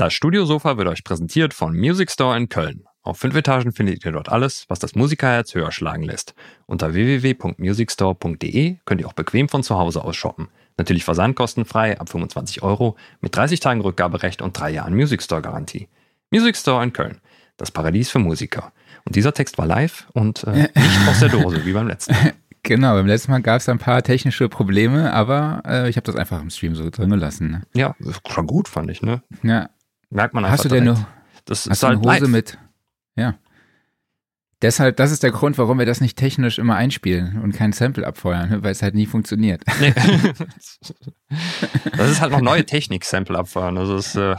Das Studiosofa wird euch präsentiert von Music Store in Köln. Auf fünf Etagen findet ihr dort alles, was das Musikerherz höher schlagen lässt. Unter www.musicstore.de könnt ihr auch bequem von zu Hause aus shoppen. Natürlich versandkostenfrei ab 25 Euro mit 30 Tagen Rückgaberecht und drei Jahren Music Store Garantie. Music Store in Köln. Das Paradies für Musiker. Und dieser Text war live und äh, nicht aus der Dose, wie beim letzten Mal. Genau, beim letzten Mal gab es ein paar technische Probleme, aber äh, ich habe das einfach im Stream so drin gelassen. Ne? Ja, war gut, fand ich, ne? Ja. Merkt man einfach. Hast du denn direkt. noch Das hast ist du eine halt Hose live. mit? Ja. Deshalb, das ist der Grund, warum wir das nicht technisch immer einspielen und kein Sample abfeuern, weil es halt nie funktioniert. Nee. das ist halt noch neue Technik, Sample abfahren. Also es, äh,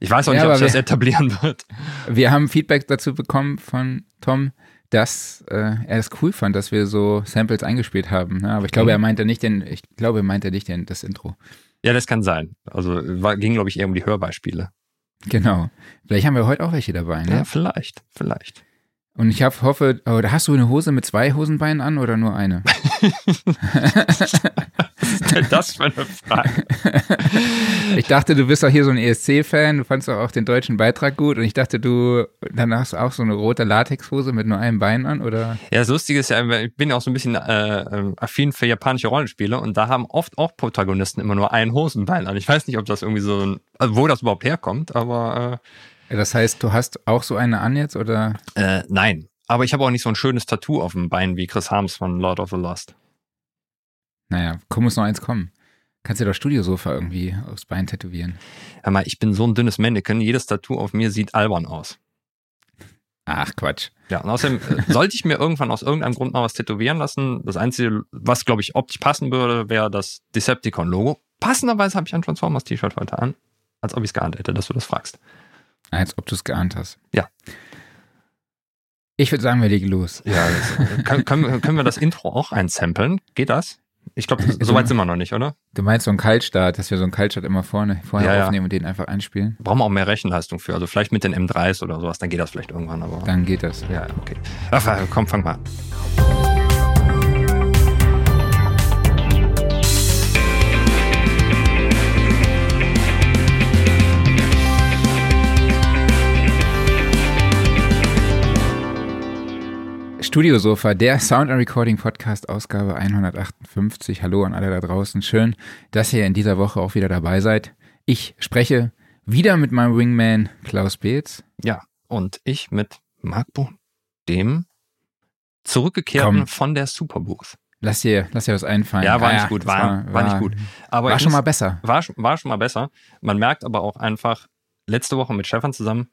ich weiß auch nicht, Ja, ob sich das etablieren wird. Wir haben Feedback dazu bekommen von Tom, dass äh, er es cool fand, dass wir so Samples eingespielt haben. Ne? Aber ich glaube, Mhm. er meinte nicht den, ich glaube, er meinte nicht den, das Intro. Ja, das kann sein. Also war, ging, glaube ich, eher um die Hörbeispiele. Genau. Vielleicht haben wir heute auch welche dabei. Ne? Ja, vielleicht, vielleicht. Und ich hab, hoffe, oder hast du eine Hose mit zwei Hosenbeinen an oder nur eine? Was ist denn das für eine Frage? Ich dachte, du bist doch hier so ein ESC-Fan, du fandst doch auch den deutschen Beitrag gut und ich dachte, du dann hast auch so eine rote Latexhose mit nur einem Bein an oder? Ja, das Lustige ist ja, ich bin ja auch so ein bisschen äh, ähm, affin für japanische Rollenspiele und da haben oft auch Protagonisten immer nur ein Hosenbein an. Ich weiß nicht, ob das irgendwie so ein, also wo das überhaupt herkommt, aber Das heißt, du hast auch so eine an jetzt oder? äh, äh, nein. Aber ich habe auch nicht so ein schönes Tattoo auf dem Bein wie Chris Harms von Lord of the Lost. Naja, komm, muss noch eins kommen. Kannst dir doch Studiosofa irgendwie aufs Bein tätowieren. Hör mal, ich bin so ein dünnes Mannequin, jedes Tattoo auf mir sieht albern aus. Ach, Quatsch. Ja, und außerdem äh, sollte ich mir irgendwann aus irgendeinem Grund mal was tätowieren lassen. Das Einzige, was, glaube ich, optisch passen würde, wäre das Decepticon-Logo. Passenderweise habe ich ein Transformers-T-Shirt heute an, als ob ich es geahnt hätte, dass du das fragst. Als ob du es geahnt hast. Ja. Ich würde sagen, wir legen los. Ja, das, äh, können, können, wir, können wir das Intro auch einsamplen? Geht das? Ich glaube, so weit sind wir noch nicht, oder? Du meinst so einen Kaltstart, dass wir so einen Kaltstart immer vorne, vorher Ja, ja. aufnehmen und den einfach einspielen? Brauchen wir auch mehr Rechenleistung für. Also vielleicht mit den M3s oder sowas, dann geht das vielleicht irgendwann, aber. Dann geht das. Ja, okay. Ach, komm, fang mal an. Studiosofa, der Sound and Recording Podcast, Ausgabe 158. Hallo an alle da draußen. Schön, dass ihr in dieser Woche auch wieder dabei seid. Ich spreche wieder mit meinem Wingman Klaus Beetz. Ja, und ich mit Marc Bohn, dem Zurückgekehrten Komm. von der Superbooth. Lass dir, lass dir was einfallen. Ja, war Ah nicht gut, das war, war, nicht gut. Aber War schon muss- mal besser. War, schon- war schon mal besser. Man merkt aber auch einfach, letzte Woche mit Stefan zusammen,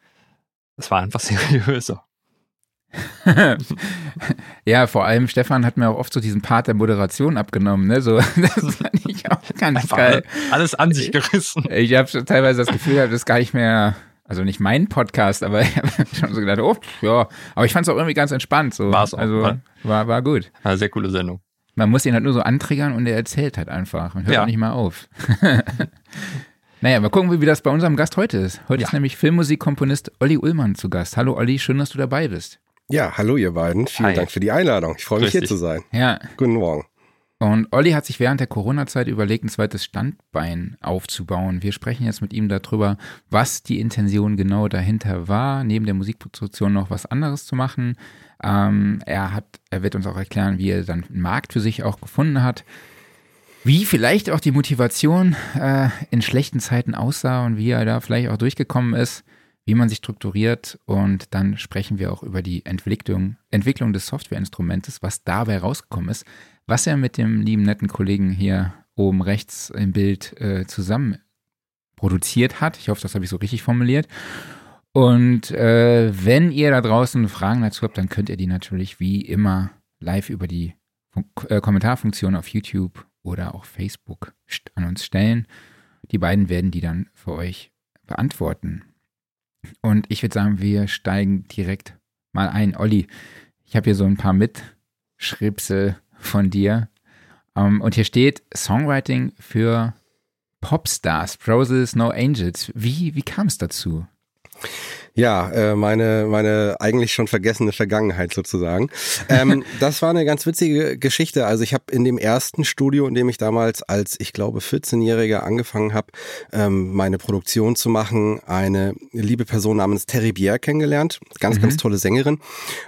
es war einfach seriöser. ja, vor allem Stefan hat mir auch oft so diesen Part der Moderation abgenommen. Ne? So, das fand ich auch ganz Einfach geil. alles an sich gerissen. Ich habe schon teilweise das Gefühl, das ist gar nicht mehr, also nicht mein Podcast, aber ich habe schon so gedacht, oh, ja, aber ich fand es auch irgendwie ganz entspannt. So. War's auch, Also war- war, war gut. Eine sehr coole Sendung. Man muss ihn halt nur so antriggern und er erzählt halt einfach und hört Ja. auch nicht mal auf. naja, mal gucken, wie das bei unserem Gast heute ist. Heute Ja. ist nämlich Filmmusikkomponist Olli Ullmann zu Gast. Hallo Olli, schön, dass du dabei bist. Ja, hallo ihr beiden. Vielen Hi. Dank für die Einladung. Ich freue mich hier zu sein. Ja, Guten Morgen. Und Olli hat sich während der Corona-Zeit überlegt, ein zweites Standbein aufzubauen. Wir sprechen jetzt mit ihm darüber, was die Intention genau dahinter war, neben der Musikproduktion noch was anderes zu machen. Ähm, er hat, er wird uns auch erklären, wie er dann einen Markt für sich auch gefunden hat, wie vielleicht auch die Motivation äh, in schlechten Zeiten aussah und wie er da vielleicht auch durchgekommen ist, wie man sich strukturiert und dann sprechen wir auch über die Entwicklung, Entwicklung des Softwareinstrumentes, was dabei rausgekommen ist, was er mit dem lieben netten Kollegen hier oben rechts im Bild äh, zusammen produziert hat. Ich hoffe, das habe ich so richtig formuliert. Und äh, wenn ihr da draußen Fragen dazu habt, dann könnt ihr die natürlich wie immer live über die Fun äh, Kommentarfunktion auf YouTube oder auch Facebook an uns stellen. Die beiden werden die dann für euch beantworten. Und ich würde sagen, wir steigen direkt mal ein. Olli, ich habe hier so ein paar Mitschripsel von dir. Ähm, und hier steht Songwriting für Popstars, Roses, No Angels. Wie, wie kam es dazu? Ja, äh, meine, meine eigentlich schon vergessene Vergangenheit sozusagen. Ähm, das war eine ganz witzige Geschichte. Also ich habe in dem ersten Studio, in dem ich damals als, ich glaube, 14-Jähriger angefangen habe, ähm, meine Produktion zu machen, eine liebe Person namens Terry Bier kennengelernt. Ganz, mhm. ganz tolle Sängerin.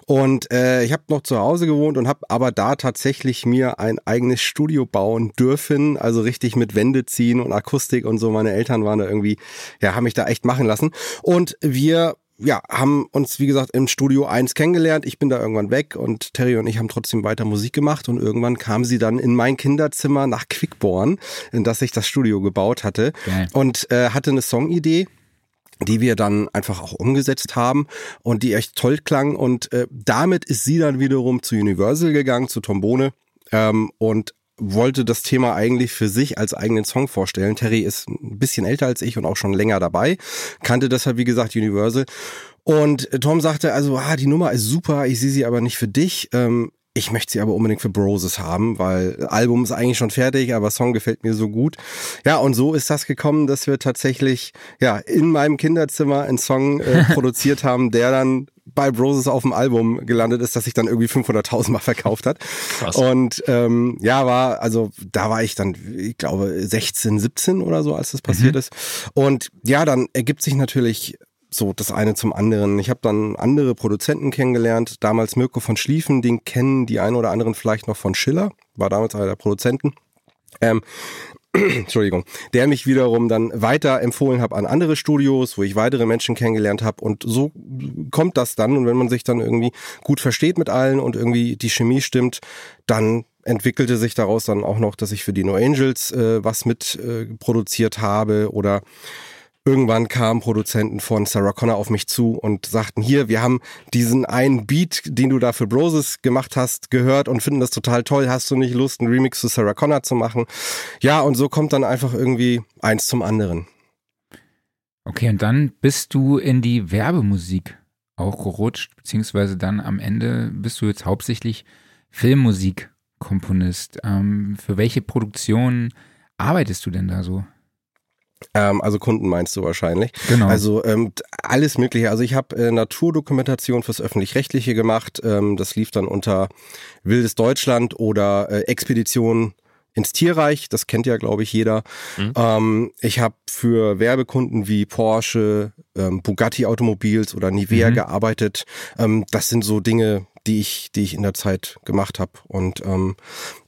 Und äh, ich habe noch zu Hause gewohnt und habe aber da tatsächlich mir ein eigenes Studio bauen dürfen. Also richtig mit Wände ziehen und Akustik und so. Meine Eltern waren da irgendwie, ja, haben mich da echt machen lassen. Und wir ja, haben uns, wie gesagt, im Studio 1 kennengelernt. Ich bin da irgendwann weg und Terry und ich haben trotzdem weiter Musik gemacht und irgendwann kam sie dann in mein Kinderzimmer nach Quickborn, in das ich das Studio gebaut hatte okay. und äh, hatte eine Songidee die wir dann einfach auch umgesetzt haben und die echt toll klang und äh, damit ist sie dann wiederum zu Universal gegangen, zu Tombone ähm, und wollte das Thema eigentlich für sich als eigenen Song vorstellen. Terry ist ein bisschen älter als ich und auch schon länger dabei, kannte deshalb, wie gesagt, Universal. Und Tom sagte, also, ah, die Nummer ist super, ich sehe sie aber nicht für dich. Ähm, ich möchte sie aber unbedingt für Broses haben, weil Album ist eigentlich schon fertig, aber Song gefällt mir so gut. Ja, und so ist das gekommen, dass wir tatsächlich ja in meinem Kinderzimmer einen Song äh, produziert haben, der dann bei Broses auf dem Album gelandet ist, das sich dann irgendwie 500.000 Mal verkauft hat. Krass. Und ähm, ja, war, also da war ich dann, ich glaube, 16, 17 oder so, als das passiert mhm. ist. Und ja, dann ergibt sich natürlich so das eine zum anderen. Ich habe dann andere Produzenten kennengelernt, damals Mirko von Schlieffen, den kennen die einen oder anderen vielleicht noch von Schiller, war damals einer der Produzenten. Ähm, Entschuldigung, der mich wiederum dann weiter empfohlen hat an andere Studios, wo ich weitere Menschen kennengelernt habe und so kommt das dann und wenn man sich dann irgendwie gut versteht mit allen und irgendwie die Chemie stimmt, dann entwickelte sich daraus dann auch noch, dass ich für die No Angels äh, was mit äh, produziert habe oder Irgendwann kamen Produzenten von Sarah Connor auf mich zu und sagten, hier, wir haben diesen einen Beat, den du da für Broses gemacht hast, gehört und finden das total toll. Hast du nicht Lust, einen Remix zu Sarah Connor zu machen? Ja, und so kommt dann einfach irgendwie eins zum anderen. Okay, und dann bist du in die Werbemusik auch gerutscht, beziehungsweise dann am Ende bist du jetzt hauptsächlich Filmmusikkomponist. Ähm, für welche Produktionen arbeitest du denn da so? Ähm, also Kunden meinst du wahrscheinlich. Genau. Also ähm, alles Mögliche. Also ich habe äh, Naturdokumentation fürs Öffentlich-Rechtliche gemacht. Ähm, das lief dann unter Wildes Deutschland oder äh, Expedition ins Tierreich. Das kennt ja, glaube ich, jeder. Mhm. Ähm, ich habe für Werbekunden wie Porsche, ähm, Bugatti Automobils oder Nivea mhm. gearbeitet. Ähm, das sind so Dinge, die ich, die ich in der Zeit gemacht habe. Und ähm,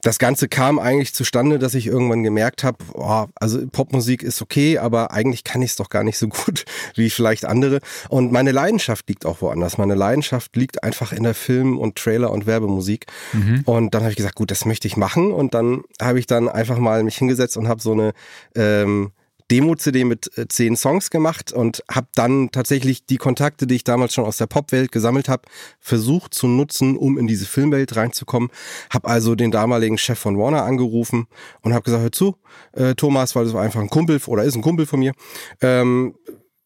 das Ganze kam eigentlich zustande, dass ich irgendwann gemerkt habe, oh, also Popmusik ist okay, aber eigentlich kann ich es doch gar nicht so gut wie vielleicht andere. Und meine Leidenschaft liegt auch woanders. Meine Leidenschaft liegt einfach in der Film- und Trailer- und Werbemusik. Mhm. Und dann habe ich gesagt, gut, das möchte ich machen. Und dann habe ich dann einfach mal mich hingesetzt und habe so eine ähm, Demo-CD mit äh, zehn Songs gemacht und habe dann tatsächlich die Kontakte, die ich damals schon aus der Popwelt gesammelt habe, versucht zu nutzen, um in diese Filmwelt reinzukommen. Habe also den damaligen Chef von Warner angerufen und habe gesagt, hör zu, äh, Thomas, weil das war einfach ein Kumpel oder ist ein Kumpel von mir. Ähm,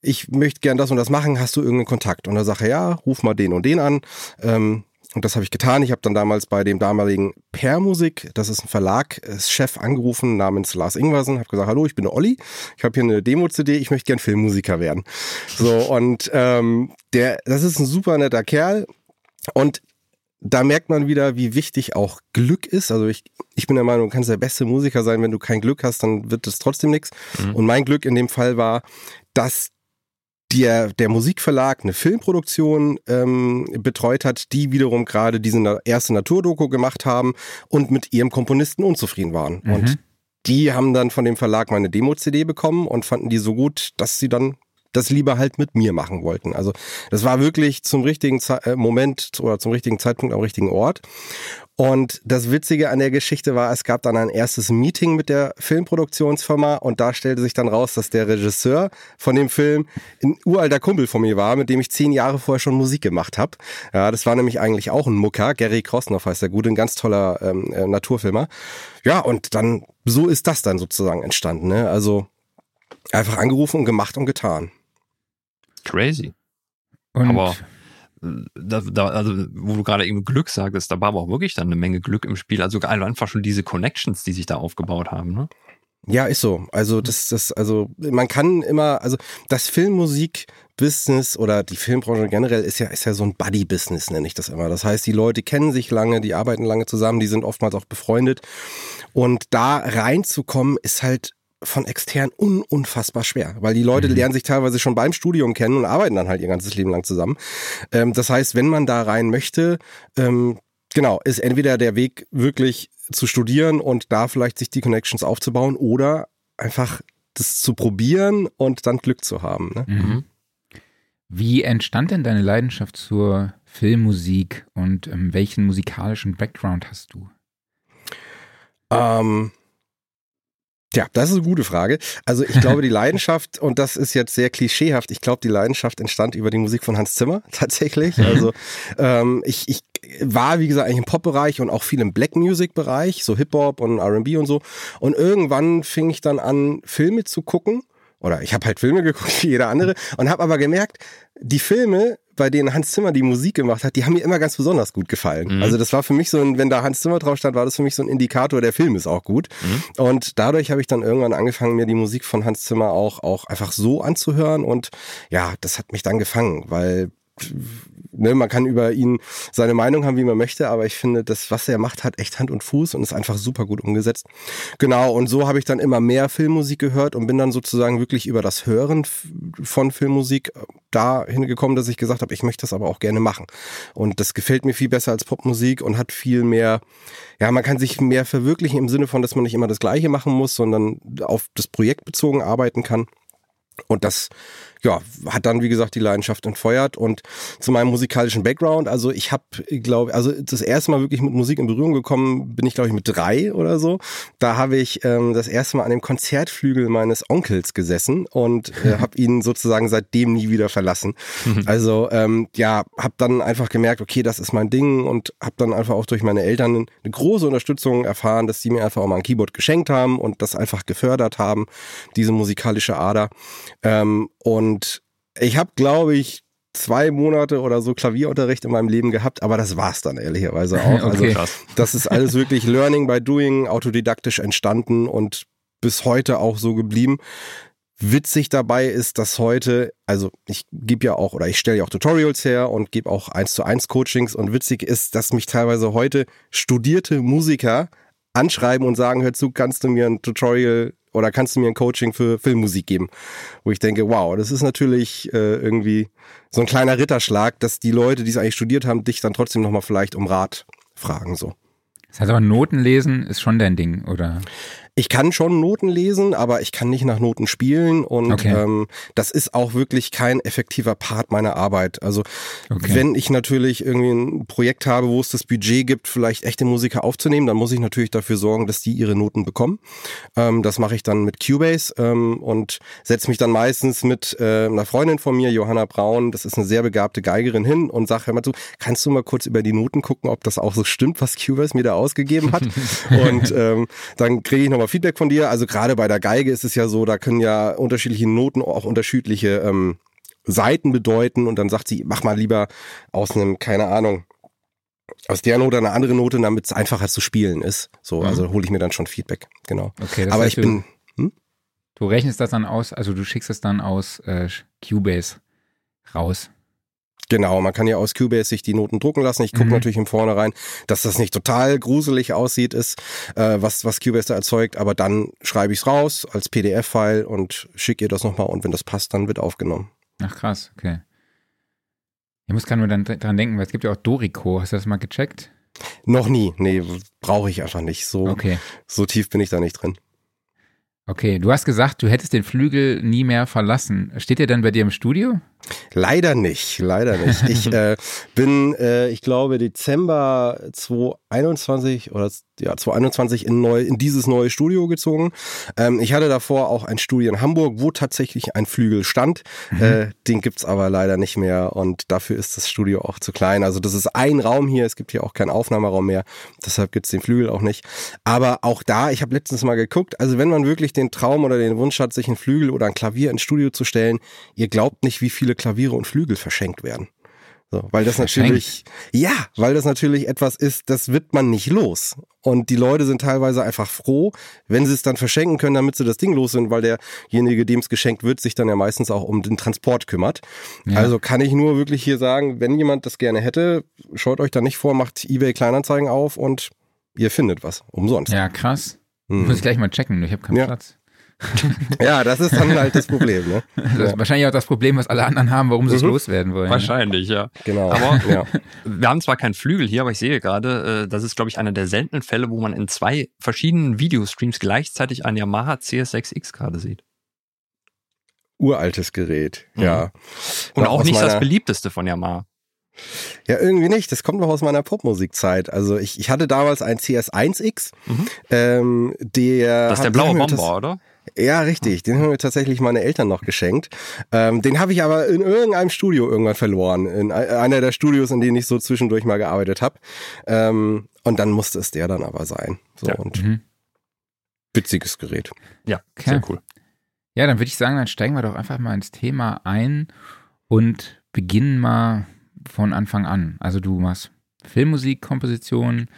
ich möchte gern das und das machen, hast du irgendeinen Kontakt? Und er sagt, ja, ruf mal den und den an. Ähm, und das habe ich getan. Ich habe dann damals bei dem damaligen Permusik, das ist ein Verlag, Chef angerufen namens Lars Ingwersen, habe gesagt, hallo, ich bin der Olli, ich habe hier eine Demo-CD, ich möchte gern Filmmusiker werden. So, und ähm, der, das ist ein super netter Kerl. Und da merkt man wieder, wie wichtig auch Glück ist. Also ich, ich bin der Meinung, du kannst der beste Musiker sein, wenn du kein Glück hast, dann wird es trotzdem nichts. Mhm. Und mein Glück in dem Fall war, dass der, der Musikverlag eine Filmproduktion ähm, betreut hat, die wiederum gerade diese erste Naturdoku gemacht haben und mit ihrem Komponisten unzufrieden waren. Mhm. Und die haben dann von dem Verlag meine Demo-CD bekommen und fanden die so gut, dass sie dann das lieber halt mit mir machen wollten. Also das war wirklich zum richtigen Ze äh, Moment oder zum richtigen Zeitpunkt am richtigen Ort. Und das Witzige an der Geschichte war, es gab dann ein erstes Meeting mit der Filmproduktionsfirma und da stellte sich dann raus, dass der Regisseur von dem Film ein uralter Kumpel von mir war, mit dem ich zehn Jahre vorher schon Musik gemacht habe. Ja, das war nämlich eigentlich auch ein Mucker. Gary Krosnoff heißt der gute, ein ganz toller ähm, äh, Naturfilmer. Ja, und dann, so ist das dann sozusagen entstanden. Ne? Also einfach angerufen und gemacht und getan. Crazy. Und Aber da, da, also wo du gerade eben Glück sagtest, da war aber auch wirklich dann eine Menge Glück im Spiel. Also einfach schon diese Connections, die sich da aufgebaut haben, ne? Ja, ist so. Also das, das, also man kann immer, also das Filmmusik-Business oder die Filmbranche generell ist ja, ist ja so ein Buddy-Business, nenne ich das immer. Das heißt, die Leute kennen sich lange, die arbeiten lange zusammen, die sind oftmals auch befreundet. Und da reinzukommen, ist halt von extern un unfassbar schwer, weil die Leute mhm. lernen sich teilweise schon beim Studium kennen und arbeiten dann halt ihr ganzes Leben lang zusammen. Ähm, das heißt, wenn man da rein möchte, ähm, genau, ist entweder der Weg wirklich zu studieren und da vielleicht sich die Connections aufzubauen oder einfach das zu probieren und dann Glück zu haben. Ne? Mhm. Wie entstand denn deine Leidenschaft zur Filmmusik und ähm, welchen musikalischen Background hast du? Ähm, ja, das ist eine gute Frage. Also ich glaube, die Leidenschaft, und das ist jetzt sehr klischeehaft, ich glaube, die Leidenschaft entstand über die Musik von Hans Zimmer tatsächlich. Also ähm, ich, ich war, wie gesagt, eigentlich im Pop-Bereich und auch viel im Black-Music-Bereich, so Hip-Hop und R&B und so. Und irgendwann fing ich dann an, Filme zu gucken. Oder ich habe halt Filme geguckt wie jeder andere und habe aber gemerkt, die Filme bei denen Hans Zimmer die Musik gemacht hat, die haben mir immer ganz besonders gut gefallen. Mhm. Also das war für mich so ein, wenn da Hans Zimmer drauf stand, war das für mich so ein Indikator, der Film ist auch gut. Mhm. Und dadurch habe ich dann irgendwann angefangen, mir die Musik von Hans Zimmer auch, auch einfach so anzuhören. Und ja, das hat mich dann gefangen, weil ne, man kann über ihn seine Meinung haben, wie man möchte, aber ich finde, das, was er macht, hat echt Hand und Fuß und ist einfach super gut umgesetzt. Genau, und so habe ich dann immer mehr Filmmusik gehört und bin dann sozusagen wirklich über das Hören von Filmmusik äh, dahin gekommen, dass ich gesagt habe, ich möchte das aber auch gerne machen. Und das gefällt mir viel besser als Popmusik und hat viel mehr, ja, man kann sich mehr verwirklichen im Sinne von, dass man nicht immer das Gleiche machen muss, sondern auf das Projekt bezogen arbeiten kann. Und das ja, hat dann, wie gesagt, die Leidenschaft entfeuert. Und zu meinem musikalischen Background, also ich habe, glaube also das erste Mal wirklich mit Musik in Berührung gekommen, bin ich, glaube ich, mit drei oder so. Da habe ich ähm, das erste Mal an dem Konzertflügel meines Onkels gesessen und äh, habe ihn sozusagen seitdem nie wieder verlassen. Also ähm, ja, habe dann einfach gemerkt, okay, das ist mein Ding und habe dann einfach auch durch meine Eltern eine große Unterstützung erfahren, dass sie mir einfach auch mal ein Keyboard geschenkt haben und das einfach gefördert haben, diese musikalische Ader. Ähm, und ich habe, glaube ich, zwei Monate oder so Klavierunterricht in meinem Leben gehabt, aber das war's dann ehrlicherweise auch. okay. Also das ist alles wirklich Learning by Doing, autodidaktisch entstanden und bis heute auch so geblieben. Witzig dabei ist, dass heute, also ich gebe ja auch oder ich stelle ja auch Tutorials her und gebe auch eins zu eins Coachings und witzig ist, dass mich teilweise heute studierte Musiker anschreiben und sagen, hör zu, kannst du mir ein Tutorial oder kannst du mir ein Coaching für Filmmusik geben? Wo ich denke, wow, das ist natürlich äh, irgendwie so ein kleiner Ritterschlag, dass die Leute, die es eigentlich studiert haben, dich dann trotzdem nochmal vielleicht um Rat fragen, so. Das heißt aber, Noten lesen ist schon dein Ding, oder? Ich kann schon Noten lesen, aber ich kann nicht nach Noten spielen und okay. ähm, das ist auch wirklich kein effektiver Part meiner Arbeit. Also okay. wenn ich natürlich irgendwie ein Projekt habe, wo es das Budget gibt, vielleicht echte Musiker aufzunehmen, dann muss ich natürlich dafür sorgen, dass die ihre Noten bekommen. Ähm, das mache ich dann mit Cubase ähm, und setze mich dann meistens mit äh, einer Freundin von mir, Johanna Braun, das ist eine sehr begabte Geigerin hin und sage, hör mal zu, kannst du mal kurz über die Noten gucken, ob das auch so stimmt, was Cubase mir da ausgegeben hat? und ähm, dann kriege ich nochmal mal Feedback von dir. Also gerade bei der Geige ist es ja so, da können ja unterschiedliche Noten auch unterschiedliche ähm, Seiten bedeuten und dann sagt sie, mach mal lieber aus einem, keine Ahnung, aus der Note eine andere Note, damit es einfacher zu spielen ist. So, mhm. also hole ich mir dann schon Feedback, genau. Okay, Aber ich bin. Hm? Du rechnest das dann aus, also du schickst es dann aus äh, Cubase raus. Genau, man kann ja aus Cubase sich die Noten drucken lassen. Ich gucke mhm. natürlich im Vornherein, dass das nicht total gruselig aussieht, ist, äh, was, was Cubase da erzeugt, aber dann schreibe ich es raus als PDF-File und schicke ihr das nochmal und wenn das passt, dann wird aufgenommen. Ach krass, okay. Ich muss gerade nur dann dran denken, weil es gibt ja auch Dorico. Hast du das mal gecheckt? Noch nie. Nee, brauche ich einfach nicht. So, okay. so tief bin ich da nicht drin. Okay, du hast gesagt, du hättest den Flügel nie mehr verlassen. Steht der dann bei dir im Studio? Leider nicht, leider nicht. Ich äh, bin, äh, ich glaube, Dezember 2021 oder ja 2021 in neu in dieses neue Studio gezogen. Ähm, ich hatte davor auch ein Studio in Hamburg, wo tatsächlich ein Flügel stand. Mhm. Äh, den gibt's aber leider nicht mehr und dafür ist das Studio auch zu klein. Also das ist ein Raum hier. Es gibt hier auch keinen Aufnahmeraum mehr. Deshalb gibt's den Flügel auch nicht. Aber auch da, ich habe letztens mal geguckt. Also wenn man wirklich den Traum oder den Wunsch hat, sich ein Flügel oder ein Klavier ins Studio zu stellen, ihr glaubt nicht, wie viele Klaviere und Flügel verschenkt werden. So, weil das natürlich, ja, weil das natürlich etwas ist, das wird man nicht los. Und die Leute sind teilweise einfach froh, wenn sie es dann verschenken können, damit sie das Ding los sind, weil derjenige, dem es geschenkt wird, sich dann ja meistens auch um den Transport kümmert. Ja. Also kann ich nur wirklich hier sagen, wenn jemand das gerne hätte, schaut euch da nicht vor, macht eBay Kleinanzeigen auf und ihr findet was. Umsonst. Ja, krass. Hm. Muss ich gleich mal checken, ich habe keinen ja. Platz. Ja, das ist dann halt das Problem. Ne? Das ja. wahrscheinlich auch das Problem, was alle anderen haben, warum sie es mhm. loswerden wollen. Wahrscheinlich, ja. Genau. Aber ja. wir haben zwar keinen Flügel hier, aber ich sehe gerade, äh, das ist, glaube ich, einer der seltenen Fälle, wo man in zwei verschiedenen Videostreams gleichzeitig ein Yamaha CS6X gerade sieht. Uraltes Gerät, mhm. ja. Und auch nicht das beliebteste von Yamaha. Ja, irgendwie nicht. Das kommt noch aus meiner Popmusikzeit. Also ich, ich hatte damals ein CS1X. Mhm. Ähm, der das ist der blaue Bomber, oder? Ja, richtig. Den haben mir tatsächlich meine Eltern noch geschenkt. Ähm, den habe ich aber in irgendeinem Studio irgendwann verloren. In einer der Studios, in denen ich so zwischendurch mal gearbeitet habe. Ähm, und dann musste es der dann aber sein. So ja. und mhm. witziges Gerät. Ja, okay. sehr cool. Ja, dann würde ich sagen, dann steigen wir doch einfach mal ins Thema ein und beginnen mal von Anfang an. Also du machst Filmmusik, Komposition,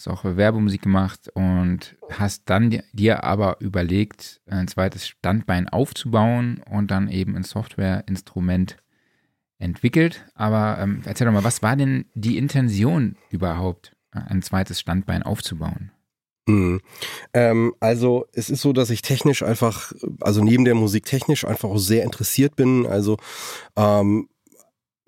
hast auch Werbemusik gemacht und hast dann dir aber überlegt, ein zweites Standbein aufzubauen und dann eben ein Softwareinstrument entwickelt. Aber ähm, erzähl doch mal, was war denn die Intention überhaupt, ein zweites Standbein aufzubauen? Mhm. Ähm, also es ist so, dass ich technisch einfach, also neben der Musik technisch einfach auch sehr interessiert bin. Also ähm,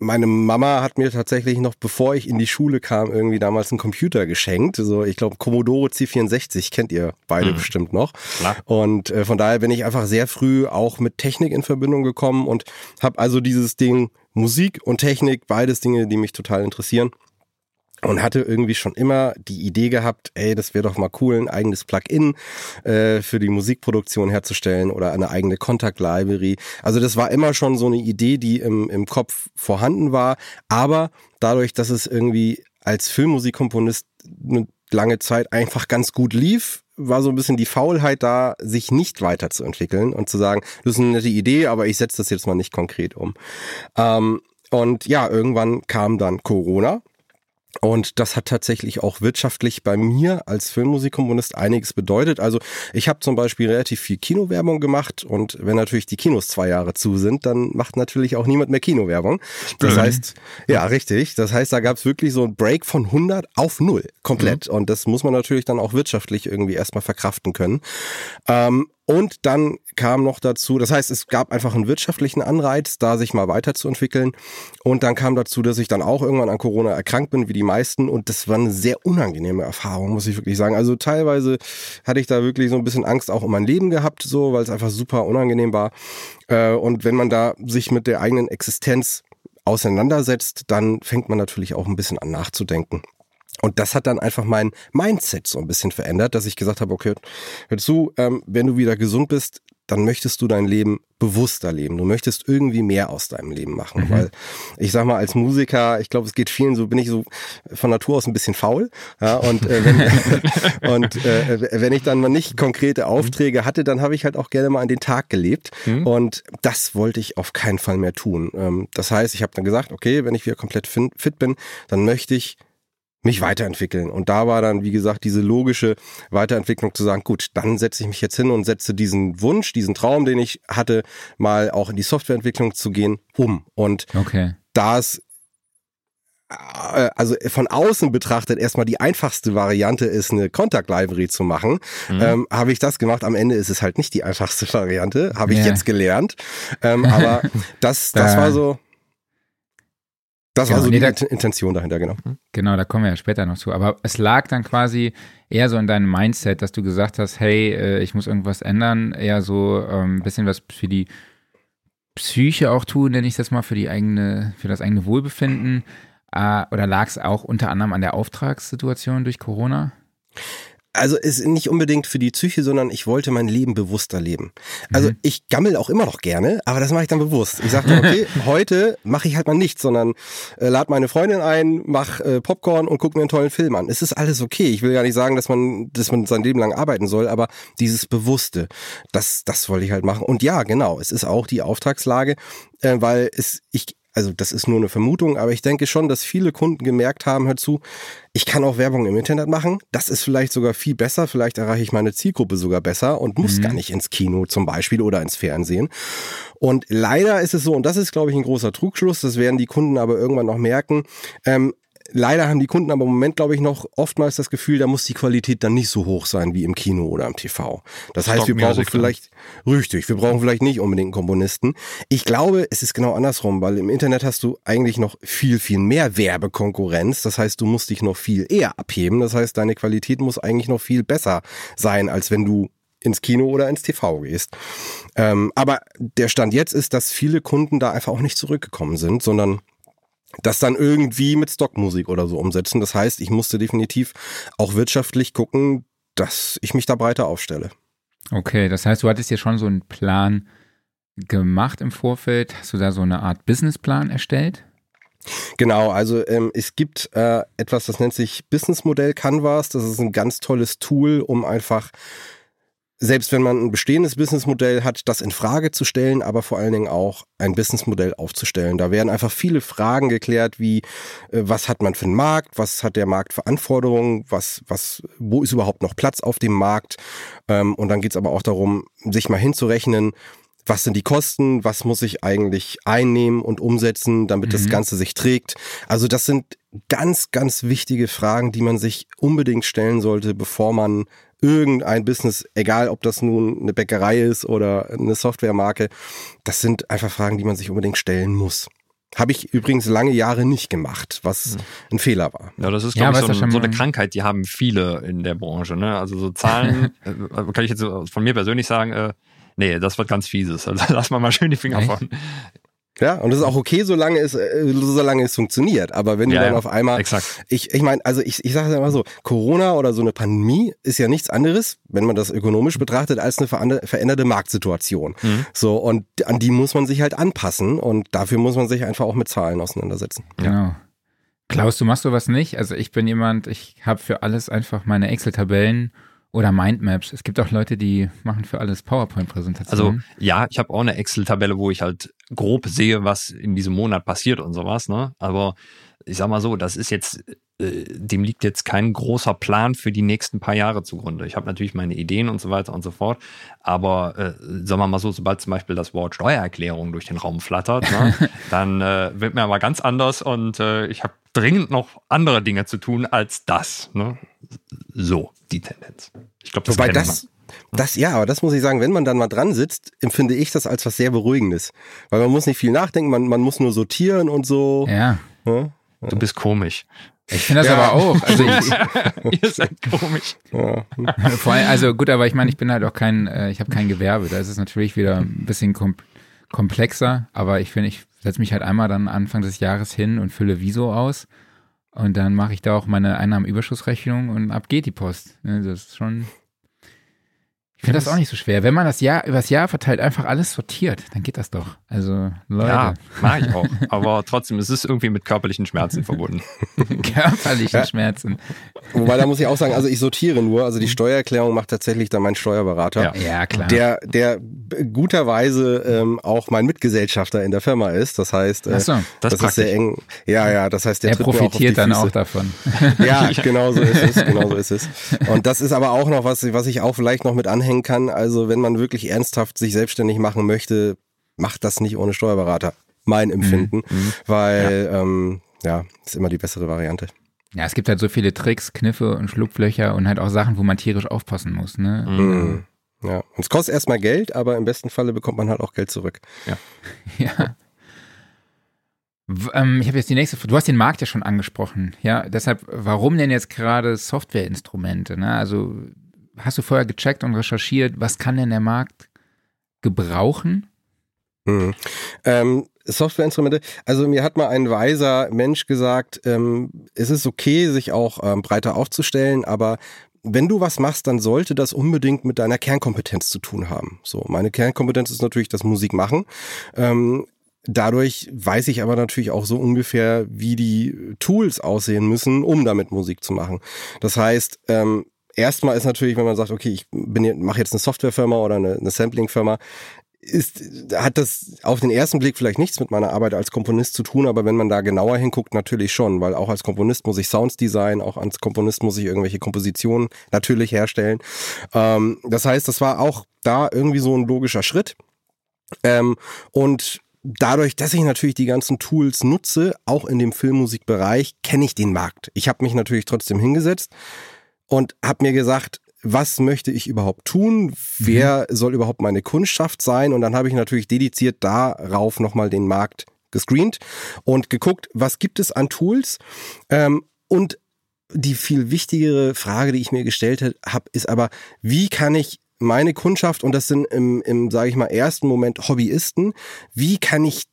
meine Mama hat mir tatsächlich noch, bevor ich in die Schule kam, irgendwie damals einen Computer geschenkt. So, ich glaube, Commodore C64 kennt ihr beide mhm. bestimmt noch. Klar. Und äh, von daher bin ich einfach sehr früh auch mit Technik in Verbindung gekommen und habe also dieses Ding Musik und Technik, beides Dinge, die mich total interessieren und hatte irgendwie schon immer die Idee gehabt, ey, das wäre doch mal cool, ein eigenes Plugin äh, für die Musikproduktion herzustellen oder eine eigene Contact Library. Also das war immer schon so eine Idee, die im, im Kopf vorhanden war, aber dadurch, dass es irgendwie als Filmmusikkomponist eine lange Zeit einfach ganz gut lief, war so ein bisschen die Faulheit da, sich nicht weiterzuentwickeln und zu sagen, das ist eine nette Idee, aber ich setze das jetzt mal nicht konkret um. Ähm, und ja, irgendwann kam dann Corona und das hat tatsächlich auch wirtschaftlich bei mir als Filmmusikkomponist einiges bedeutet. Also ich habe zum Beispiel relativ viel Kinowerbung gemacht und wenn natürlich die Kinos zwei Jahre zu sind, dann macht natürlich auch niemand mehr Kinowerbung. Das heißt, ja richtig, das heißt, da gab es wirklich so ein Break von 100 auf 0 komplett. Mhm. Und das muss man natürlich dann auch wirtschaftlich irgendwie erstmal verkraften können. Ähm, und dann kam noch dazu, das heißt, es gab einfach einen wirtschaftlichen Anreiz, da sich mal weiterzuentwickeln. Und dann kam dazu, dass ich dann auch irgendwann an Corona erkrankt bin, wie die meisten. Und das war eine sehr unangenehme Erfahrung, muss ich wirklich sagen. Also teilweise hatte ich da wirklich so ein bisschen Angst auch um mein Leben gehabt, so, weil es einfach super unangenehm war. Äh, und wenn man da sich mit der eigenen Existenz auseinandersetzt, dann fängt man natürlich auch ein bisschen an nachzudenken. Und das hat dann einfach mein Mindset so ein bisschen verändert, dass ich gesagt habe, okay, hör zu, ähm, wenn du wieder gesund bist, dann möchtest du dein Leben bewusster leben. Du möchtest irgendwie mehr aus deinem Leben machen. Mhm. Weil ich sag mal, als Musiker, ich glaube, es geht vielen so, bin ich so von Natur aus ein bisschen faul. Ja, und äh, wenn, und äh, wenn ich dann mal nicht konkrete Aufträge hatte, dann habe ich halt auch gerne mal an den Tag gelebt. Mhm. Und das wollte ich auf keinen Fall mehr tun. Ähm, das heißt, ich habe dann gesagt, okay, wenn ich wieder komplett fit bin, dann möchte ich mich weiterentwickeln. Und da war dann, wie gesagt, diese logische Weiterentwicklung zu sagen, gut, dann setze ich mich jetzt hin und setze diesen Wunsch, diesen Traum, den ich hatte, mal auch in die Softwareentwicklung zu gehen, um. Und okay. da es äh, also von außen betrachtet erstmal die einfachste Variante ist, eine Contact Library zu machen, mhm. ähm, habe ich das gemacht. Am Ende ist es halt nicht die einfachste Variante, habe ich yeah. jetzt gelernt. Ähm, aber das, das war so, das genau, war so nee, die da, Intention dahinter, genau. Mhm. Genau, da kommen wir ja später noch zu. Aber es lag dann quasi eher so in deinem Mindset, dass du gesagt hast, hey, äh, ich muss irgendwas ändern, eher so ein ähm, bisschen was für die Psyche auch tun, nenne ich das mal, für die eigene, für das eigene Wohlbefinden. Äh, oder lag es auch unter anderem an der Auftragssituation durch Corona? Also ist nicht unbedingt für die Psyche, sondern ich wollte mein Leben bewusster leben. Also mhm. ich gammel auch immer noch gerne, aber das mache ich dann bewusst. Ich sage okay, heute mache ich halt mal nichts, sondern äh, lad meine Freundin ein, mach äh, Popcorn und guck mir einen tollen Film an. Es ist alles okay. Ich will ja nicht sagen, dass man, dass man sein Leben lang arbeiten soll, aber dieses Bewusste, das, das wollte ich halt machen. Und ja, genau, es ist auch die Auftragslage, äh, weil es, ich also das ist nur eine Vermutung, aber ich denke schon, dass viele Kunden gemerkt haben, hör zu, ich kann auch Werbung im Internet machen. Das ist vielleicht sogar viel besser. Vielleicht erreiche ich meine Zielgruppe sogar besser und muss mhm. gar nicht ins Kino zum Beispiel oder ins Fernsehen. Und leider ist es so, und das ist, glaube ich, ein großer Trugschluss, das werden die Kunden aber irgendwann noch merken, ähm, Leider haben die Kunden aber im Moment, glaube ich, noch oftmals das Gefühl, da muss die Qualität dann nicht so hoch sein wie im Kino oder im TV. Das heißt, wir brauchen vielleicht, richtig, wir brauchen vielleicht nicht unbedingt einen Komponisten. Ich glaube, es ist genau andersrum, weil im Internet hast du eigentlich noch viel, viel mehr Werbekonkurrenz. Das heißt, du musst dich noch viel eher abheben. Das heißt, deine Qualität muss eigentlich noch viel besser sein, als wenn du ins Kino oder ins TV gehst. Ähm, aber der Stand jetzt ist, dass viele Kunden da einfach auch nicht zurückgekommen sind, sondern das dann irgendwie mit Stockmusik oder so umsetzen. Das heißt, ich musste definitiv auch wirtschaftlich gucken, dass ich mich da breiter aufstelle. Okay, das heißt, du hattest ja schon so einen Plan gemacht im Vorfeld. Hast du da so eine Art Businessplan erstellt? Genau, also ähm, es gibt äh, etwas, das nennt sich Businessmodell Canvas. Das ist ein ganz tolles Tool, um einfach selbst wenn man ein bestehendes Businessmodell hat, das in Frage zu stellen, aber vor allen Dingen auch ein Businessmodell aufzustellen. Da werden einfach viele Fragen geklärt, wie äh, was hat man für einen Markt, was hat der Markt für Anforderungen, was, was, wo ist überhaupt noch Platz auf dem Markt? Ähm, und dann geht's aber auch darum, sich mal hinzurechnen, was sind die Kosten, was muss ich eigentlich einnehmen und umsetzen, damit mhm. das Ganze sich trägt. Also das sind ganz, ganz wichtige Fragen, die man sich unbedingt stellen sollte, bevor man irgendein Business, egal ob das nun eine Bäckerei ist oder eine Softwaremarke, das sind einfach Fragen, die man sich unbedingt stellen muss. Habe ich übrigens lange Jahre nicht gemacht, was hm. ein Fehler war. Ja, das ist, glaube ja, ich, so, ein, so, eine Krankheit, die haben viele in der Branche. Ne? Also so Zahlen, äh, kann ich jetzt von mir persönlich sagen, äh, nee, das wird ganz fieses. Also lass mal mal schön die Finger Echt? von. Ja, und das ist auch okay, solange es, äh, solange es funktioniert. Aber wenn du ja, dann auf einmal, exakt. ich, ich meine, also ich, ich sage es immer so, Corona oder so eine Pandemie ist ja nichts anderes, wenn man das ökonomisch betrachtet, als eine veränderte Marktsituation. Mhm. So, und an die muss man sich halt anpassen und dafür muss man sich einfach auch mit Zahlen auseinandersetzen. Genau. Klaus, du machst sowas nicht? Also ich bin jemand, ich habe für alles einfach meine Excel-Tabellen oder Mindmaps. Es gibt auch Leute, die machen für alles PowerPoint-Präsentationen. Also ja, ich habe auch eine Excel-Tabelle, wo ich halt grob sehe, was in diesem Monat passiert und sowas. Ne? Aber ich sag mal so, das ist jetzt, äh, dem liegt jetzt kein großer Plan für die nächsten paar Jahre zugrunde. Ich habe natürlich meine Ideen und so weiter und so fort. Aber äh, sagen wir mal so, sobald zum Beispiel das Wort Steuererklärung durch den Raum flattert, ne, dann äh, wird mir aber ganz anders und äh, ich habe dringend noch andere Dinge zu tun als das. Ne? So die Tendenz. Ich glaube, das Wobei das, das, ja, aber das muss ich sagen, wenn man dann mal dran sitzt, empfinde ich das als was sehr Beruhigendes. Weil man muss nicht viel nachdenken, man, man muss nur sortieren und so. Ja. ja? Du bist komisch. Ich finde das ja. aber auch. Also ich, Ihr seid komisch. Ja. Vor allem, also gut, aber ich meine, ich bin halt auch kein, äh, ich habe kein Gewerbe. Da ist es natürlich wieder ein bisschen kom komplexer. Aber ich finde, ich setze mich halt einmal dann Anfang des Jahres hin und fülle Viso aus. Und dann mache ich da auch meine Einnahmenüberschussrechnung und ab geht die Post. Das ist schon ich finde das auch nicht so schwer. Wenn man das Jahr übers Jahr verteilt einfach alles sortiert, dann geht das doch. Also Leute. Ja, mache ich auch. Aber trotzdem, es ist irgendwie mit körperlichen Schmerzen verbunden. körperlichen ja. Schmerzen. Wobei da muss ich auch sagen, also ich sortiere nur. Also die Steuererklärung macht tatsächlich dann mein Steuerberater. Ja, ja klar. Der, der guterweise ähm, auch mein Mitgesellschafter in der Firma ist. Das heißt, äh, so, das, das ist sehr eng. Ja, ja. Das heißt, der er profitiert auch dann auch davon. Ja, genau so ist es. Genau so ist es. Und das ist aber auch noch was, was ich auch vielleicht noch mit anhänge dranhängen kann. Also wenn man wirklich ernsthaft sich selbstständig machen möchte, macht das nicht ohne Steuerberater. Mein mhm. Empfinden, mhm. weil ja. Ähm, ja, ist immer die bessere Variante. Ja, es gibt halt so viele Tricks, Kniffe und Schlupflöcher und halt auch Sachen, wo man tierisch aufpassen muss. Ne? Mhm. Ja, und es kostet erstmal Geld, aber im besten Falle bekommt man halt auch Geld zurück. Ja. ja. Ähm, ich habe jetzt die nächste. Du hast den Markt ja schon angesprochen. Ja, deshalb, warum denn jetzt gerade Softwareinstrumente? Ne? Also hast du vorher gecheckt und recherchiert, was kann denn der Markt gebrauchen? Mhm. Ähm, Softwareinstrumente. Also mir hat mal ein weiser Mensch gesagt, ähm, es ist okay, sich auch ähm, breiter aufzustellen, aber wenn du was machst, dann sollte das unbedingt mit deiner Kernkompetenz zu tun haben. So, meine Kernkompetenz ist natürlich das Musik machen. Ähm, Dadurch weiß ich aber natürlich auch so ungefähr, wie die Tools aussehen müssen, um damit Musik zu machen. Das heißt, ähm, erstmal ist natürlich, wenn man sagt, okay, ich mache jetzt eine Softwarefirma oder eine, eine Sampling-Firma, ist, hat das auf den ersten Blick vielleicht nichts mit meiner Arbeit als Komponist zu tun, aber wenn man da genauer hinguckt, natürlich schon, weil auch als Komponist muss ich Sounds designen, auch als Komponist muss ich irgendwelche Kompositionen natürlich herstellen. Ähm, das heißt, das war auch da irgendwie so ein logischer Schritt. Ähm, und dadurch, dass ich natürlich die ganzen Tools nutze, auch in dem Filmmusikbereich, kenne ich den Markt. Ich habe mich natürlich trotzdem hingesetzt und habe mir gesagt, was möchte ich überhaupt tun? Wer mhm. soll überhaupt meine Kundschaft sein? Und dann habe ich natürlich dediziert darauf nochmal den Markt gescreent und geguckt, was gibt es an Tools? Ähm, und die viel wichtigere Frage, die ich mir gestellt habe, ist aber, wie kann ich meine Kundschaft, und das sind im, im sage ich mal, ersten Moment Hobbyisten, wie kann ich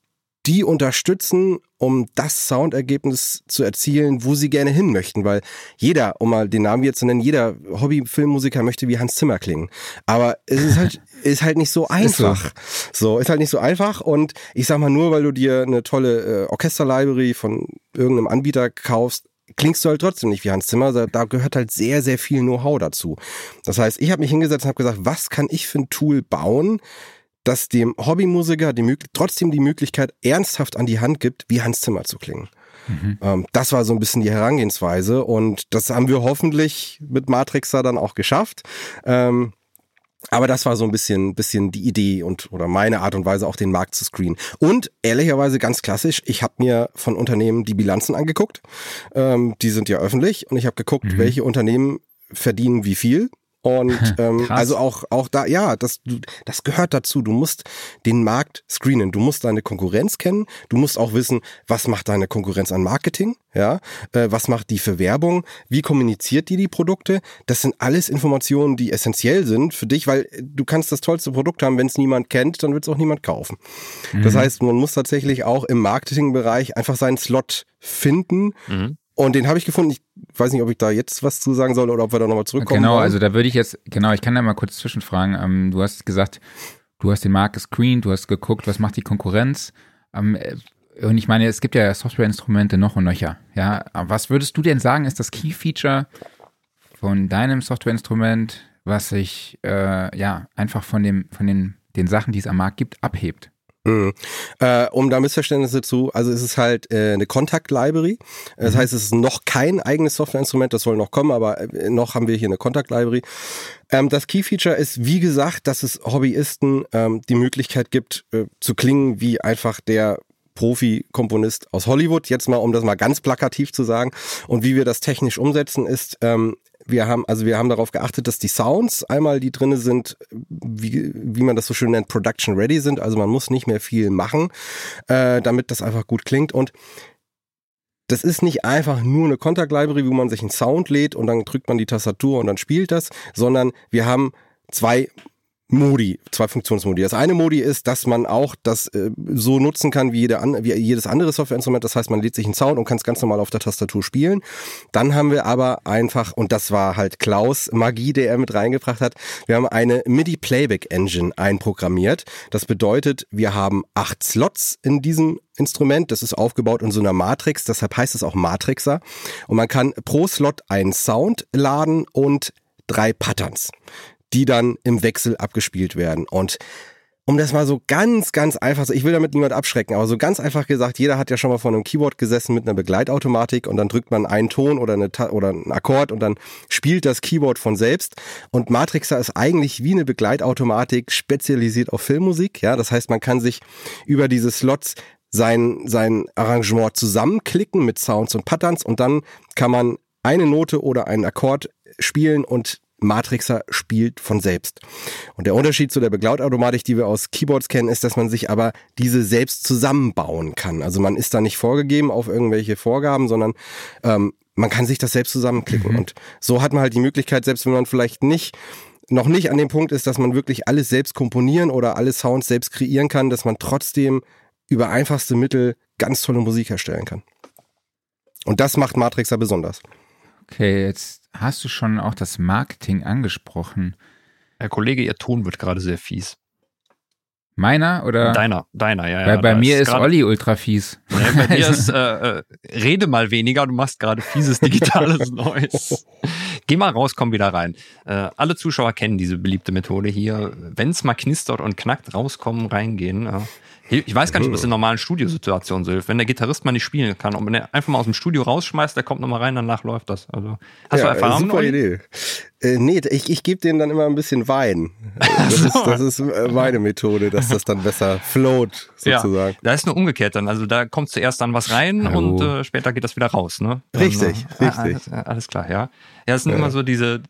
die unterstützen, um das Soundergebnis zu erzielen, wo sie gerne hin möchten. Weil jeder, um mal den Namen jetzt zu nennen, jeder Hobby-Filmmusiker möchte wie Hans Zimmer klingen. Aber es ist halt, ist halt nicht so einfach. So. so. ist halt nicht so einfach. Und ich sag mal, nur weil du dir eine tolle äh, Orchester-Library von irgendeinem Anbieter kaufst, klingst du halt trotzdem nicht wie Hans Zimmer. Da gehört halt sehr, sehr viel Know-how dazu. Das heißt, ich habe mich hingesetzt und habe gesagt, was kann ich für ein Tool bauen, das dem Hobbymusiker die, trotzdem die Möglichkeit ernsthaft an die Hand gibt, wie Hans Zimmer zu klingen. Mhm. Ähm, das war so ein bisschen die Herangehensweise und das haben wir hoffentlich mit Matrixer dann auch geschafft. Ähm, aber das war so ein bisschen, bisschen die Idee und oder meine Art und Weise, auch den Markt zu screenen. Und ehrlicherweise ganz klassisch, ich habe mir von Unternehmen die Bilanzen angeguckt. Ähm, die sind ja öffentlich und ich habe geguckt, mhm. welche Unternehmen verdienen wie viel und ähm, also auch, auch da, ja, das, das gehört dazu. Du musst den Markt screenen, du musst deine Konkurrenz kennen, du musst auch wissen, was macht deine Konkurrenz an Marketing, ja, äh, was macht die für Werbung, wie kommuniziert die die Produkte. Das sind alles Informationen, die essentiell sind für dich, weil du kannst das tollste Produkt haben, wenn es niemand kennt, dann wird es auch niemand kaufen. Mhm. Das heißt, man muss tatsächlich auch im Marketingbereich einfach seinen Slot finden. Mhm. Und den habe ich gefunden. Ich weiß nicht, ob ich da jetzt was zu sagen soll oder ob wir da nochmal zurückkommen. Genau, wollen. also da würde ich jetzt, genau, ich kann da mal kurz zwischenfragen. Ähm, du hast gesagt, du hast den Markt gescreent, du hast geguckt, was macht die Konkurrenz. Ähm, äh, und ich meine, es gibt ja Softwareinstrumente noch und nöcher. Ja, was würdest du denn sagen, ist das Key Feature von deinem Softwareinstrument, was sich äh, ja einfach von dem, von den, den Sachen, die es am Markt gibt, abhebt? Mhm. Äh, um da Missverständnisse zu, also es ist halt äh, eine Contact Library. Das mhm. heißt, es ist noch kein eigenes Softwareinstrument, das soll noch kommen, aber äh, noch haben wir hier eine Contact Library. Ähm, das Key Feature ist, wie gesagt, dass es Hobbyisten ähm, die Möglichkeit gibt, äh, zu klingen wie einfach der Profi-Komponist aus Hollywood, jetzt mal, um das mal ganz plakativ zu sagen. Und wie wir das technisch umsetzen, ist, ähm, wir haben, also wir haben darauf geachtet, dass die Sounds einmal, die drinne sind, wie, wie man das so schön nennt, production ready sind. Also man muss nicht mehr viel machen, äh, damit das einfach gut klingt. Und das ist nicht einfach nur eine Contact Library, wo man sich einen Sound lädt und dann drückt man die Tastatur und dann spielt das, sondern wir haben zwei Modi, zwei Funktionsmodi. Das eine Modi ist, dass man auch das äh, so nutzen kann wie, jede an, wie jedes andere Softwareinstrument. Das heißt, man lädt sich einen Sound und kann es ganz normal auf der Tastatur spielen. Dann haben wir aber einfach, und das war halt Klaus Magie, der er mit reingebracht hat, wir haben eine MIDI Playback Engine einprogrammiert. Das bedeutet, wir haben acht Slots in diesem Instrument. Das ist aufgebaut in so einer Matrix, deshalb heißt es auch Matrixer. Und man kann pro Slot einen Sound laden und drei Patterns die dann im Wechsel abgespielt werden. Und um das mal so ganz, ganz einfach, ich will damit niemand abschrecken, aber so ganz einfach gesagt, jeder hat ja schon mal vor einem Keyboard gesessen mit einer Begleitautomatik und dann drückt man einen Ton oder, eine, oder einen Akkord und dann spielt das Keyboard von selbst. Und Matrixer ist eigentlich wie eine Begleitautomatik spezialisiert auf Filmmusik. Ja, das heißt, man kann sich über diese Slots sein, sein Arrangement zusammenklicken mit Sounds und Patterns und dann kann man eine Note oder einen Akkord spielen und Matrixer spielt von selbst. Und der Unterschied zu der Beglautautomatik, die wir aus Keyboards kennen, ist, dass man sich aber diese selbst zusammenbauen kann. Also man ist da nicht vorgegeben auf irgendwelche Vorgaben, sondern ähm, man kann sich das selbst zusammenklicken. Mhm. Und so hat man halt die Möglichkeit, selbst wenn man vielleicht nicht noch nicht an dem Punkt ist, dass man wirklich alles selbst komponieren oder alle Sounds selbst kreieren kann, dass man trotzdem über einfachste Mittel ganz tolle Musik herstellen kann. Und das macht Matrixer besonders. Okay, jetzt hast du schon auch das Marketing angesprochen. Herr Kollege, Ihr Ton wird gerade sehr fies. Meiner oder? Deiner, deiner, ja. Weil ja, bei mir ist, ist Olli ultra fies. Nee, bei dir ist, äh, äh, rede mal weniger, du machst gerade fieses digitales Neues. Geh mal raus, komm wieder rein. Äh, alle Zuschauer kennen diese beliebte Methode hier. Wenn es mal knistert und knackt, rauskommen, reingehen. Ja. Ich weiß gar nicht, ob das in normalen Studiosituationen so hilft. Wenn der Gitarrist mal nicht spielen kann und wenn er einfach mal aus dem Studio rausschmeißt, der kommt nochmal rein, danach läuft das. Also, hast ja, du Erfahrung? Super Idee. Äh, nee, ich, ich gebe denen dann immer ein bisschen Wein. Das, so. ist, das ist äh, meine Methode, dass das dann besser float, sozusagen. Ja, da ist nur umgekehrt dann. Also da kommt zuerst dann was rein Hallo. und äh, später geht das wieder raus. Ne? Richtig, also, richtig. Ah, alles klar, ja. Ja, es sind ja. immer so diese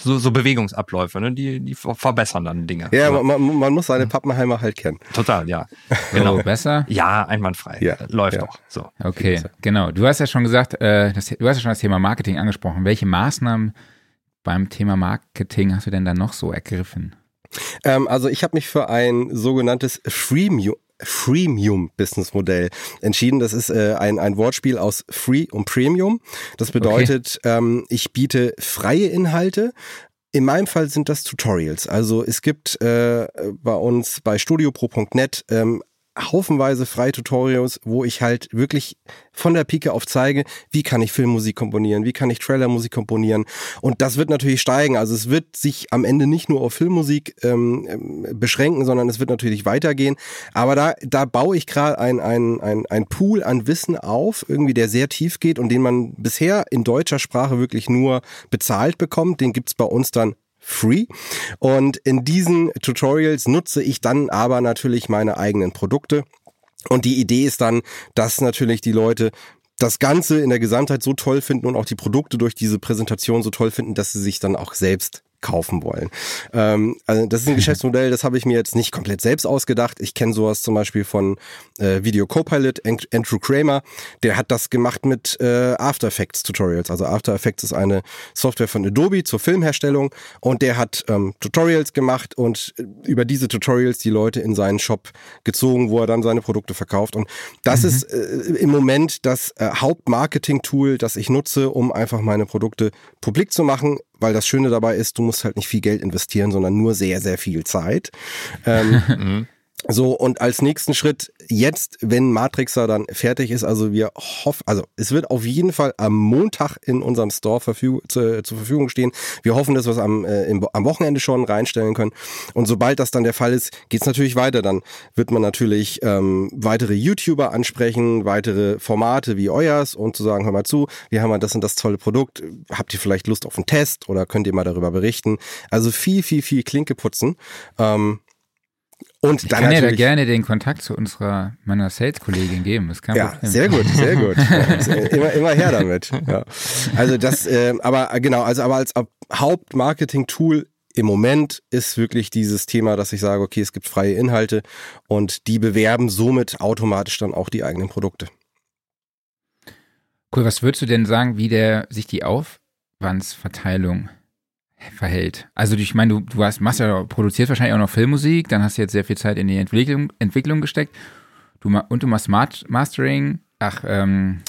so, so Bewegungsabläufe, ne? die, die verbessern dann Dinge. Ja, man, man muss seine Pappenheimer halt kennen. Total, ja. Genau. So, besser? Ja, einwandfrei. Ja, Läuft ja. doch. So. Okay, genau. Du hast ja schon gesagt, äh, das, du hast ja schon das Thema Marketing angesprochen. Welche Maßnahmen beim Thema Marketing hast du denn dann noch so ergriffen? Ähm, also ich habe mich für ein sogenanntes Freemium, Freemium-Business-Modell entschieden. Das ist äh, ein, ein Wortspiel aus Free und Premium. Das bedeutet, okay. ähm, ich biete freie Inhalte. In meinem Fall sind das Tutorials. Also es gibt äh, bei uns bei studiopro.net ähm, haufenweise freie Tutorials, wo ich halt wirklich von der Pike auf zeige, wie kann ich Filmmusik komponieren, wie kann ich Trailermusik komponieren. Und das wird natürlich steigen. Also es wird sich am Ende nicht nur auf Filmmusik ähm, ähm beschränken, sondern es wird natürlich weitergehen. Aber da, da baue ich gerade ein, ein, ein, ein Pool an Wissen auf, irgendwie der sehr tief geht und den man bisher in deutscher Sprache wirklich nur bezahlt bekommt. Den gibt's bei uns dann free. Und in diesen Tutorials nutze ich dann aber natürlich meine eigenen Produkte. Und die Idee ist dann, dass natürlich die Leute das Ganze in der Gesamtheit so toll finden und auch die Produkte durch diese Präsentation so toll finden, dass sie sich dann auch selbst kaufen wollen. Ähm, also das ist ein Geschäftsmodell, das habe ich mir jetzt nicht komplett selbst ausgedacht. Ich kenne sowas zum Beispiel von äh, Video Copilot, Andrew Kramer, der hat das gemacht mit äh, After Effects Tutorials. Also After Effects ist eine Software von Adobe zur Filmherstellung und der hat ähm, Tutorials gemacht und über diese Tutorials die Leute in seinen Shop gezogen, wo er dann seine Produkte verkauft. Und das mhm. ist äh, im Moment das äh, Hauptmarketing-Tool, das ich nutze, um einfach meine Produkte publik zu machen weil das Schöne dabei ist, du musst halt nicht viel Geld investieren, sondern nur sehr, sehr viel Zeit. Ähm, mhm. So, und als nächsten Schritt, jetzt, wenn Matrixer dann fertig ist, also wir hoffen, also es wird auf jeden Fall am Montag in unserem Store verfüg zu, zur Verfügung stehen. Wir hoffen, dass wir es am, äh, im, am Wochenende schon reinstellen können. Und sobald das dann der Fall ist, geht es natürlich weiter. Dann wird man natürlich ähm, weitere YouTuber ansprechen, weitere Formate wie euers und zu sagen, hör mal zu, wir haben das und das tolle Produkt. Habt ihr vielleicht Lust auf einen Test oder könnt ihr mal darüber berichten? Also viel, viel, viel Klinke putzen. Ähm, und ich dann kann ja da gerne den Kontakt zu unserer meiner Sales-Kollegin geben. Das kann ja, Problem. sehr gut, sehr gut. immer, immer her damit. Ja. Also das, äh, aber genau, also aber als Hauptmarketing-Tool im Moment ist wirklich dieses Thema, dass ich sage, okay, es gibt freie Inhalte und die bewerben somit automatisch dann auch die eigenen Produkte. Cool, was würdest du denn sagen, wie der sich die Aufwandsverteilung verhält. Also ich meine, du, du hast, machst ja, produzierst wahrscheinlich auch noch Filmmusik, dann hast du jetzt sehr viel Zeit in die Entwicklung, Entwicklung gesteckt. Du, und du machst Mastering, ach, ähm,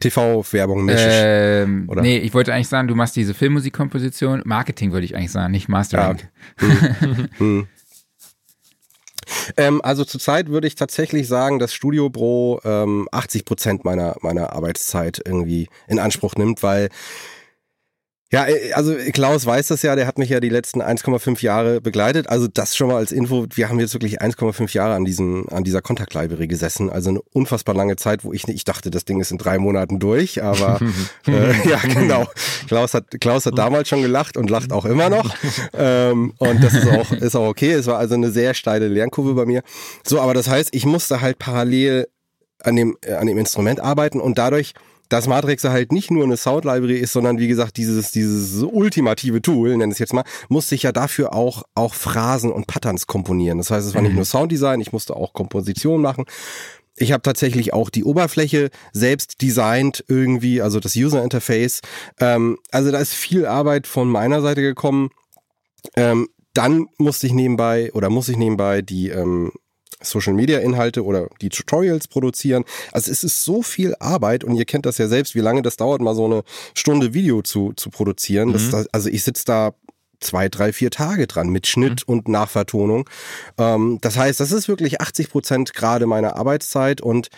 TV-Werbung, ähm, oder? Nee, ich wollte eigentlich sagen, du machst diese Filmmusikkomposition, Marketing würde ich eigentlich sagen, nicht Mastering. Ja, okay. hm. hm. Ähm, also zurzeit würde ich tatsächlich sagen, dass Studio Bro ähm, 80 Prozent meiner, meiner Arbeitszeit irgendwie in Anspruch nimmt, weil ja, äh, also Klaus weiß das ja, der hat mich ja die letzten 1,5 Jahre begleitet. Also das schon mal als Info, wir haben jetzt wirklich 1,5 Jahre an diesem, an dieser Contact Library gesessen. Also eine unfassbar lange Zeit, wo ich ich dachte, das Ding ist in drei Monaten durch, aber äh, ja, genau. Klaus hat, Klaus hat damals schon gelacht und lacht auch immer noch. Ähm, und das ist auch, ist auch okay. Es war also eine sehr steile Lernkurve bei mir. So, aber das heißt, ich musste halt parallel an dem, äh, an dem Instrument arbeiten und dadurch dass Matrix halt nicht nur eine Sound Library ist, sondern wie gesagt dieses dieses ultimative Tool, nenne ich es jetzt mal, musste ich ja dafür auch auch Phrasen und Patterns komponieren. Das heißt, es war nicht mhm. nur Sounddesign, ich musste auch Komposition machen. Ich habe tatsächlich auch die Oberfläche selbst designt irgendwie, also das User Interface. Ähm, also da ist viel Arbeit von meiner Seite gekommen. Ähm, dann musste ich nebenbei oder muss ich nebenbei die ähm, Social Media Inhalte oder die Tutorials produzieren. Also es ist so viel Arbeit und ihr kennt das ja selbst, wie lange das dauert, mal so eine Stunde Video zu, zu produzieren. Mhm. Das, also ich sitze da zwei, drei, vier Tage dran mit Schnitt mhm. und Nachvertonung. Ähm, das heißt, das ist wirklich 80 Prozent gerade meiner Arbeitszeit und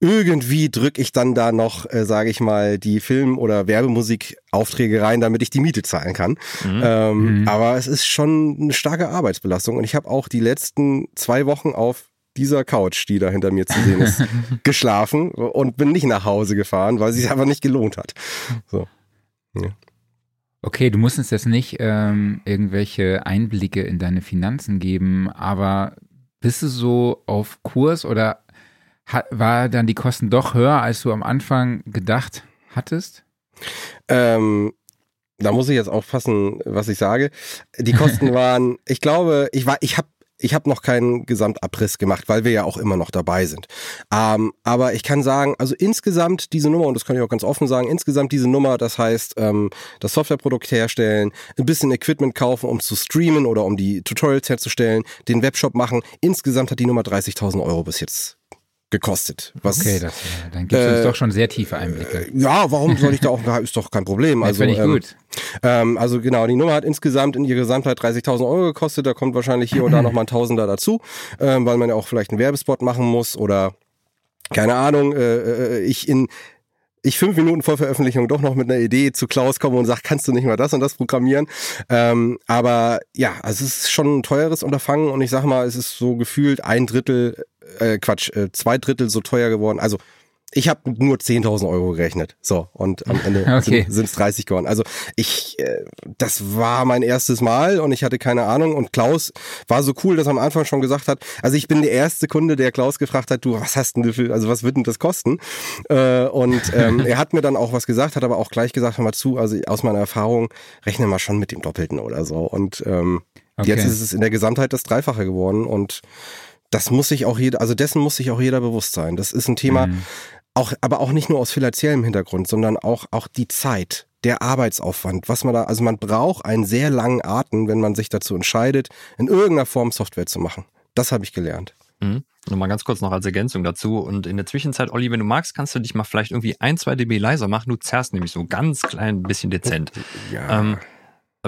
irgendwie drücke ich dann da noch, äh, sage ich mal, die Film- oder Werbemusikaufträge rein, damit ich die Miete zahlen kann. Mhm. Ähm, mhm. Aber es ist schon eine starke Arbeitsbelastung und ich habe auch die letzten zwei Wochen auf dieser Couch, die da hinter mir zu sehen ist, geschlafen und bin nicht nach Hause gefahren, weil es sich einfach nicht gelohnt hat. So. Ja. Okay, du musst uns jetzt nicht ähm, irgendwelche Einblicke in deine Finanzen geben, aber bist du so auf Kurs oder hat, war dann die Kosten doch höher, als du am Anfang gedacht hattest? Ähm, da muss ich jetzt aufpassen, was ich sage. Die Kosten waren, ich glaube, ich war, ich habe ich habe noch keinen Gesamtabriss gemacht, weil wir ja auch immer noch dabei sind. Ähm, aber ich kann sagen, also insgesamt diese Nummer, und das kann ich auch ganz offen sagen, insgesamt diese Nummer, das heißt, ähm, das Softwareprodukt herstellen, ein bisschen Equipment kaufen, um zu streamen oder um die Tutorials herzustellen, den Webshop machen. Insgesamt hat die Nummer 30.000 Euro bis jetzt gekostet. Was, okay, das, dann gibt es äh, uns doch schon sehr tiefe Einblicke. Ja, warum soll ich da auch, ist doch kein Problem. Also, finde ich ähm, gut. Ähm, also genau, die Nummer hat insgesamt in ihrer Gesamtheit 30.000 Euro gekostet, da kommt wahrscheinlich hier und da nochmal ein Tausender dazu, ähm, weil man ja auch vielleicht einen Werbespot machen muss oder keine Ahnung, äh, äh ich in ich fünf Minuten vor Veröffentlichung doch noch mit einer Idee zu Klaus komme und sage, kannst du nicht mal das und das programmieren? Ähm, aber ja, also es ist schon ein teures Unterfangen und ich sag mal, es ist so gefühlt ein Drittel äh, Quatsch, äh, zwei Drittel so teuer geworden. Also ich habe nur 10.000 Euro gerechnet. So, und am Ende okay. sind es 30 geworden. Also ich, äh, das war mein erstes Mal und ich hatte keine Ahnung. Und Klaus war so cool, dass er am Anfang schon gesagt hat, also ich bin der erste Kunde, der Klaus gefragt hat, du, was hast denn du für, also was wird denn das kosten? Äh, und ähm, er hat mir dann auch was gesagt, hat aber auch gleich gesagt, hör mal zu, also aus meiner Erfahrung rechne mal schon mit dem Doppelten oder so. Und ähm, okay. jetzt ist es in der Gesamtheit das Dreifache geworden und das muss sich auch jeder, also dessen muss sich auch jeder bewusst sein. Das ist ein Thema, mhm. Auch, aber auch nicht nur aus finanziellem Hintergrund, sondern auch, auch die Zeit, der Arbeitsaufwand, was man da, also man braucht einen sehr langen Atem, wenn man sich dazu entscheidet, in irgendeiner Form Software zu machen. Das habe ich gelernt. Mhm. Nochmal ganz kurz noch als Ergänzung dazu. Und in der Zwischenzeit, Olli, wenn du magst, kannst du dich mal vielleicht irgendwie ein, zwei dB leiser machen. Du zerrst nämlich so ganz klein bisschen dezent. Ja. Ähm,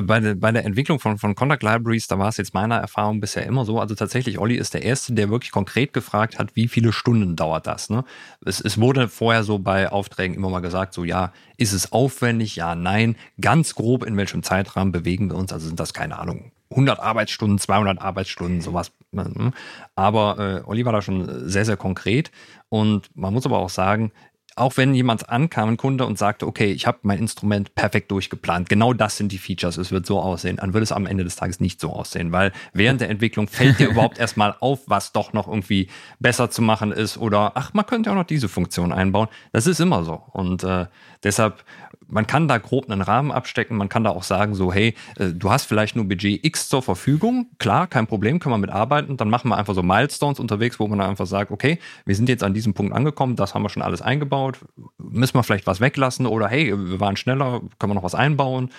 bei der, bei der Entwicklung von, von Contact Libraries, da war es jetzt meiner Erfahrung bisher immer so. Also tatsächlich, Olli ist der Erste, der wirklich konkret gefragt hat, wie viele Stunden dauert das. Ne? Es, es wurde vorher so bei Aufträgen immer mal gesagt, so ja, ist es aufwendig? Ja, nein. Ganz grob, in welchem Zeitrahmen bewegen wir uns? Also sind das, keine Ahnung, 100 Arbeitsstunden, 200 Arbeitsstunden, sowas. Ne? Aber äh, Olli war da schon sehr, sehr konkret. Und man muss aber auch sagen, auch wenn jemand ankam, ein Kunde, und sagte, okay, ich habe mein Instrument perfekt durchgeplant, genau das sind die Features, es wird so aussehen, dann wird es am Ende des Tages nicht so aussehen, weil während der Entwicklung fällt dir überhaupt erstmal auf, was doch noch irgendwie besser zu machen ist oder ach, man könnte ja auch noch diese Funktion einbauen. Das ist immer so. Und äh, deshalb man kann da grob einen Rahmen abstecken, man kann da auch sagen, so, hey, äh, du hast vielleicht nur Budget X zur Verfügung, klar, kein Problem, können wir mitarbeiten, dann machen wir einfach so Milestones unterwegs, wo man dann einfach sagt, okay, wir sind jetzt an diesem Punkt angekommen, das haben wir schon alles eingebaut, müssen wir vielleicht was weglassen oder hey, wir waren schneller, können wir noch was einbauen.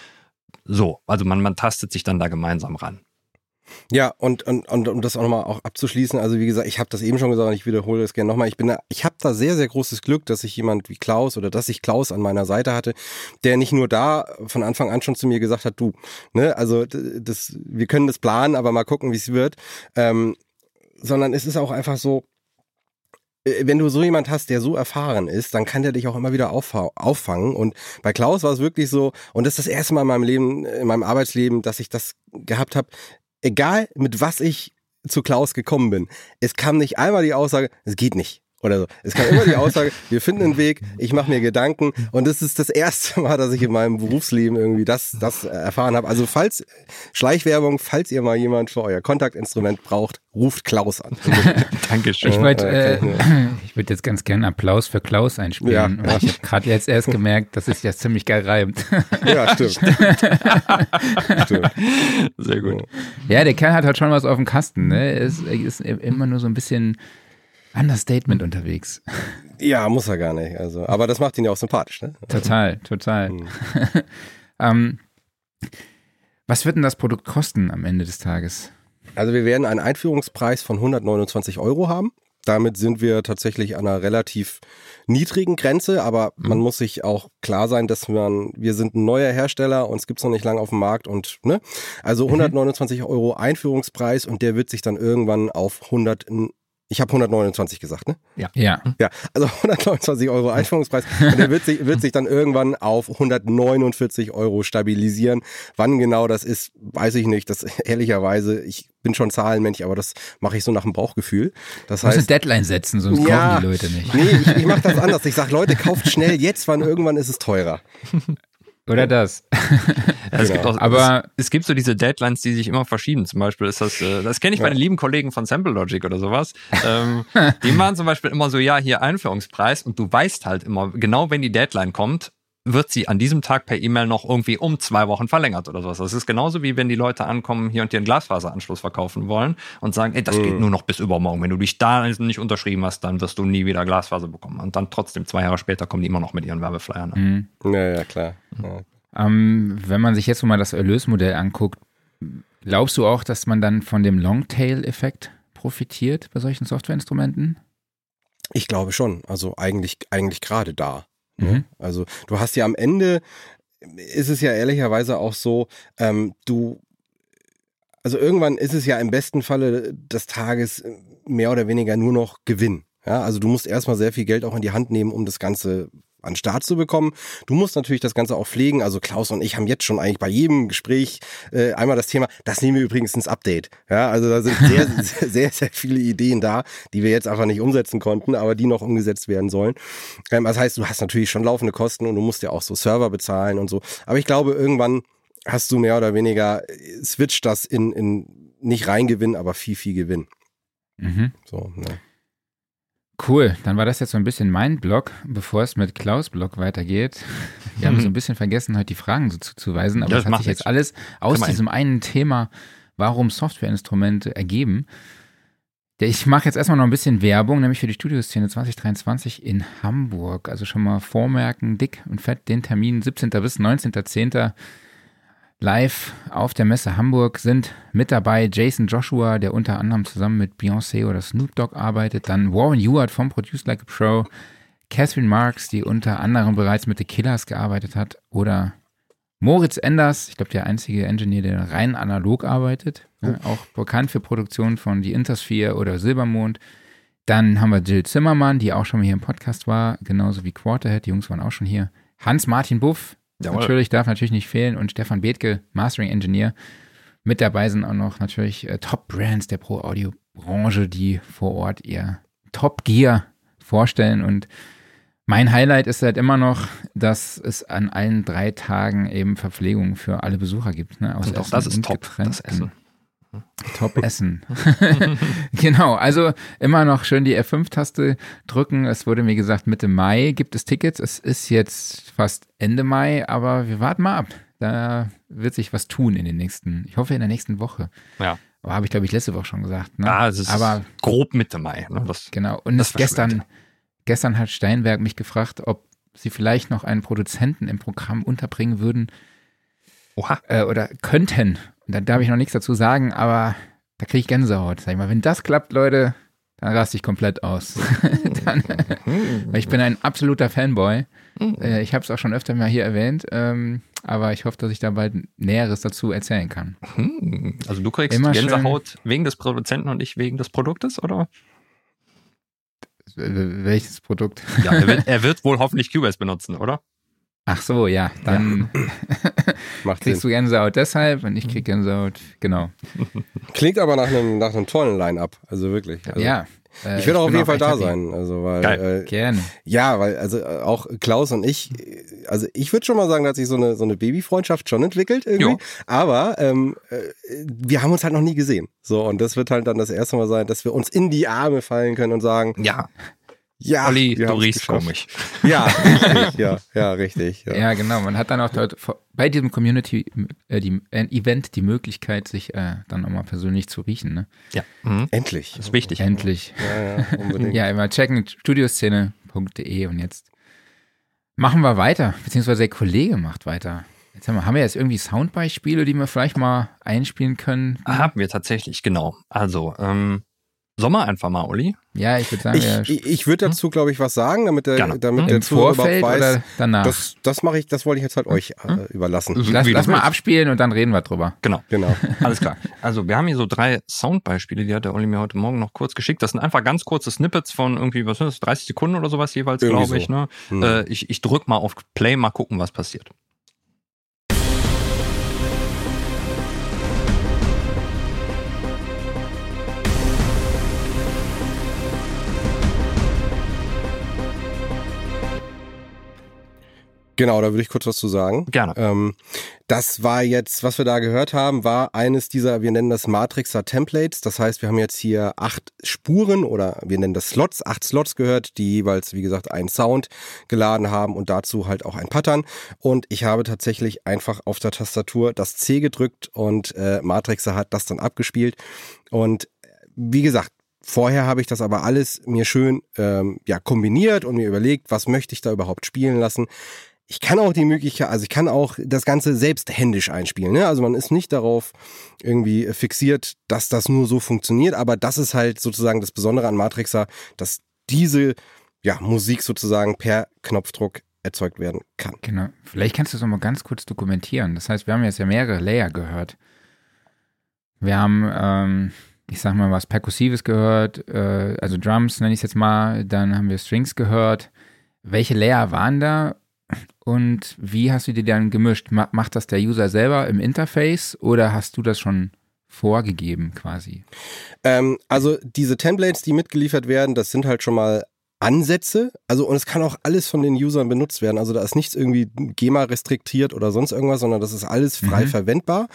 So, also man, man tastet sich dann da gemeinsam ran. Ja, und, und, und um das auch nochmal auch abzuschließen, also wie gesagt, ich habe das eben schon gesagt und ich wiederhole das gerne nochmal. Ich ich habe da sehr, sehr großes Glück, dass ich jemand wie Klaus oder dass ich Klaus an meiner Seite hatte, der nicht nur da von Anfang an schon zu mir gesagt hat, du, ne, also das, wir können das planen, aber mal gucken, wie es wird. Ähm, sondern es ist auch einfach so, äh, wenn du so jemand hast, der so erfahren ist, dann kann der dich auch immer wieder auffangen. Und bei Klaus war es wirklich so, und das ist das erste Mal in meinem Leben, in meinem Arbeitsleben, dass ich das gehabt habe egal mit was ich zu Klaus gekommen bin, es kam nicht einmal die Aussage, es geht nicht oder so. Es kam immer die Aussage, wir finden einen Weg, ich mache mir Gedanken und das ist das erste Mal, dass ich in meinem Berufsleben irgendwie das, das erfahren habe. Also falls, Schleichwerbung, falls ihr mal jemand für euer Kontaktinstrument braucht, ruft Klaus an. Dankeschön. Ich wollte äh, ich würd jetzt ganz gerne Applaus für Klaus einspielen. Ja, ja. ich habe gerade jetzt erst gemerkt, dass es ja ziemlich geil reimt. Ja, stimmt. stimmt. Sehr gut. Ja, der Kerl hat halt schon was auf dem Kasten. Ne? Er ist, er ist immer nur so ein bisschen Understatement unterwegs. Ja, muss er gar nicht. Also, aber das macht ihn ja auch sympathisch, ne? Total, total. Mhm. ähm, was wird denn das Produkt kosten am Ende des Tages? Also wir werden einen Einführungspreis von 129 Euro haben. Damit sind wir tatsächlich an einer relativ niedrigen Grenze, aber mhm. man muss sich auch klar sein, dass man, wir sind ein neuer Hersteller und es gibt es noch nicht lange auf dem Markt und, ne? Also 129 mhm. Euro Einführungspreis und der wird sich dann irgendwann auf 100 Ich habe 129 gesagt, ne? Ja. Ja, also 129 Euro Einführungspreis. Und der wird sich, wird sich dann irgendwann auf 149 Euro stabilisieren. Wann genau das ist, weiß ich nicht. Das ehrlicherweise, ich bin schon Zahlenmensch, aber das mache ich so nach dem Bauchgefühl. Das Du musst eine heißt, Deadline setzen, sonst Ja. kaufen die Leute nicht. nee, ich, ich mache das anders. Ich sage, Leute, kauft schnell jetzt, wann irgendwann ist es teurer. Oder das. Ja, es, gibt Genau. auch, Aber- es, es gibt so diese Deadlines, die sich immer verschieben. Zum Beispiel ist das, äh, das kenne ich bei den lieben Kollegen von Sample Logic oder sowas. Ähm, die machen zum Beispiel immer so, ja, hier Einführungspreis und du weißt halt immer, genau wenn die Deadline kommt, wird sie an diesem Tag per E-Mail noch irgendwie um zwei Wochen verlängert oder sowas. Das ist genauso wie wenn die Leute ankommen hier und dir einen Glasfaseranschluss verkaufen wollen und sagen, ey, das geht Mhm. nur noch bis übermorgen. Wenn du dich da nicht unterschrieben hast, dann wirst du nie wieder Glasfaser bekommen. Und dann trotzdem zwei Jahre später kommen die immer noch mit ihren Werbeflyern. an. Mhm. Ja, ja, klar. Ja. Ähm, wenn man sich jetzt mal das Erlösmodell anguckt, glaubst du auch, dass man dann von dem Longtail-Effekt profitiert bei solchen Softwareinstrumenten? Ich glaube schon. Also eigentlich, eigentlich gerade da. Mhm. Ne? Also du hast ja am Ende, ist es ja ehrlicherweise auch so, ähm, du, also irgendwann ist es ja im besten Falle des Tages mehr oder weniger nur noch Gewinn. Ja, also du musst erstmal sehr viel Geld auch in die Hand nehmen, um das Ganze an Start zu bekommen. Du musst natürlich das Ganze auch pflegen. Also Klaus und ich haben jetzt schon eigentlich bei jedem Gespräch äh, einmal das Thema, das nehmen wir übrigens ins Update. Ja, also da sind sehr, sehr, sehr, sehr viele Ideen da, die wir jetzt einfach nicht umsetzen konnten, aber die noch umgesetzt werden sollen. Ähm, das heißt, du hast natürlich schon laufende Kosten und du musst ja auch so Server bezahlen und so. Aber ich glaube, irgendwann hast du mehr oder weniger, äh, switcht das in, in nicht Reingewinn, aber viel, viel Gewinn. Mhm. So, ne? Cool, dann war das jetzt so ein bisschen mein Blog, bevor es mit Klaus Blog weitergeht. Wir haben Mhm. so ein bisschen vergessen, heute die Fragen so zuzuweisen, aber das, das hat sich jetzt alles aus diesem einen Thema, warum Softwareinstrumente ergeben. Ich mache jetzt erstmal noch ein bisschen Werbung, nämlich für die Studioszene 2023 in Hamburg. Also schon mal vormerken, dick und fett, den Termin 17. bis 19.10. Live auf der Messe Hamburg sind mit dabei Jason Joshua, der unter anderem zusammen mit Beyoncé oder Snoop Dogg arbeitet, dann Warren Ewart vom Produce Like a Pro, Catherine Marks, die unter anderem bereits mit The Killers gearbeitet hat, oder Moritz Enders, ich glaube der einzige Engineer, der rein analog arbeitet, ja, auch bekannt für Produktionen von The Intersphere oder Silbermond. Dann haben wir Jill Zimmermann, die auch schon mal hier im Podcast war, genauso wie Quarterhead, die Jungs waren auch schon hier. Hans-Martin Buff, Jawohl. natürlich, darf natürlich nicht fehlen. Und Stefan Bethke, Mastering Engineer. Mit dabei sind auch noch natürlich äh, Top-Brands der Pro-Audio-Branche, die vor Ort ihr Top-Gear vorstellen. Und mein Highlight ist halt immer noch, dass es an allen drei Tagen eben Verpflegung für alle Besucher gibt. Ne? Aus Und auch Essen das ist top, Getränken. das Essen. Top Essen. genau, also immer noch schön die F5-Taste drücken. Es wurde mir gesagt, Mitte Mai gibt es Tickets. Es ist jetzt fast Ende Mai, aber wir warten mal ab. Da wird sich was tun in den nächsten, ich hoffe in der nächsten Woche. Ja. Aber habe ich, glaube ich, letzte Woche schon gesagt. Ne? Ah, es ist aber grob Mitte Mai. Ne? Das, genau. Und das es gestern, gestern hat Steinberg mich gefragt, ob sie vielleicht noch einen Produzenten im Programm unterbringen würden, oha. äh, oder könnten. Und da darf ich noch nichts dazu sagen, aber da kriege ich Gänsehaut. Sag ich mal, wenn das klappt, Leute, dann raste ich komplett aus. dann, ich bin ein absoluter Fanboy. Äh, ich habe es auch schon öfter mal hier erwähnt, ähm, aber ich hoffe, dass ich da bald Näheres dazu erzählen kann. Hm, Also du kriegst Immer Gänsehaut wegen des Produzenten und nicht wegen des Produktes, oder? Welches Produkt? Ja, er wird, er wird wohl hoffentlich Cubase benutzen, oder? Ach so, ja, dann Macht kriegst Sinn. du Gänsehaut deshalb und ich krieg Gänsehaut, genau. Klingt aber nach einem, nach einem tollen Line-Up. Also wirklich. Also, ja. äh, Ich werde auch auf jeden Fall da happy. sein. Also, weil, Geil. äh, Gerne. Ja, weil also äh, auch Klaus und ich, äh, also ich würde schon mal sagen, dass sich so eine so eine Babyfreundschaft schon entwickelt irgendwie. Jo. Aber ähm, äh, wir haben uns halt noch nie gesehen. So und das wird halt dann das erste Mal sein, dass wir uns in die Arme fallen können und sagen, Ja, ja, Olli, du riechst komisch. Ja, richtig, ja, ja, richtig. Ja. Ja, genau. Man hat dann auch dort bei diesem Community äh, die, äh, Event die Möglichkeit, sich äh, dann auch mal persönlich zu riechen. Ne? Ja, mhm. Endlich. das ist wichtig. Endlich. Ja, ja, unbedingt. Ja, immer checken, studioszene.de und jetzt machen wir weiter, beziehungsweise der Kollege macht weiter. Jetzt haben wir, haben wir jetzt irgendwie Soundbeispiele, die wir vielleicht mal einspielen können. Haben wir tatsächlich, genau. Also, ähm, Sommer einfach mal, Olli. Ja, ich würde sagen, Ich, wir ich, ich würde dazu, glaube ich, was sagen, damit der, Gerne. damit Hm? der im Zuhörer Vorfeld überhaupt weiß. oder danach? Das, das mache ich, das wollte ich jetzt halt euch äh, überlassen. lass Wie lass mal abspielen und dann reden wir drüber. Genau. Genau. Alles klar. Also wir haben hier so drei Soundbeispiele, die hat der Olli mir heute Morgen noch kurz geschickt. Das sind einfach ganz kurze Snippets von irgendwie, was sind das, 30 Sekunden oder sowas jeweils, glaube ich. so. Ne? Hm. Äh, ich. Ich drück mal auf Play, mal gucken, was passiert. Genau, da würde ich kurz was zu sagen. Gerne. Ähm, das war jetzt, was wir da gehört haben, war eines dieser, wir nennen das Matrixer Templates. Das heißt, wir haben jetzt hier acht Spuren oder wir nennen das Slots, acht Slots gehört, die jeweils, wie gesagt, einen Sound geladen haben und dazu halt auch ein Pattern. Und ich habe tatsächlich einfach auf der Tastatur das C gedrückt und äh, Matrixer hat das dann abgespielt. Und äh, wie gesagt, Vorher habe ich das aber alles mir schön ähm, ja, kombiniert und mir überlegt, was möchte ich da überhaupt spielen lassen. Ich kann auch die Möglichkeit, also ich kann auch das Ganze selbst händisch einspielen. Ne? Also man ist nicht darauf irgendwie fixiert, dass das nur so funktioniert, aber das ist halt sozusagen das Besondere an Matrixer, dass diese ja, Musik sozusagen per Knopfdruck erzeugt werden kann. Genau. Vielleicht kannst du es noch mal ganz kurz dokumentieren. Das heißt, wir haben jetzt ja mehrere Layer gehört. Wir haben, ähm, ich sag mal, was Perkussives gehört, äh, also Drums nenne ich es jetzt mal, dann haben wir Strings gehört. Welche Layer waren da und wie hast du die dann gemischt? Ma macht das der User selber im Interface oder hast du das schon vorgegeben quasi? Ähm, also diese Templates, die mitgeliefert werden, das sind halt schon mal Ansätze. Also und es kann auch alles von den Usern benutzt werden. Also da ist nichts irgendwie GEMA restriktiert oder sonst irgendwas, sondern das ist alles frei Mhm. verwendbar.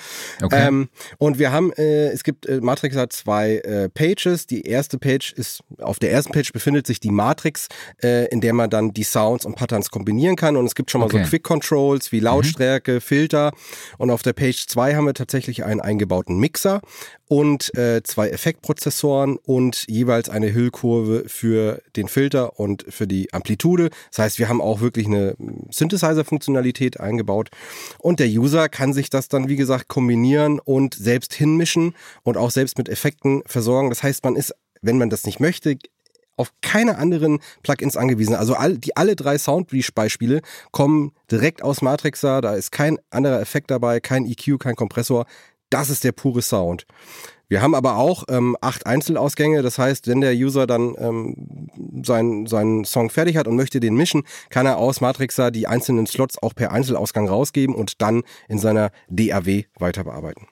Okay. Ähm, und wir haben, äh, es gibt, äh, Matrix hat zwei äh, Pages. Die erste Page ist, auf der ersten Page befindet sich die Matrix, äh, in der man dann die Sounds und Patterns kombinieren kann. Und es gibt schon mal Okay. so Quick Controls wie Lautstärke, Filter. Und auf der Page 2 haben wir tatsächlich einen eingebauten Mixer und äh, zwei Effektprozessoren und jeweils eine Hüllkurve für den Filter und für die Amplitude. Das heißt, wir haben auch wirklich eine Synthesizer-Funktionalität eingebaut und der User kann sich das dann, wie gesagt, kombinieren und selbst hinmischen und auch selbst mit Effekten versorgen. Das heißt, man ist, wenn man das nicht möchte, auf keine anderen Plugins angewiesen. Also all, die alle drei Soundbreach-Beispiele kommen direkt aus Matrixer. Da ist kein anderer Effekt dabei, kein EQ, kein Kompressor. Das ist der pure Sound. Wir haben aber auch ähm, acht Einzelausgänge. Das heißt, wenn der User dann ähm, seinen, seinen Song fertig hat und möchte den mischen, kann er aus Matrixer die einzelnen Slots auch per Einzelausgang rausgeben und dann in seiner DAW weiter bearbeiten.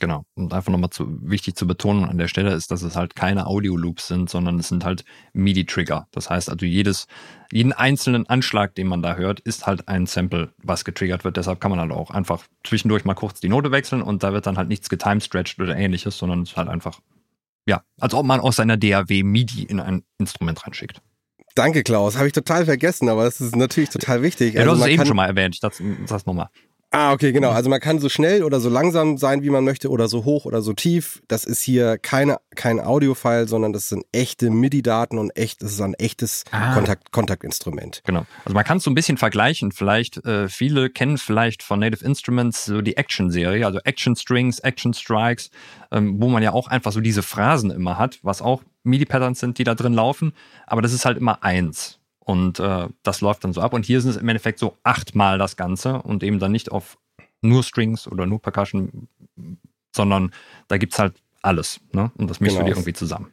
Genau. Und einfach nochmal zu, wichtig zu betonen an der Stelle ist, dass es halt keine Audio-Loops sind, sondern es sind halt MIDI-Trigger. Das heißt also, jedes, jeden einzelnen Anschlag, den man da hört, ist halt ein Sample, was getriggert wird. Deshalb kann man halt auch einfach zwischendurch mal kurz die Note wechseln und da wird dann halt nichts getimestretched oder ähnliches, sondern es ist halt einfach, ja, als ob man aus seiner DAW MIDI in ein Instrument reinschickt. Danke, Klaus. Habe ich total vergessen, aber das ist natürlich total wichtig. Ja, du hast Also es man eben schon mal erwähnt. Ich dachte, sag's nochmal. Ah, okay, genau. Also man kann so schnell oder so langsam sein, wie man möchte, oder so hoch oder so tief. Das ist hier keine, kein Audio-File, sondern das sind echte MIDI-Daten und echt, das ist ein echtes Ah. Kontakt, Kontaktinstrument. Genau. Also man kann es so ein bisschen vergleichen. Vielleicht, äh, viele kennen vielleicht von Native Instruments so die Action-Serie, also Action Strings, Action Strikes, ähm, wo man ja auch einfach so diese Phrasen immer hat, was auch MIDI-Patterns sind, die da drin laufen. Aber das ist halt immer eins. Und äh, das läuft dann so ab. Und hier sind es im Endeffekt so achtmal das Ganze und eben dann nicht auf nur Strings oder nur Percussion, sondern da gibt's halt alles. Ne? Und das mischst Genau. du dir irgendwie zusammen.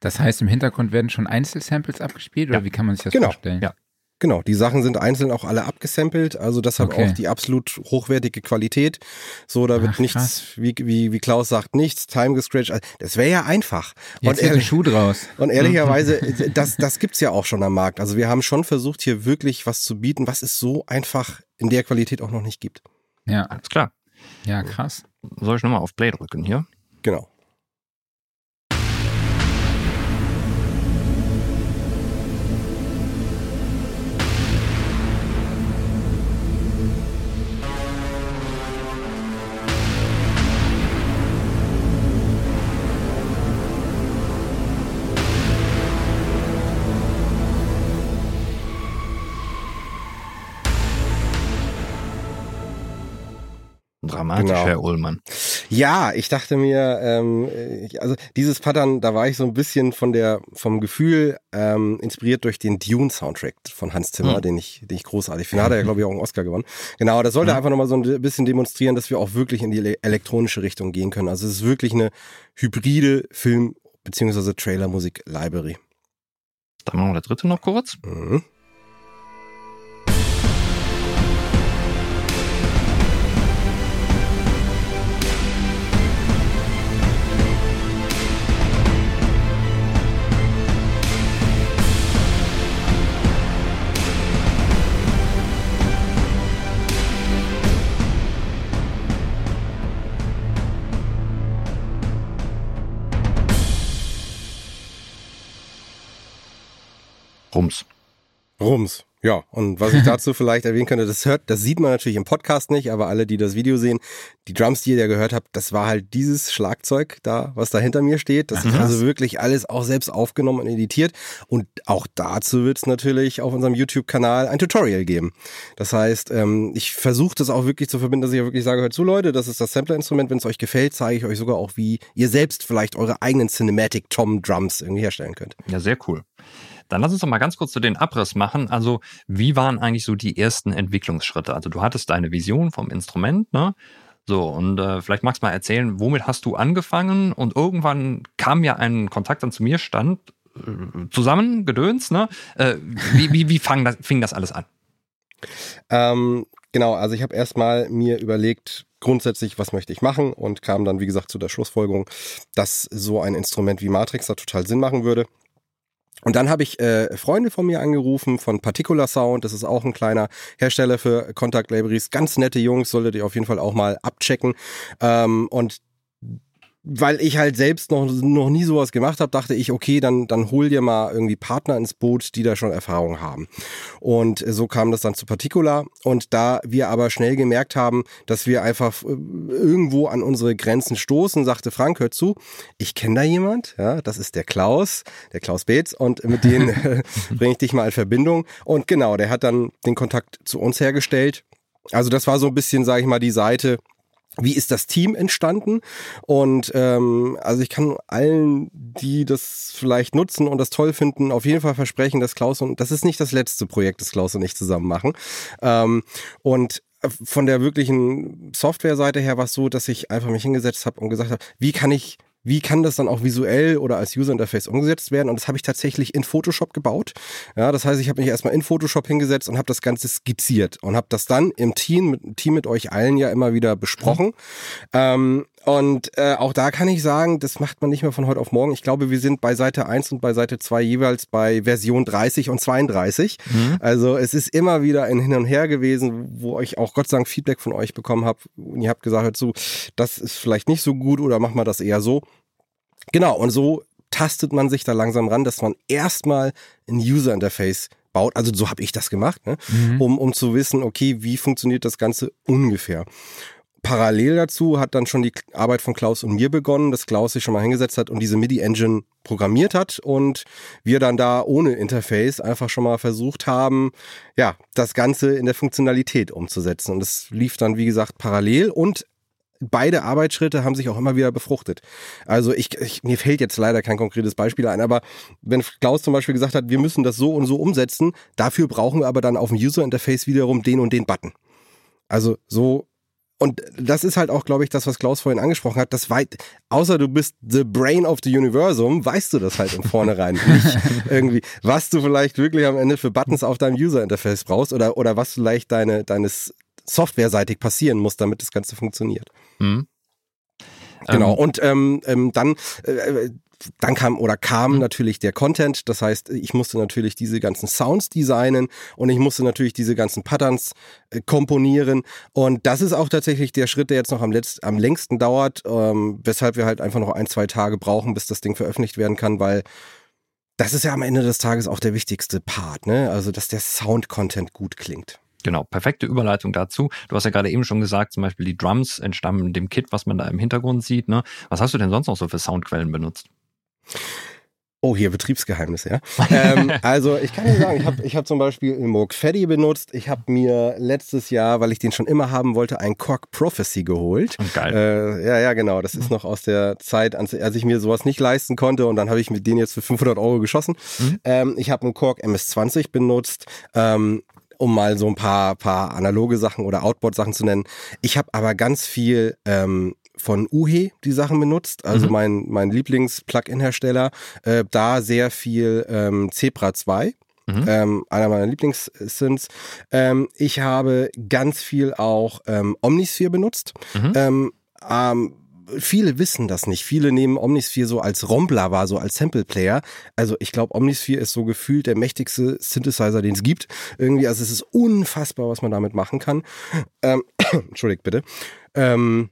Das heißt, im Hintergrund werden schon Einzelsamples abgespielt oder Ja. wie kann man sich das Genau. vorstellen? Ja. Genau, die Sachen sind einzeln auch alle abgesampelt, also deshalb Okay. auch die absolut hochwertige Qualität. So, da wird Ach, nichts, krass. wie, wie, wie Klaus sagt, nichts, time gescratcht. Also, Das wäre ja einfach. Jetzt ein ehrlich, Schuh draus. und ehrlicherweise, das, das gibt's ja auch schon am Markt. Also wir haben schon versucht, hier wirklich was zu bieten, was es so einfach in der Qualität auch noch nicht gibt. Ja, Alles klar. ja, krass. Soll ich nochmal auf Play drücken hier? Genau. Dramatisch, Genau. Herr Ullmann. Ja, ich dachte mir, ähm, ich, also dieses Pattern, da war ich so ein bisschen von der vom Gefühl ähm, inspiriert durch den Dune Soundtrack von Hans Zimmer, mhm. den ich den ich großartig finde. Hat er ja glaube ich auch einen Oscar gewonnen. Genau, das sollte mhm. einfach nochmal so ein bisschen demonstrieren, dass wir auch wirklich in die elektronische Richtung gehen können. Also es ist wirklich eine hybride Film beziehungsweise Trailer Musik Library. Dann machen wir der dritte noch kurz. Mhm. Rums. Rums. Ja, und was ich dazu vielleicht erwähnen könnte, das hört, das sieht man natürlich im Podcast nicht, aber alle, die das Video sehen, die Drums, die ihr ja gehört habt, das war halt dieses Schlagzeug da, was da hinter mir steht. Das ist also wirklich alles auch selbst aufgenommen und editiert. Und auch dazu wird es natürlich auf unserem YouTube-Kanal ein Tutorial geben. Das heißt, ähm, ich versuche das auch wirklich zu verbinden, dass ich ja wirklich sage, hört zu Leute, das ist das Sampler-Instrument. Wenn es euch gefällt, zeige ich euch sogar auch, wie ihr selbst vielleicht eure eigenen Cinematic Tom Drums irgendwie herstellen könnt. Ja, sehr cool. Dann lass uns doch mal ganz kurz zu den Abriss machen. Also, wie waren eigentlich so die ersten Entwicklungsschritte? Also, du hattest deine Vision vom Instrument, ne? So, und äh, vielleicht magst du mal erzählen, womit hast du angefangen? Und irgendwann kam ja ein Kontakt dann zu mir, stand äh, zusammen, Gedöns, ne? Äh, wie wie, wie fang das, fing das alles an? Ähm, genau, also ich habe erstmal mir überlegt, grundsätzlich, was möchte ich machen und kam dann, wie gesagt, zu der Schlussfolgerung, dass so ein Instrument wie Matrix da total Sinn machen würde. Und dann habe ich äh, Freunde von mir angerufen von Particular Sound. Das ist auch ein kleiner Hersteller für Contact Libraries. Ganz nette Jungs, solltet ihr auf jeden Fall auch mal abchecken. Ähm, und weil ich halt selbst noch, noch nie sowas gemacht habe, dachte ich, okay, dann, dann hol dir mal irgendwie Partner ins Boot, die da schon Erfahrung haben. Und so kam das dann zu Particular. Und da wir aber schnell gemerkt haben, dass wir einfach äh, irgendwo an unsere Grenzen stoßen, sagte Frank, hör zu, ich kenne da jemand, ja, das ist der Klaus, der Klaus Beetz, und mit dem bringe ich dich mal in Verbindung. Und genau, der hat dann den Kontakt zu uns hergestellt. Also das war so ein bisschen, sage ich mal, die Seite, wie ist das Team entstanden? Und ähm, also ich kann allen, die das vielleicht nutzen und das toll finden, auf jeden Fall versprechen, dass Klaus und das ist nicht das letzte Projekt, das Klaus und ich zusammen machen. Ähm, und von der wirklichen Software-Seite her war es so, dass ich einfach mich hingesetzt habe und gesagt habe, wie kann ich wie kann das dann auch visuell oder als User Interface umgesetzt werden? Und das habe ich tatsächlich in Photoshop gebaut. Ja, das heißt, ich habe mich erstmal in Photoshop hingesetzt und habe das Ganze skizziert und habe das dann im Team mit, Team mit euch allen ja immer wieder besprochen. Mhm. Ähm, und äh, auch da kann ich sagen, das macht man nicht mehr von heute auf morgen. Ich glaube, wir sind bei Seite 1 und bei Seite 2 jeweils bei Version 30 und 32. Mhm. Also es ist immer wieder ein Hin und Her gewesen, wo ich auch Gott sei Dank Feedback von euch bekommen habe. Und ihr habt gesagt, hört zu, das ist vielleicht nicht so gut oder mach mal das eher so. Genau, und so tastet man sich da langsam ran, dass man erstmal ein User Interface baut. Also so habe ich das gemacht, ne? Mhm. um, um zu wissen, okay, wie funktioniert das Ganze ungefähr. Parallel dazu hat dann schon die Arbeit von Klaus und mir begonnen, dass Klaus sich schon mal hingesetzt hat und diese MIDI-Engine programmiert hat und wir dann da ohne Interface einfach schon mal versucht haben, ja, das Ganze in der Funktionalität umzusetzen. Und das lief dann, wie gesagt, parallel und beide Arbeitsschritte haben sich auch immer wieder befruchtet. Also ich, ich, mir fällt jetzt leider kein konkretes Beispiel ein, aber wenn Klaus zum Beispiel gesagt hat, wir müssen das so und so umsetzen, dafür brauchen wir aber dann auf dem User Interface wiederum den und den Button. Also so und das ist halt auch, glaube ich, das, was Klaus vorhin angesprochen hat. Das weit, außer du bist the brain of the universum, weißt du das halt im Vornherein nicht irgendwie, was du vielleicht wirklich am Ende für Buttons auf deinem User Interface brauchst oder, oder was vielleicht deine, deines softwareseitig passieren muss, damit das Ganze funktioniert. Mhm. Genau. Ähm, und ähm, ähm, dann äh, dann kam oder kam mhm. natürlich der Content. Das heißt, ich musste natürlich diese ganzen Sounds designen und ich musste natürlich diese ganzen Patterns äh, komponieren. Und das ist auch tatsächlich der Schritt, der jetzt noch am, letzt, am längsten dauert, ähm, weshalb wir halt einfach noch ein, zwei Tage brauchen, bis das Ding veröffentlicht werden kann, weil das ist ja am Ende des Tages auch der wichtigste Part, ne? Also, dass der Sound-Content gut klingt. Genau, perfekte Überleitung dazu. Du hast ja gerade eben schon gesagt, zum Beispiel die Drums entstammen dem Kit, was man da im Hintergrund sieht. Ne? Was hast du denn sonst noch so für Soundquellen benutzt? Oh, hier Betriebsgeheimnisse, ja. ähm, also ich kann dir sagen, ich habe ich hab zum Beispiel einen Moog Feddy benutzt. Ich habe mir letztes Jahr, weil ich den schon immer haben wollte, einen Korg Prophecy geholt. Und geil. Äh, ja, ja, genau. Das ist noch aus der Zeit, als ich mir sowas nicht leisten konnte und dann habe ich mit denen jetzt für 500 Euro geschossen. Mhm. Ähm, ich habe einen Korg MS20 benutzt. Ähm, um mal so ein paar, paar analoge Sachen oder Outboard-Sachen zu nennen. Ich habe aber ganz viel ähm, von Uhe die Sachen benutzt, also mhm. mein, mein Lieblings-Plugin-Hersteller. Äh, da sehr viel ähm, Zebra 2. Mhm. Ähm, einer meiner Lieblings-Synths. Ähm, ich habe ganz viel auch ähm, Omnisphere benutzt. Mhm. Ähm, ähm, viele wissen das nicht. Viele nehmen Omnisphere so als Rombler wahr, so als Sample-Player. Also ich glaube, Omnisphere ist so gefühlt der mächtigste Synthesizer, den es gibt. Irgendwie, also es ist unfassbar, was man damit machen kann. Ähm, Entschuldigt bitte. Ähm,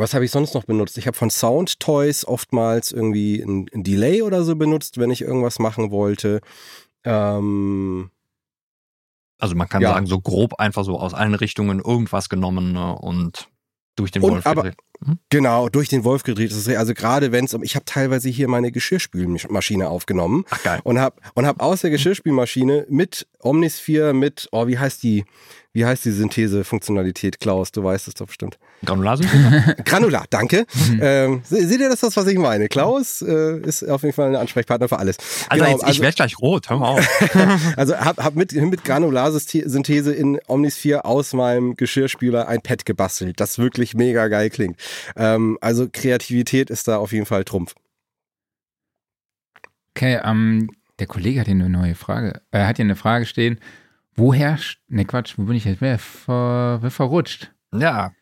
was habe ich sonst noch benutzt? Ich habe von Sound Toys oftmals irgendwie ein, ein, Delay oder so benutzt, wenn ich irgendwas machen wollte. Ähm, also man kann ja. sagen, so grob einfach so aus allen Richtungen irgendwas genommen ne, und durch den und, Wolf aber, hm? Genau, durch den Wolf gedreht. Also gerade wenn es um, ich habe teilweise hier meine Geschirrspülmaschine aufgenommen Ach, geil. und habe und hab aus der Geschirrspülmaschine mit Omnisphere, mit, oh, wie heißt die, wie heißt die Synthese-Funktionalität, Klaus? Du weißt es doch bestimmt. Granularsynthese? Granular, danke. Mhm. Ähm, seht ihr das, das, was ich meine? Klaus äh, ist auf jeden Fall ein Ansprechpartner für alles. Also, genau, jetzt, also ich werde gleich rot, hör mal auf. also hab, hab mit, mit Granularsynthese in Omnisphere aus meinem Geschirrspüler ein Pad gebastelt, das wirklich mega geil klingt. Ähm, also Kreativität ist da auf jeden Fall Trumpf. Okay, ähm, der Kollege hat hier eine neue Frage. Er hat hier eine Frage stehen. Woher, ne Quatsch, wo bin ich jetzt? Wer ver, verrutscht? Ja.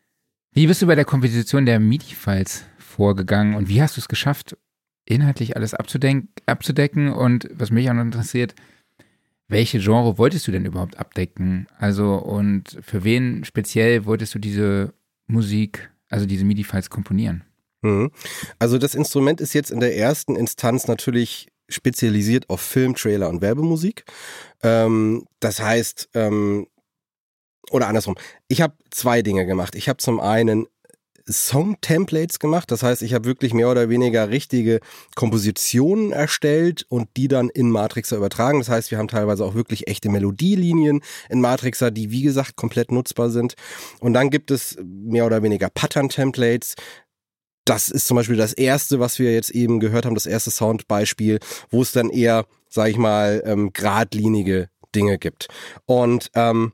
Wie bist du bei der Komposition der MIDI-Files vorgegangen und wie hast du es geschafft, inhaltlich alles abzudecken? Und was mich auch noch interessiert, welche Genre wolltest du denn überhaupt abdecken? Also, und für wen speziell wolltest du diese Musik, also diese MIDI-Files komponieren? Mhm. Also, das Instrument ist jetzt in der ersten Instanz natürlich spezialisiert auf Film, Trailer und Werbemusik. Ähm, das heißt, ähm, oder andersrum, ich habe zwei Dinge gemacht. Ich habe zum einen Song-Templates gemacht. Das heißt, ich habe wirklich mehr oder weniger richtige Kompositionen erstellt und die dann in Matrixer übertragen. Das heißt, wir haben teilweise auch wirklich echte Melodielinien in Matrixer, die wie gesagt komplett nutzbar sind. Und dann gibt es mehr oder weniger Pattern-Templates das ist zum Beispiel das erste, was wir jetzt eben gehört haben, das erste Soundbeispiel, wo es dann eher, sag ich mal, ähm, geradlinige Dinge gibt. Und ähm,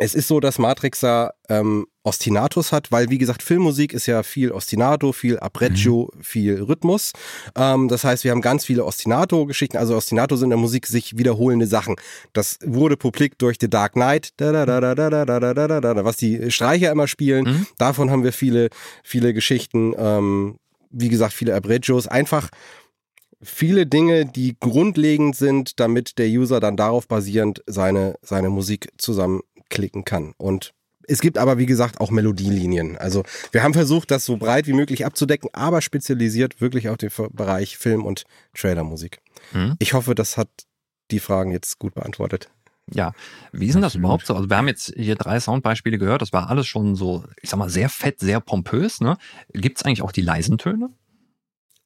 es ist so, dass Matrixer ähm, Ostinatos hat, weil wie gesagt, Filmmusik ist ja viel Ostinato, viel Arpeggio, mhm. viel Rhythmus. Ähm, das heißt, wir haben ganz viele Ostinato-Geschichten. Also Ostinato sind in der Musik sich wiederholende Sachen. Das wurde publik durch The Dark Knight, da, da, da, da, da, da, da, da, da, was die Streicher immer spielen. Mhm. Davon haben wir viele, viele Geschichten. Ähm, wie gesagt, viele Arpeggios. Einfach viele Dinge, die grundlegend sind, damit der User dann darauf basierend seine, seine Musik zusammenklicken kann. Und es gibt aber, wie gesagt, auch Melodielinien. Also wir haben versucht, das so breit wie möglich abzudecken, aber spezialisiert wirklich auf den Bereich Film- und Trailermusik. Hm. Ich hoffe, das hat die Fragen jetzt gut beantwortet. Ja, wie ist denn das überhaupt so? Also wir haben jetzt hier drei Soundbeispiele gehört, das war alles schon so, ich sag mal, sehr fett, sehr pompös. Ne? Gibt es eigentlich auch die leisen Töne?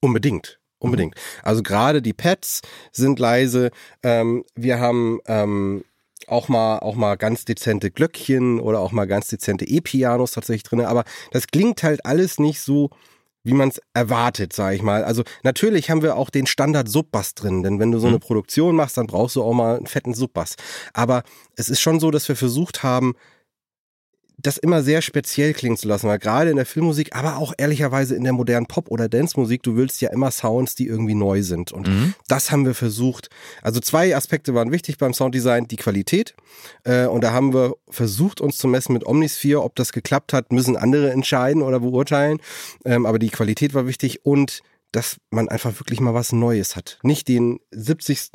Unbedingt. Unbedingt. Also gerade die Pads sind leise. Ähm, wir haben ähm, auch mal, auch mal ganz dezente Glöckchen oder auch mal ganz dezente E-Pianos tatsächlich drin. Aber das klingt halt alles nicht so, wie man es erwartet, sage ich mal. Also natürlich haben wir auch den Standard Subbass drin, denn wenn du so eine mhm. Produktion machst, dann brauchst du auch mal einen fetten Subbass. Aber es ist schon so, dass wir versucht haben, das immer sehr speziell klingen zu lassen, weil gerade in der Filmmusik, aber auch ehrlicherweise in der modernen Pop- oder Dance-Musik, du willst ja immer Sounds, die irgendwie neu sind. Und mhm. das haben wir versucht. Also zwei Aspekte waren wichtig beim Sounddesign, die Qualität. Äh, und da haben wir versucht, uns zu messen mit Omnisphere. Ob das geklappt hat, müssen andere entscheiden oder beurteilen. Ähm, aber die Qualität war wichtig und dass man einfach wirklich mal was Neues hat. Nicht den 70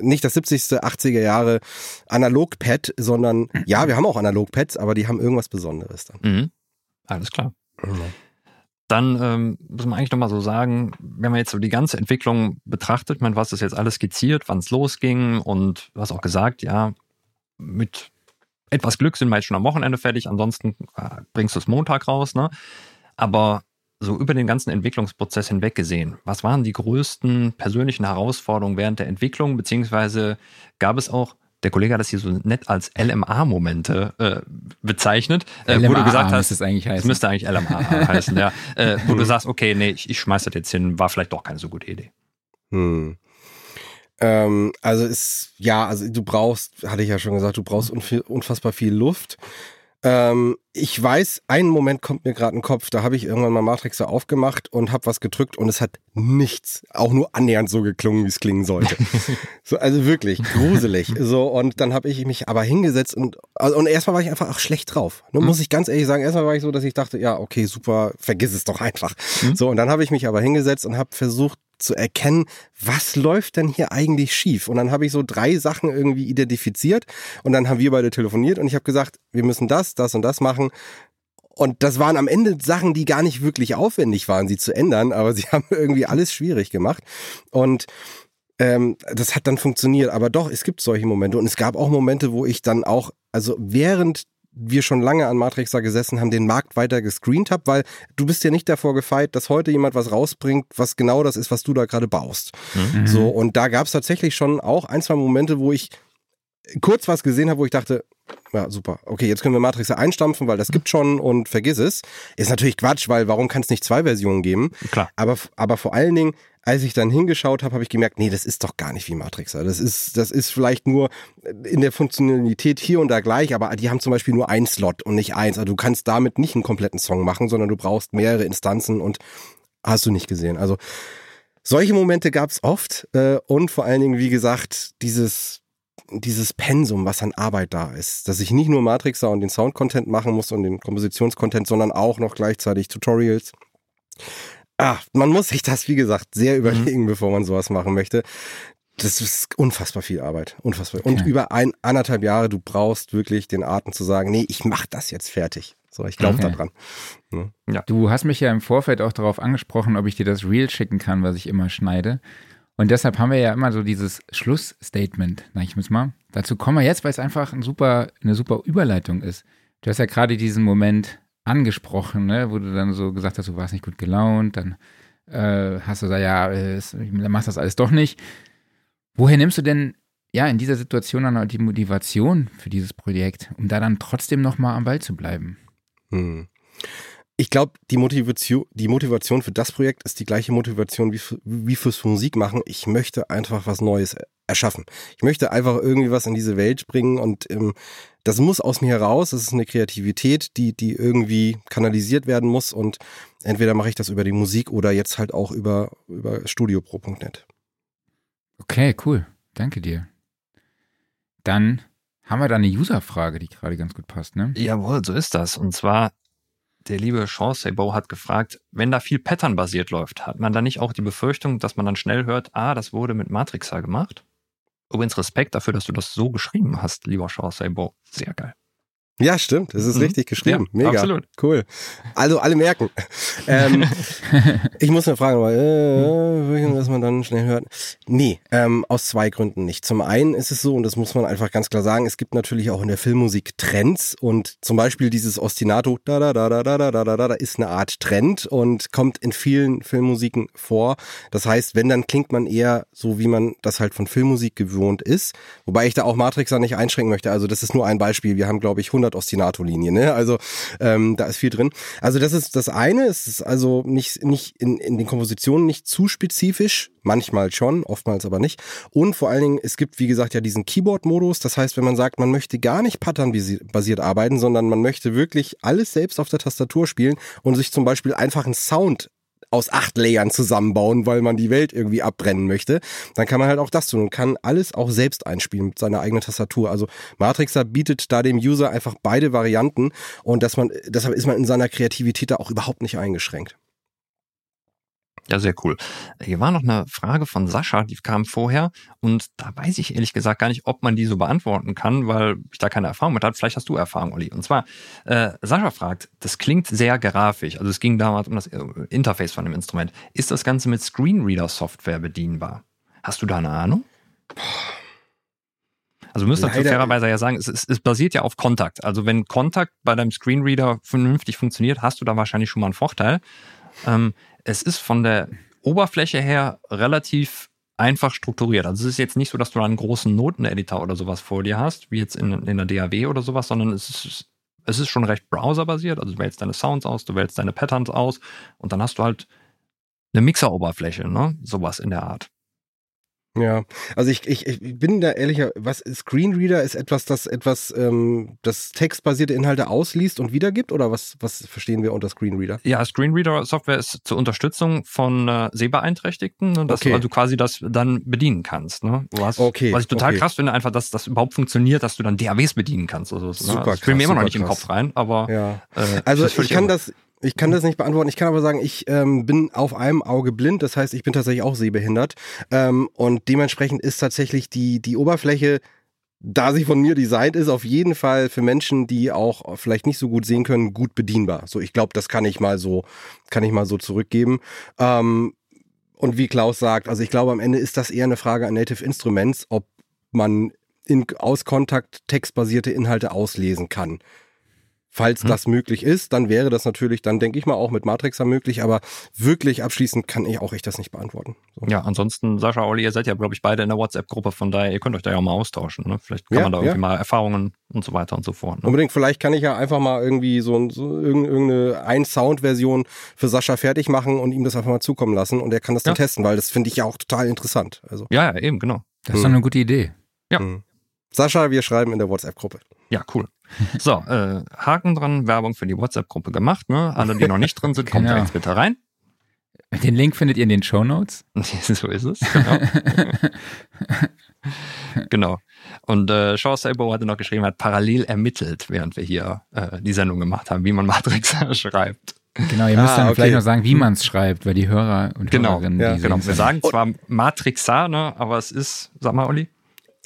nicht das 70. 80er Jahre Analogpad, sondern ja, wir haben auch Analogpads, aber die haben irgendwas Besonderes dann. Mhm. Alles klar. Mhm. Dann ähm, muss man eigentlich nochmal so sagen, wenn man jetzt so die ganze Entwicklung betrachtet, man was ist jetzt alles skizziert, wann es losging und du hast auch gesagt, ja, mit etwas Glück sind wir jetzt schon am Wochenende fertig, ansonsten äh, bringst du es Montag raus, ne? Aber so über den ganzen Entwicklungsprozess hinweg gesehen, was waren die größten persönlichen Herausforderungen während der Entwicklung, beziehungsweise gab es auch der Kollege hat das hier so nett als LMA-Momente äh, bezeichnet, äh, LMA wo du gesagt hast, es eigentlich das heißen. müsste eigentlich LMA heißen, ja, äh, wo du sagst, okay, nee, ich, ich schmeiß das jetzt hin, war vielleicht doch keine so gute Idee. Hm. Ähm, also ist, ja, also du brauchst, hatte ich ja schon gesagt, du brauchst unf- unfassbar viel Luft. Ähm, ich weiß, einen Moment kommt mir gerade in den Kopf, da habe ich irgendwann mal Matrixer aufgemacht und habe was gedrückt und es hat nichts, auch nur annähernd so geklungen, wie es klingen sollte. so, also wirklich gruselig. So und dann habe ich mich aber hingesetzt und also, und erstmal war ich einfach auch schlecht drauf. Ne, muss ich ganz ehrlich sagen, erstmal war ich so, dass ich dachte, ja, okay, super, vergiss es doch einfach. So und dann habe ich mich aber hingesetzt und habe versucht zu erkennen, was läuft denn hier eigentlich schief? Und dann habe ich so drei Sachen irgendwie identifiziert und dann haben wir beide telefoniert und ich habe gesagt, wir müssen das, das und das machen. Und das waren am Ende Sachen, die gar nicht wirklich aufwendig waren, sie zu ändern, aber sie haben irgendwie alles schwierig gemacht. Und ähm, das hat dann funktioniert. Aber doch, es gibt solche Momente. Und es gab auch Momente, wo ich dann auch, also während wir schon lange an Matrixer gesessen haben, den Markt weiter gescreent habe, weil du bist ja nicht davor gefeit, dass heute jemand was rausbringt, was genau das ist, was du da gerade baust. Mhm. So, und da gab es tatsächlich schon auch ein, zwei Momente, wo ich kurz was gesehen habe, wo ich dachte, ja, super, okay, jetzt können wir Matrixer einstampfen, weil das gibt schon und vergiss es. Ist natürlich Quatsch, weil warum kann es nicht zwei Versionen geben? Klar. Aber, aber vor allen Dingen, als ich dann hingeschaut habe, habe ich gemerkt, nee, das ist doch gar nicht wie Matrixer. Das ist, das ist vielleicht nur in der Funktionalität hier und da gleich, aber die haben zum Beispiel nur einen Slot und nicht eins. Also du kannst damit nicht einen kompletten Song machen, sondern du brauchst mehrere Instanzen und hast du nicht gesehen. Also solche Momente gab es oft äh, und vor allen Dingen, wie gesagt, dieses dieses Pensum, was an Arbeit da ist, dass ich nicht nur Matrixer und den Sound-Content machen muss und den Kompositions-Content, sondern auch noch gleichzeitig Tutorials. Ah, man muss sich das, wie gesagt, sehr überlegen, bevor man sowas machen möchte. Das ist unfassbar viel Arbeit, unfassbar. Und Okay. über ein, anderthalb Jahre, du brauchst wirklich den Atem zu sagen, nee, ich mach das jetzt fertig. So, ich glaube Okay. da dran. Du hast mich ja im Vorfeld auch darauf angesprochen, ob ich dir das Reel schicken kann, was ich immer schneide. Und deshalb haben wir ja immer so dieses Schlussstatement, sag ich jetzt mal. Dazu kommen wir jetzt, weil es einfach ein super, eine super Überleitung ist. Du hast ja gerade diesen Moment angesprochen, ne, wo du dann so gesagt hast, du warst nicht gut gelaunt, dann äh, hast du gesagt, ja, dann machst das alles doch nicht. Woher nimmst du denn ja in dieser Situation dann die Motivation für dieses Projekt, um da dann trotzdem nochmal am Ball zu bleiben? Hm. Ich glaube, die Motivation, die Motivation für das Projekt ist die gleiche Motivation wie, für, wie fürs Musik machen. Ich möchte einfach was Neues erschaffen. Ich möchte einfach irgendwie was in diese Welt bringen und ähm, das muss aus mir heraus. Das ist eine Kreativität, die, die irgendwie kanalisiert werden muss und entweder mache ich das über die Musik oder jetzt halt auch über, über studiopro.net. Okay, cool. Danke dir. Dann haben wir da eine User-Frage, die gerade ganz gut passt, ne? Jawohl, so ist das. Und zwar, der liebe Sean Sabo hat gefragt, wenn da viel Pattern-basiert läuft, hat man da nicht auch die Befürchtung, dass man dann schnell hört, ah, das wurde mit Matrixer gemacht? Übrigens Respekt dafür, dass du das so geschrieben hast, lieber Sean Sabo. Sehr geil. Ja, stimmt. Das ist Mhm. richtig geschrieben. Ja, Mega. absolut. Cool. Also alle merken. ähm, ich muss mir fragen, aber, äh, dass man dann schnell hört. Nee, ähm, aus zwei Gründen nicht. Zum einen ist es so, und das muss man einfach ganz klar sagen, es gibt natürlich auch in der Filmmusik Trends und zum Beispiel dieses Ostinato, da da da da da da da da da, da ist eine Art Trend und kommt in vielen Filmmusiken vor. Das heißt, wenn, dann klingt man eher so, wie man das halt von Filmmusik gewohnt ist. Wobei ich da auch Matrixer nicht einschränken möchte. Also das ist nur ein Beispiel. Wir haben, glaube ich, 100 Ostinato-Linien. Ne? Also ähm, da ist viel drin. Also das ist das eine. Es ist also nicht, nicht in, in den Kompositionen nicht zu spezifisch. Manchmal schon, oftmals aber nicht. Und vor allen Dingen, es gibt, wie gesagt, ja diesen Keyboard-Modus. Das heißt, wenn man sagt, man möchte gar nicht patternbasiert arbeiten, sondern man möchte wirklich alles selbst auf der Tastatur spielen und sich zum Beispiel einfach einen Sound aus acht Layern zusammenbauen, weil man die Welt irgendwie abbrennen möchte, dann kann man halt auch das tun und kann alles auch selbst einspielen mit seiner eigenen Tastatur. Also Matrixer bietet da dem User einfach beide Varianten und dass man, deshalb ist man in seiner Kreativität da auch überhaupt nicht eingeschränkt. Ja, sehr cool. Hier war noch eine Frage von Sascha, die kam vorher und da weiß ich ehrlich gesagt gar nicht, ob man die so beantworten kann, weil ich da keine Erfahrung mit habe. Vielleicht hast du Erfahrung, Olli. Und zwar, äh, Sascha fragt, das klingt sehr grafisch, also es ging damals um das äh, Interface von dem Instrument. Ist das Ganze mit Screenreader-Software bedienbar? Hast du da eine Ahnung? Also du müsst dazu fairerweise ja sagen, es, es, es basiert ja auf Kontakt. Also wenn Kontakt bei deinem Screenreader vernünftig funktioniert, hast du da wahrscheinlich schon mal einen Vorteil. Ähm, es ist von der Oberfläche her relativ einfach strukturiert. Also es ist jetzt nicht so, dass du einen großen Noteneditor oder sowas vor dir hast, wie jetzt in, in der DAW oder sowas, sondern es ist, es ist schon recht browserbasiert. Also du wählst deine Sounds aus, du wählst deine Patterns aus und dann hast du halt eine Mixeroberfläche, ne? Sowas in der Art. Ja, also ich, ich, ich bin da ehrlicher, was Screenreader ist etwas, das etwas ähm, das textbasierte Inhalte ausliest und wiedergibt oder was, was verstehen wir unter Screenreader? Ja, Screenreader-Software ist zur Unterstützung von äh, Sehbeeinträchtigten, ne, dass Okay. du also quasi das dann bedienen kannst. Ne? Was, Okay, was ich total okay. krass finde, einfach, dass das überhaupt funktioniert, dass du dann DAWs bedienen kannst. Also, Super ne? Das spielt mir krass, immer noch nicht im krass. Kopf rein, aber Ja. äh, Also ich kann irre. das, ich kann das nicht beantworten. Ich kann aber sagen, ich ähm, bin auf einem Auge blind. Das heißt, ich bin tatsächlich auch sehbehindert. Ähm, und dementsprechend ist tatsächlich die, die Oberfläche, da sie von mir designt ist, auf jeden Fall für Menschen, die auch vielleicht nicht so gut sehen können, gut bedienbar. So, ich glaube, das kann ich mal so, kann ich mal so zurückgeben. Ähm, und wie Klaus sagt, also ich glaube, am Ende ist das eher eine Frage an Native Instruments, ob man in, aus Kontakt textbasierte Inhalte auslesen kann. Falls Hm. das möglich ist, dann wäre das natürlich, dann denke ich mal auch mit Matrixer möglich, aber wirklich abschließend kann ich auch ich das nicht beantworten. So. Ja, ansonsten, Sascha, Olli, ihr seid ja, glaube ich, beide in der WhatsApp-Gruppe, von daher, ihr könnt euch da ja auch mal austauschen. Ne? Vielleicht kann Ja, man da irgendwie ja. mal Erfahrungen und so weiter und so fort. Ne? Unbedingt, vielleicht kann ich ja einfach mal irgendwie so, ein- so irgend- irgendeine Ein-Sound-Version für Sascha fertig machen und ihm das einfach mal zukommen lassen und er kann das dann Ja. testen, weil das finde ich ja auch total interessant. Also, Ja, ja, eben, genau. Das ist doch eine gute Idee. Ja. mh. Sascha, wir schreiben in der WhatsApp-Gruppe. Ja, cool. So, äh, Haken dran, Werbung für die WhatsApp-Gruppe gemacht. Ne? Alle, die noch nicht drin sind, kommt da Genau. jetzt bitte rein. Den Link findet ihr in den Show Notes. so ist es. Genau. genau. Und äh, Shaw Sabo hatte noch geschrieben, hat parallel ermittelt, während wir hier äh, die Sendung gemacht haben, wie man Matrix schreibt. Genau, ihr müsst Ah, dann okay. vielleicht noch sagen, wie man es schreibt, weil die Hörer und Genau, Hörerinnen, ja, die Genau. Wir es sagen zwar Matrixar, ne, aber es ist, sag mal, Olli.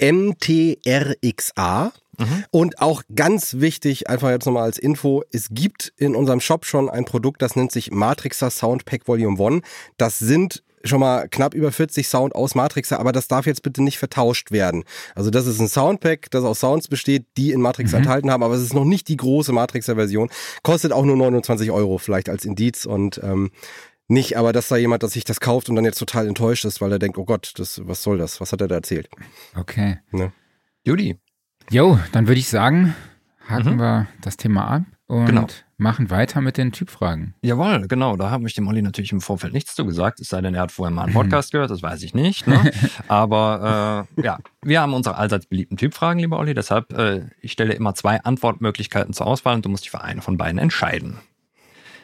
MTRXA. Mhm. Und auch ganz wichtig, einfach jetzt nochmal als Info, es gibt in unserem Shop schon ein Produkt, das nennt sich Matrixer Sound Pack Volume 1. Das sind schon mal knapp über 40 Sound aus Matrixer, aber das darf jetzt bitte nicht vertauscht werden. Also das ist ein Soundpack, das aus Sounds besteht, die in Matrix Mhm. enthalten haben, aber es ist noch nicht die große Matrixer Version. Kostet auch nur 29 Euro, vielleicht als Indiz und ähm, nicht, aber dass da jemand, dass sich das kauft und dann jetzt total enttäuscht ist, weil er denkt, oh Gott, das, was soll das? Was hat er da erzählt? Okay. Judy. Jo, dann würde ich sagen, haken Mhm. wir das Thema ab und Genau. machen weiter mit den Typfragen. Jawohl, genau. Da habe ich dem Olli natürlich im Vorfeld nichts zu gesagt, es sei denn, er hat vorher mal einen Podcast gehört, das weiß ich nicht. Ne? Aber äh, ja, wir haben unsere allseits beliebten Typfragen, lieber Olli. Deshalb, äh, ich stelle immer zwei Antwortmöglichkeiten zur Auswahl und du musst dich für eine von beiden entscheiden.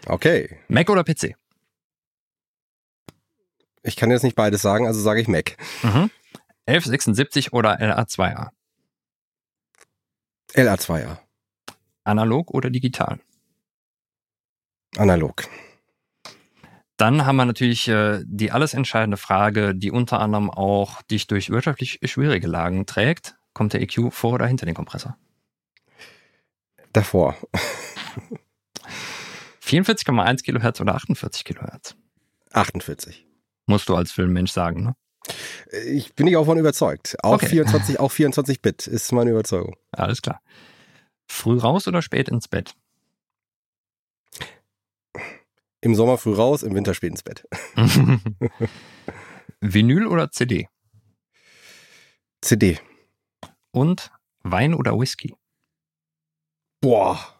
Okay. Mac oder PC? Ich kann jetzt nicht beides sagen, also sage ich Mac. Mhm. 1176 oder LA2A? LA2A. Analog oder digital? Analog. Dann haben wir natürlich äh, die alles entscheidende Frage, die unter anderem auch dich durch wirtschaftlich schwierige Lagen trägt. Kommt der EQ vor oder hinter den Kompressor? Davor. 44,1 Kilohertz oder 48 Kilohertz? 48. Musst du als Filmmensch sagen, ne? Ich bin ich auch von überzeugt. Auch Okay. 24, auch 24 Bit ist meine Überzeugung. Alles klar. Früh raus oder spät ins Bett? Im Sommer früh raus, im Winter spät ins Bett. Vinyl oder CD? CD. Und Wein oder Whisky? Boah.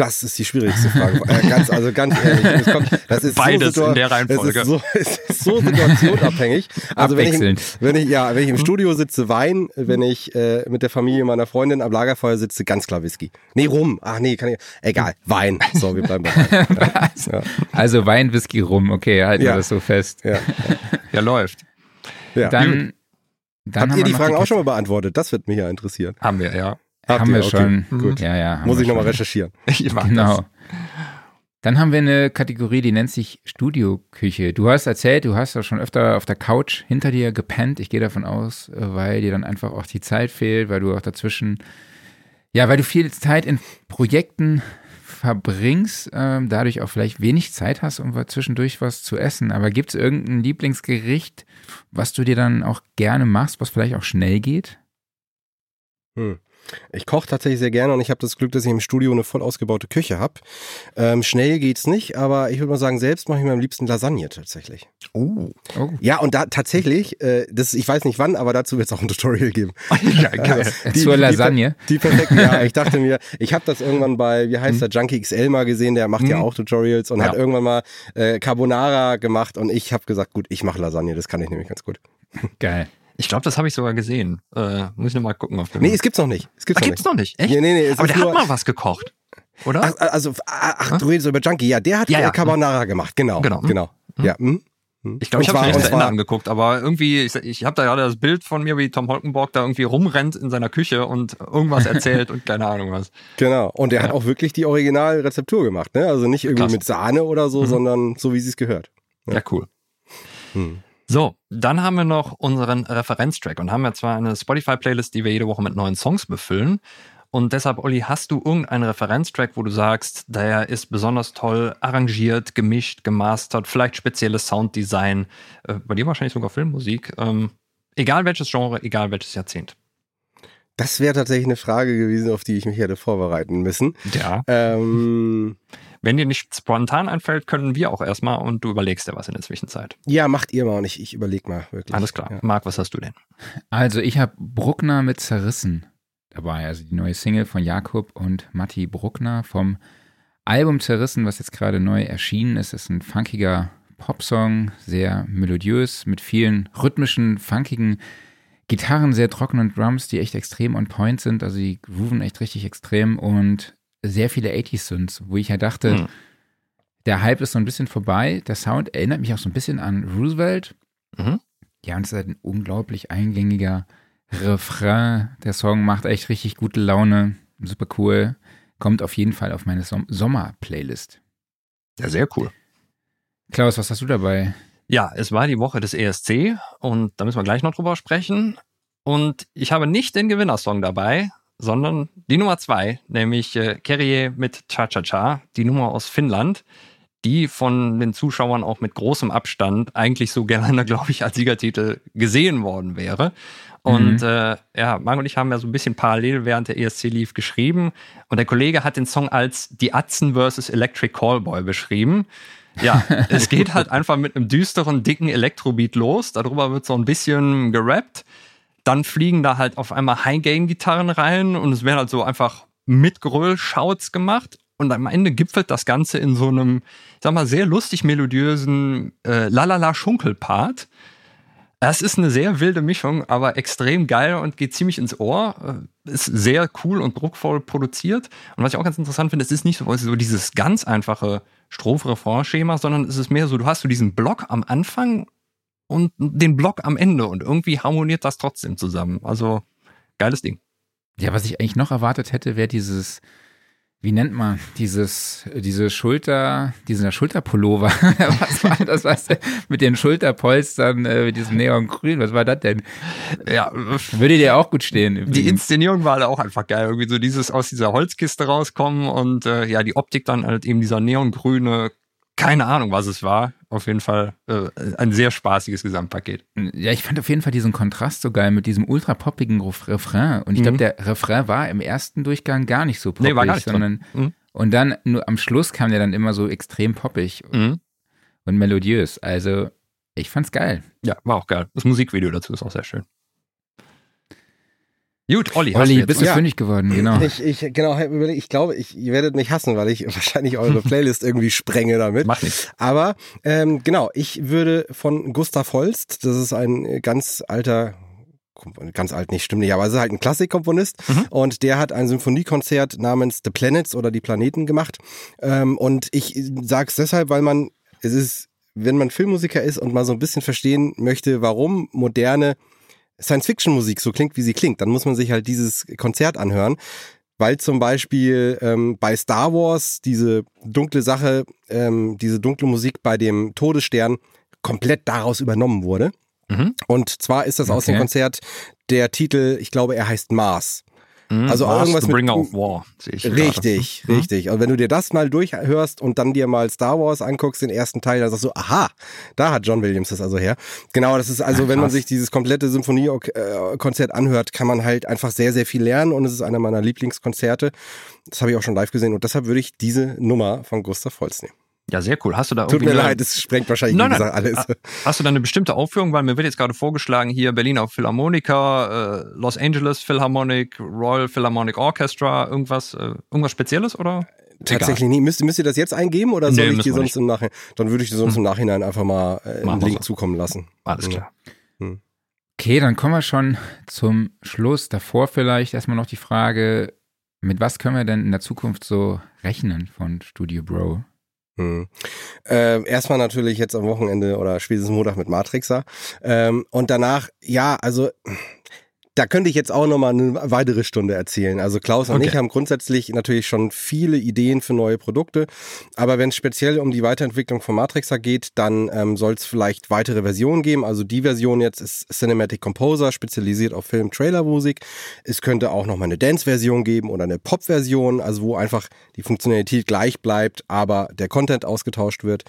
Das ist die schwierigste Frage. äh, ganz, also ganz ehrlich, es kommt, das ist Beides so, in der es Reihenfolge. ist so, es ist so situationabhängig. Also wenn ich, wenn ich, ja, wenn ich im. Studio sitze, Wein. Wenn ich äh, mit der Familie meiner Freundin am Lagerfeuer sitze, ganz klar Whisky. Nee, rum. Ach nee, kann ich. Egal, Wein. So, wir bleiben bei Wein. Ja. Also Wein, Whisky, Rum. Okay, halten Ja. wir das so fest. Ja, Ja, läuft. Dann, dann Habt ihr die Fragen auch Kat- schon mal beantwortet? Das wird mich ja interessieren. Haben wir, ja. Habt haben ihr? wir Okay, schon. Gut. Ja, ja. Muss ich nochmal recherchieren. Ich mach Genau. das. Dann haben wir eine Kategorie, die nennt sich Studioküche. Du hast erzählt, du hast ja schon öfter auf der Couch hinter dir gepennt. Ich gehe davon aus, äh, weil dir dann einfach auch die Zeit fehlt, weil du auch dazwischen, ja, weil du viel Zeit in Projekten verbringst, ähm, dadurch auch vielleicht wenig Zeit hast, um zwischendurch was zu essen. Aber gibt es irgendein Lieblingsgericht, was du dir dann auch gerne machst, was vielleicht auch schnell geht? Hm. Ich koche tatsächlich sehr gerne und ich habe das Glück, dass ich im Studio eine voll ausgebaute Küche habe. Ähm, schnell geht's nicht, aber ich würde mal sagen, selbst mache ich mir am liebsten Lasagne tatsächlich. Oh. Oh. Ja, und da tatsächlich, äh, das, ich weiß nicht wann, aber dazu wird es auch ein Tutorial geben. ja, geil. Zur Lasagne. Die, die perfekten, ja. Ich dachte mir, ich habe das irgendwann bei, wie heißt der, Junkie XL mal gesehen, der macht ja Mhm. auch Tutorials und Ja. hat irgendwann mal äh, Carbonara gemacht und ich habe gesagt, gut, ich mache Lasagne, das kann ich nämlich ganz gut. Geil. Ich glaube, das habe ich sogar gesehen. Äh, muss ich noch mal gucken auf dem. Nee, es gibt's noch nicht. Es gibt's Ach, noch gibt's nicht. noch nicht. Echt? Nee, nee, nee, es Aber der hat mal was gekocht. Oder? Ach, also, ach, ach, du redest über Junkie. Ja, der hat Ja, ja. Carbonara gemacht. Genau. Genau. Genau. Mhm. Ja. hm, hm. Ich glaube, ich habe mir nicht zu Ende angeguckt, aber irgendwie, ich, ich habe da gerade das Bild von mir, wie Tom Holkenborg da irgendwie rumrennt in seiner Küche und irgendwas erzählt und keine Ahnung was. Genau. Und der hat Ja. auch wirklich die Originalrezeptur gemacht, ne? Also nicht irgendwie Krass. mit Sahne oder so, Mhm. sondern so, wie sie es gehört. Ja, cool. Hm. So, dann haben wir noch unseren Referenztrack und haben ja zwar eine Spotify-Playlist, die wir jede Woche mit neuen Songs befüllen. Und deshalb, Olli, hast du irgendeinen Referenztrack, wo du sagst, der ist besonders toll arrangiert, gemischt, gemastert, vielleicht spezielles Sounddesign, äh, bei dir wahrscheinlich sogar Filmmusik, ähm, egal welches Genre, egal welches Jahrzehnt. Das wäre tatsächlich eine Frage gewesen, auf die ich mich hätte vorbereiten müssen. Ja. Ähm, Wenn dir nicht spontan einfällt, können wir auch erstmal und du überlegst dir was in der Zwischenzeit. ja, macht ihr mal und ich, ich überleg mal wirklich. Alles klar. Ja. Marc, was hast du denn? Also ich habe Bruckner mit Zerrissen dabei, also die neue Single von Jakob und Matti Bruckner vom Album Zerrissen, was jetzt gerade neu erschienen ist. ist ein funkiger Popsong, sehr melodiös, mit vielen rhythmischen, funkigen Gitarren, sehr trockenen Drums, die echt extrem on point sind. Also die grooven echt richtig extrem und sehr viele 80s Synths, wo ich ja dachte, Hm. der Hype ist so ein bisschen vorbei. Der Sound erinnert mich auch so ein bisschen an Roosevelt. Mhm. Ja, und es ist halt ein unglaublich eingängiger Refrain. Der Song macht echt richtig gute Laune. Super cool. Kommt auf jeden Fall auf meine Som Sommer-Playlist. Ja, sehr cool. Klaus, was hast du dabei? Ja, es war die Woche des ESC und da müssen wir gleich noch drüber sprechen. Und ich habe nicht den Gewinnersong dabei, sondern die Nummer zwei, nämlich äh, Kerrie mit Cha Cha Cha, die Nummer aus Finnland, die von den Zuschauern auch mit großem Abstand eigentlich so gerne, glaube ich, als Siegertitel gesehen worden wäre. Und Mhm. äh, ja, Marc und ich haben ja so ein bisschen parallel während der ESC lief geschrieben und der Kollege hat den Song als Die Atzen vs. Electric Callboy beschrieben. Ja, es geht halt einfach mit einem düsteren, dicken Elektrobeat los. Darüber wird so ein bisschen gerappt. Dann fliegen da halt auf einmal High-Gain-Gitarren rein und es werden halt so einfach mit Gröll-Shouts gemacht. Und am Ende gipfelt das Ganze in so einem, ich sag mal, sehr lustig melodiösen äh, Lalala-Schunkel-Part. Es ist eine sehr wilde Mischung, aber extrem geil und geht ziemlich ins Ohr. Äh, Ist sehr cool und druckvoll produziert. Und was ich auch ganz interessant finde, es ist nicht so, so dieses ganz einfache Strophe-Refrain-Schema, sondern es ist mehr so, du hast so diesen Block am Anfang und den Block am Ende und irgendwie harmoniert das trotzdem zusammen. Also geiles Ding. Ja, was ich eigentlich noch erwartet hätte, wäre dieses, wie nennt man, dieses, diese Schulter, dieser Schulterpullover. was war das, was mit den Schulterpolstern, äh, mit diesem Neongrün, was war das denn? Ja, Würde dir auch gut stehen. die übrigens. Inszenierung war halt auch einfach geil. Irgendwie so dieses aus dieser Holzkiste rauskommen und äh, ja, die Optik dann halt eben dieser neongrüne, keine Ahnung, was es war. Auf jeden Fall äh, ein sehr spaßiges Gesamtpaket. Ja, ich fand auf jeden Fall diesen Kontrast so geil mit diesem ultra poppigen Ref- Refrain. Und ich glaube, Mhm. der Refrain war im ersten Durchgang gar nicht so poppig, Nee, war gar nicht sondern Mhm. und dann nur am Schluss kam der dann immer so extrem poppig Mhm. und melodiös. Also ich fand's geil. Ja, war auch geil. Das Musikvideo dazu ist auch sehr schön. Gut, Olli, hast du Olli, bist du Ja. fündig geworden, genau. Ich, ich, genau, ich glaube, ich, ihr werdet mich hassen, weil ich wahrscheinlich eure Playlist irgendwie sprenge damit. Mach nichts. Aber ähm, genau, ich würde von Gustav Holst, das ist ein ganz alter, ganz alt nicht, stimmt nicht, aber es ist halt ein Klassikkomponist Mhm. und der hat ein Symphoniekonzert namens The Planets oder die Planeten gemacht. Ähm, und ich sag's deshalb, weil man, es ist, wenn man Filmmusiker ist und mal so ein bisschen verstehen möchte, warum moderne Science-Fiction-Musik so klingt, wie sie klingt, dann muss man sich halt dieses Konzert anhören. Weil zum Beispiel ähm, bei Star Wars diese dunkle Sache, ähm, diese dunkle Musik bei dem Todesstern komplett daraus übernommen wurde. Mhm. Und zwar ist das aus dem Okay. Konzert der Titel, ich glaube, er heißt Mars. Mhm, Also auch irgendwas The Bringer mit- of War. sehe ich Richtig, gerade. Mhm. richtig. Und wenn du dir das mal durchhörst und dann dir mal Star Wars anguckst, den ersten Teil, dann sagst du, aha, da hat John Williams das also her. Genau, das ist also, Ja, wenn man sich dieses komplette Symphoniekonzert anhört, kann man halt einfach sehr, sehr viel lernen und es ist einer meiner Lieblingskonzerte. Das habe ich auch schon live gesehen und deshalb würde ich diese Nummer von Gustav Holst nehmen. Ja, sehr cool. Hast du da Tut irgendwie mir eine- leid, es sprengt wahrscheinlich, Nein, nein. alles. Hast du da eine bestimmte Aufführung? Weil mir wird jetzt gerade vorgeschlagen, hier Berliner Philharmoniker, äh, Los Angeles Philharmonic, Royal Philharmonic Orchestra, irgendwas, äh, irgendwas Spezielles oder? Tatsächlich nie. Müsst, müsst ihr das jetzt eingeben oder Nee, soll ich dir sonst nicht. Hm. im Nachhinein, dann würde ich dir sonst im Nachhinein einfach mal äh, einen Link so. zukommen lassen. Alles klar. Okay, dann kommen wir schon zum Schluss. Davor vielleicht erstmal noch die Frage, mit was können wir denn in der Zukunft so rechnen von Studio Bro? Hm. Äh, erstmal natürlich jetzt am Wochenende oder spätestens Montag mit Matrixer. Ähm, und danach, ja, also da könnte ich jetzt auch nochmal eine weitere Stunde erzählen. Also Klaus und Okay. ich haben grundsätzlich natürlich schon viele Ideen für neue Produkte. Aber wenn es speziell um die Weiterentwicklung von Matrixer geht, dann ähm, soll es vielleicht weitere Versionen geben. Also die Version jetzt ist Cinematic Composer, spezialisiert auf Film-Trailer-Musik. Es könnte auch nochmal eine Dance-Version geben oder eine Pop-Version, also wo einfach die Funktionalität gleich bleibt, aber der Content ausgetauscht wird.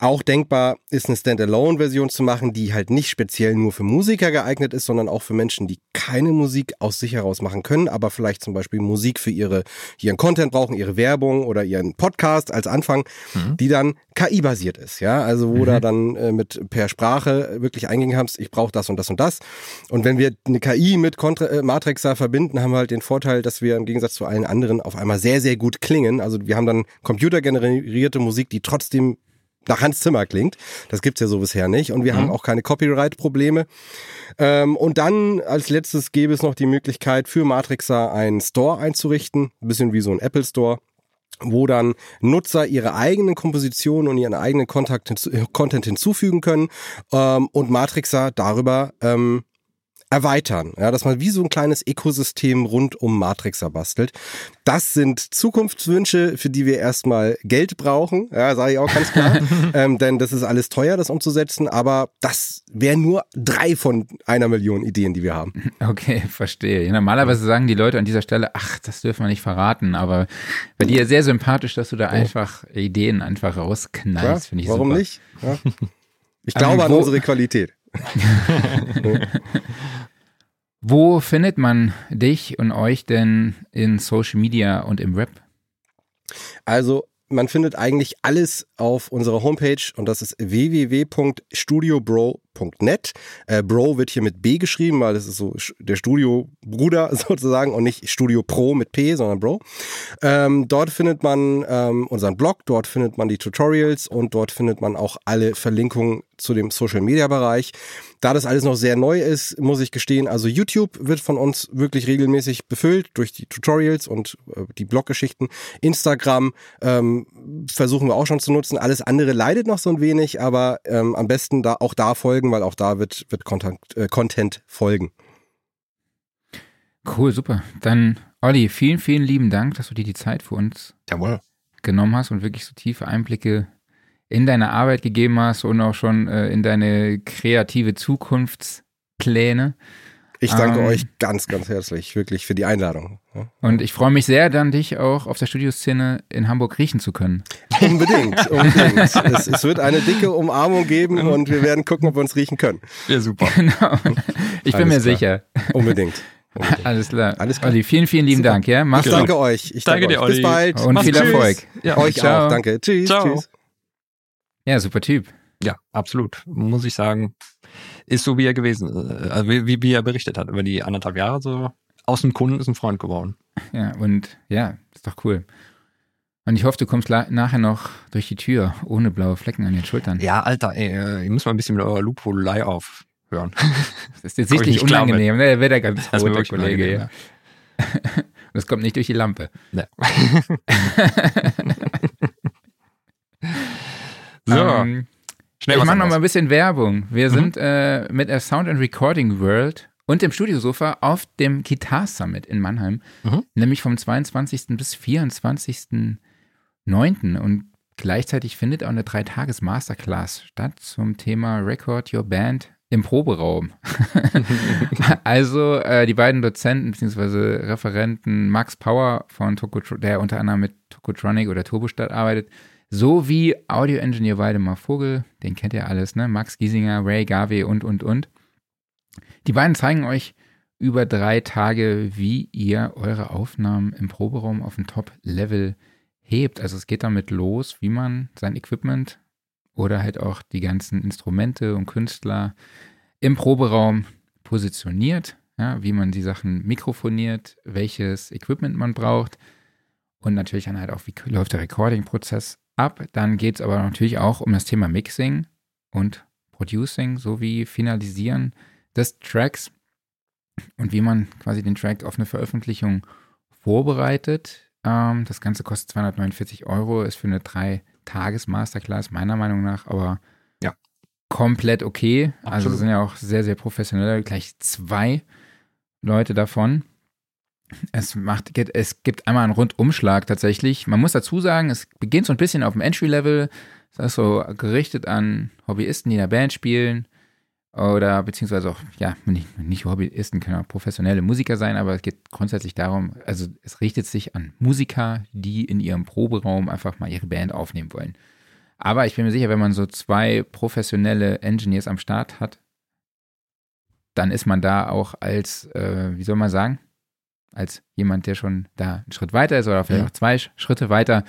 Auch denkbar ist eine Standalone-Version zu machen, die halt nicht speziell nur für Musiker geeignet ist, sondern auch für Menschen, die keine Musik aus sich heraus machen können, aber vielleicht zum Beispiel Musik für ihre, ihren Content brauchen, ihre Werbung oder ihren Podcast als Anfang, die dann KI-basiert ist, ja, also wo da dann äh, mit per Sprache wirklich eingehen kannst, ich brauche das und das und das. Und wenn wir eine KI mit Contra äh, Matrixer verbinden, haben wir halt den Vorteil, dass wir im Gegensatz zu allen anderen auf einmal sehr, sehr gut klingen. Also wir haben dann computergenerierte Musik, die trotzdem nach Hans Zimmer klingt. Das gibt's ja so bisher nicht. Und wir haben auch keine Copyright-Probleme. Ähm, und dann als letztes gäbe es noch die Möglichkeit für Matrixer einen Store einzurichten. Ein bisschen wie so ein Apple Store wo dann Nutzer ihre eigenen Kompositionen und ihren eigenen Content hinzufügen können ähm, und Matrixer darüber ähm, erweitern. Ja, dass man wie so ein kleines Ökosystem rund um Matrixer bastelt. Das sind Zukunftswünsche, für die wir erstmal Geld brauchen. Ja, sage ich auch ganz klar. ähm, denn das ist alles teuer, das umzusetzen. Aber das wären nur drei von einer Million Ideen, die wir haben. Okay, verstehe. Normalerweise sagen die Leute an dieser Stelle, ach, das dürfen wir nicht verraten, aber bei dir sehr sympathisch, dass du da einfach Ideen einfach Ja, rausknallst, finde ich warum super. nicht? Ja. Ich Ähm, glaube an unsere Qualität. Wo findet man dich und euch denn in Social Media und im Rap? Also man findet eigentlich alles auf unserer Homepage und das ist www.studiobro.net. Äh, Bro wird hier mit B geschrieben, weil das ist so der Studio-Bruder sozusagen und nicht Studio Pro mit P, sondern Bro. Ähm, dort findet man ähm, unseren Blog, dort findet man die Tutorials und dort findet man auch alle Verlinkungen zu dem Social-Media-Bereich. Da das alles noch sehr neu ist, muss ich gestehen, also YouTube wird von uns wirklich regelmäßig befüllt durch die Tutorials und äh, die Bloggeschichten. Instagram ähm, versuchen wir auch schon zu nutzen. Alles andere leidet noch so ein wenig, aber ähm, am besten da auch da folgen, weil auch da wird, wird Content, äh, Content folgen. Cool, super. Dann, Olli, vielen, vielen lieben Dank, dass du dir die Zeit für uns Jawohl. genommen hast und wirklich so tiefe Einblicke in deine Arbeit gegeben hast und auch schon äh, in deine kreative Zukunftspläne. Ich danke Ähm. euch ganz, ganz herzlich, wirklich für die Einladung. Und ich freue mich sehr, dann dich auch auf der Studioszene in Hamburg riechen zu können. Unbedingt, unbedingt. es, es wird eine dicke Umarmung geben und wir werden gucken, ob wir uns riechen können. Ja, super. Genau. Ich bin Alles mir klar. sicher. Unbedingt. unbedingt. Alles klar. Alles klar. Olli, vielen, vielen lieben Super. Dank. Ja? Mach's Ich gut. danke euch. Ich danke, Danke dir, euch. Bis bald. Und Mach's viel gut. Erfolg. Ja, Euch Ciao. auch. Danke. Tschüss. Ciao. Tschüss. Ja, super Typ. Ja, absolut. Muss ich sagen, ist so wie er gewesen, äh, also wie, wie, er berichtet hat über die anderthalb Jahre so. Aus dem Kunden ist ein Freund geworden. Ja, und ja, ist doch cool. Und ich hoffe, du kommst nachher noch durch die Tür ohne blaue Flecken an den Schultern. Ja, Alter, ey, äh, ihr müsst mal ein bisschen mit eurer Loophole aufhören. Das ist jetzt ich sichtlich unangenehm. Ne? Der wird ja ganz rot, der Kollege. Ja. Das kommt nicht durch die Lampe. Ja. so, Ähm, schnell ich mache noch mal ein bisschen Werbung. Wir Mhm. sind äh, mit der Sound and Recording World und dem Studiosofa auf dem Guitar Summit in Mannheim, Mhm. nämlich vom 22. bis 24.09. Und gleichzeitig findet auch eine Dreitages-Masterclass statt zum Thema Record Your Band im Proberaum. also äh, die beiden Dozenten bzw. Referenten Max Power von Tokotro der unter anderem mit Tokotronic oder Turbostadt arbeitet, sowie Audio-Engineer Waldemar Vogel, den kennt ihr alles, ne? Max Giesinger, Ray Garvey und, und, und. Die beiden zeigen euch über drei Tage, wie ihr eure Aufnahmen im Proberaum auf ein Top-Level hebt. Also es geht damit los, wie man sein Equipment oder halt auch die ganzen Instrumente und Künstler im Proberaum positioniert, ja, wie man die Sachen mikrofoniert, welches Equipment man braucht und natürlich dann halt auch, wie läuft der Recording-Prozess ab. Dann geht es aber natürlich auch um das Thema Mixing und Producing sowie Finalisieren des Tracks und wie man quasi den Track auf eine Veröffentlichung vorbereitet. Ähm, das Ganze kostet 249 Euro, ist für eine drei Tages-Masterclass, meiner Meinung nach, aber ja. komplett okay. Also Absolut. Also sind ja auch sehr, sehr professionell, gleich zwei Leute davon. Es, macht, es gibt einmal einen Rundumschlag tatsächlich. Man muss dazu sagen, es beginnt so ein bisschen auf dem Entry-Level. Das ist so gerichtet an Hobbyisten, die in der Band spielen oder beziehungsweise auch, ja, nicht, nicht Hobbyisten, können auch professionelle Musiker sein, aber es geht grundsätzlich darum, also es richtet sich an Musiker, die in ihrem Proberaum einfach mal ihre Band aufnehmen wollen. Aber ich bin mir sicher, wenn man so zwei professionelle Engineers am Start hat, dann ist man da auch als, äh, wie soll man sagen, als jemand, der schon da einen Schritt weiter ist oder vielleicht ja. auch zwei Schritte weiter,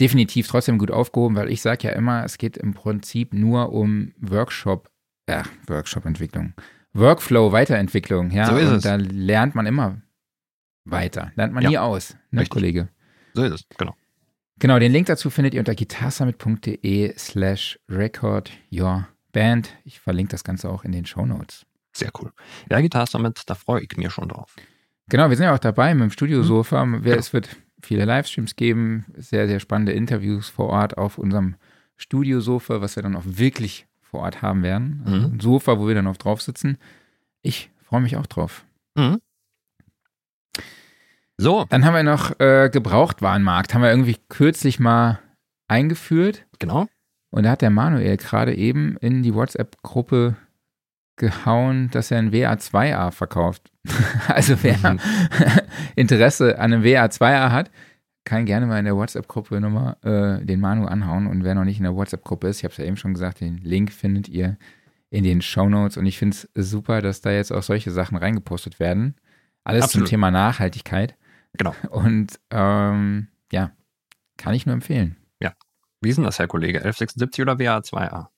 definitiv trotzdem gut aufgehoben, weil ich sage ja immer, es geht im Prinzip nur um Workshop ja, Workshop-Entwicklung. Workflow, Weiterentwicklung, ja. So ist und es. da lernt man immer weiter. Lernt man ja. nie aus, ne, Richtig. Kollege? So ist es, genau. Genau, den Link dazu findet ihr unter guitarsummit.de slash record your band. Ich verlinke das Ganze auch in den Show Notes. Sehr cool. Ja, Guitar Summit, da freue ich mich schon drauf. Genau, wir sind ja auch dabei mit dem Studiosofa. Mhm. Es wird viele Livestreams geben, sehr, sehr spannende Interviews vor Ort auf unserem Studiosofa, was wir dann auch wirklich vor Ort haben werden. Also Mhm. Ein Sofa, wo wir dann auch drauf sitzen. Ich freue mich auch drauf. Mhm. So, Dann haben wir noch äh, Gebrauchtwarenmarkt. Haben wir irgendwie kürzlich mal eingeführt. genau. Und da hat der Manuel gerade eben in die WhatsApp-Gruppe gehauen, dass er ein WA2A verkauft. also wer Mhm. Interesse an einem WA2A hat, kann gerne mal in der WhatsApp-Gruppe nochmal äh, den Manu anhauen. Und wer noch nicht in der WhatsApp-Gruppe ist, ich habe es ja eben schon gesagt, den Link findet ihr in den Show Notes. Und ich finde es super, dass da jetzt auch solche Sachen reingepostet werden. Alles Absolut. zum Thema Nachhaltigkeit. Genau. Und ähm, ja, kann ich nur empfehlen. Wie ist denn das, Herr Kollege? 1176 oder WA2A?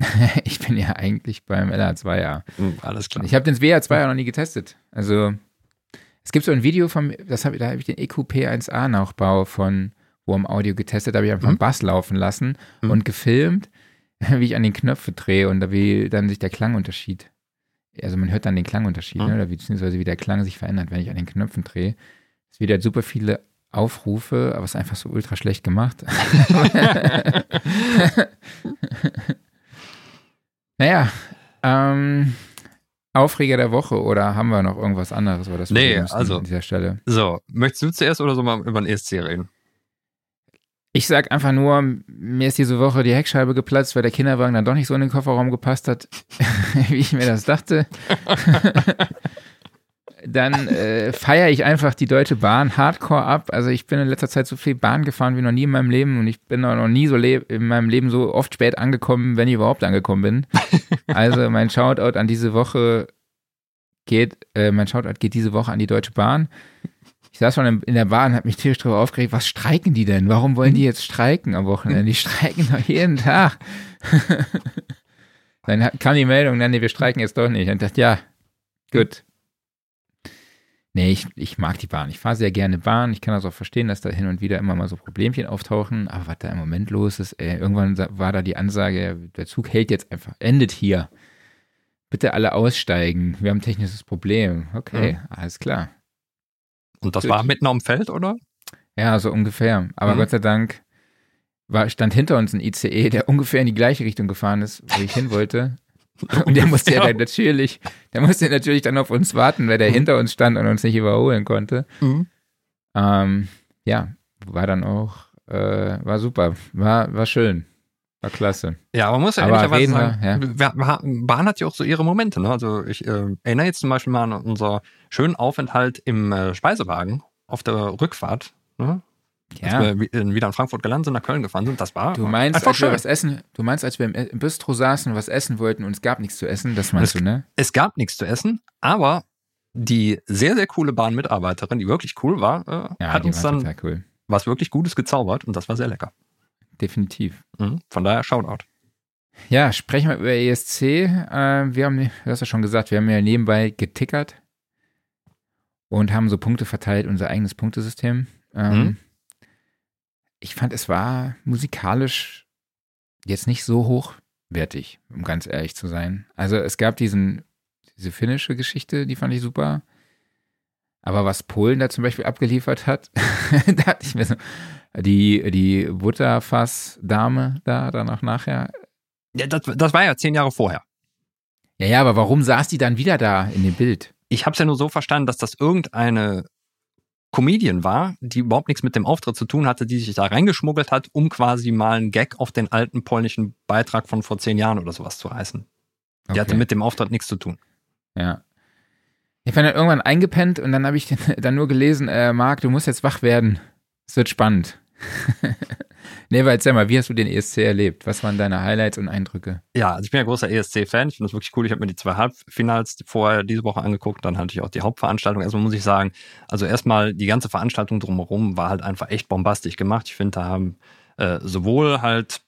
ich bin ja eigentlich beim LA2A. Hm, alles klar. Ich habe den WA2A noch nie getestet. Also es gibt so ein Video vom, das hab, da habe ich den E EQP1A-Nachbau von Warm Audio getestet, da habe ich einfach Mhm. einen Bass laufen lassen Mhm. und gefilmt, wie ich an den Knöpfe drehe und wie dann sich der Klangunterschied, also man hört dann den Klangunterschied, Mhm. ne, oder beziehungsweise wie der Klang sich verändert, wenn ich an den Knöpfen drehe. Es wird halt super viele Aufrufe, aber es ist einfach so ultra schlecht gemacht. naja, ähm, Aufreger der Woche oder haben wir noch irgendwas anderes? Oder das Nee, also- An dieser Stelle. So, möchtest du zuerst oder so mal über den ESC reden? Ich sag einfach nur, mir ist diese Woche die Heckscheibe geplatzt, weil der Kinderwagen dann doch nicht so in den Kofferraum gepasst hat, wie ich mir das dachte. dann äh, feiere ich einfach die Deutsche Bahn hardcore ab. Also ich bin in letzter Zeit so viel Bahn gefahren wie noch nie in meinem Leben und ich bin noch nie so in meinem Leben so oft spät angekommen, wenn ich überhaupt angekommen bin. Also mein Shoutout an diese Woche geht, äh, mein Shoutout geht diese Woche an die Deutsche Bahn. Ich saß schon in- der Bahn, habe mich tierisch darüber aufgeregt, was streiken die denn? Warum wollen die jetzt streiken am Wochenende? Die streiken doch jeden Tag. Dann kam die Meldung, nein, nee, wir streiken jetzt doch nicht. Und ich dachte, ja, gut. Nee, ich, ich mag die Bahn. Ich fahre sehr gerne Bahn. Ich kann das auch verstehen, dass da hin und wieder immer mal so Problemchen auftauchen. Aber was da im Moment los ist, ey, irgendwann war da die Ansage, der Zug hält jetzt einfach, endet hier. Bitte alle aussteigen. Wir haben ein technisches Problem. Okay, alles klar. Und das Gut. war mitten am Feld, oder? Ja, so ungefähr. Aber Mhm. Gott sei Dank war, stand hinter uns ein ICE, der ungefähr in die gleiche Richtung gefahren ist, wo ich hin wollte. Und der musste ja dann natürlich, der musste natürlich dann auf uns warten, weil der Mhm. hinter uns stand und uns nicht überholen konnte. Mhm. Ähm, ja, war dann auch, äh, war super, war, war schön. War klasse. Ja, aber man muss ja Aber ehrlicherweise sagen, wir, wir, Bahn hat ja auch so ihre Momente. Ne? Also ich äh, erinnere jetzt zum Beispiel mal an unser schönen Aufenthalt im äh, Speisewagen auf der Rückfahrt. Ne? Als Ja. wir wi- äh, wieder in Frankfurt gelandet sind, nach Köln gefahren sind. Das war Du meinst, einfach als wir schön. was essen, du meinst, als wir im, Bistro saßen und was essen wollten und es gab nichts zu essen, das meinst Es- du, ne? Es gab nichts zu essen, aber die sehr, sehr coole Bahnmitarbeiterin, die wirklich cool war, äh, Ja, hat uns dann cool. was wirklich Gutes gezaubert und das war sehr lecker. Definitiv. Mhm. Von daher Shoutout. Ja, sprechen wir über ESC. Äh, wir haben, du hast ja schon gesagt, wir haben ja nebenbei getickert und haben so Punkte verteilt, unser eigenes Punktesystem. Ähm, Mhm. Ich fand, es war musikalisch jetzt nicht so hochwertig, um ganz ehrlich zu sein. Also es gab diesen, diese finnische Geschichte, die fand ich super. Aber was Polen da zum Beispiel abgeliefert hat, da hatte ich mir so, die, die Butterfass-Dame da, dann auch nachher, Ja, das, das war ja zehn Jahre vorher. Ja, ja, aber warum saß die dann wieder da in dem Bild? Ich habe es ja nur so verstanden, dass das irgendeine Comedian war, die überhaupt nichts mit dem Auftritt zu tun hatte, die sich da reingeschmuggelt hat, um quasi mal einen Gag auf den alten polnischen Beitrag von vor zehn Jahren oder sowas zu reißen. Die hatte Okay. mit dem Auftritt nichts zu tun. Ja. Ich bin dann irgendwann eingepennt und dann habe ich dann nur gelesen, äh, Marc, du musst jetzt wach werden. Es wird spannend. nee, weil erzähl mal, wie hast du den ESC erlebt? Was waren deine Highlights und Eindrücke? Ja, also ich bin ja großer ESC-Fan. Ich finde das wirklich cool. Ich habe mir die zwei Halbfinals vorher diese Woche angeguckt. Dann hatte ich auch die Hauptveranstaltung. Erstmal muss ich sagen, also erstmal die ganze Veranstaltung drumherum war halt einfach echt bombastisch gemacht. Ich finde, da haben äh, sowohl halt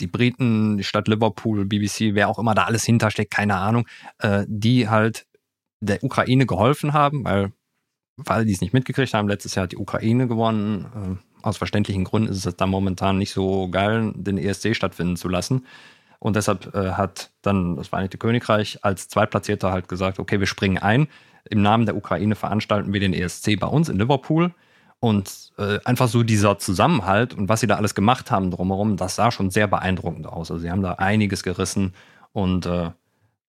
die Briten, die Stadt Liverpool, BBC, wer auch immer da alles hintersteckt, keine Ahnung, äh, die halt der Ukraine geholfen haben, weil, weil die es nicht mitgekriegt haben, letztes Jahr hat die Ukraine gewonnen. Äh, aus verständlichen Gründen ist es da momentan nicht so geil, den ESC stattfinden zu lassen. Und deshalb äh, hat dann das Vereinigte Königreich als Zweitplatzierter halt gesagt, okay, wir springen ein. Im Namen der Ukraine veranstalten wir den ESC bei uns in Liverpool. Und äh, einfach so dieser Zusammenhalt und was sie da alles gemacht haben drumherum, das sah schon sehr beeindruckend aus. Also sie haben da einiges gerissen und äh,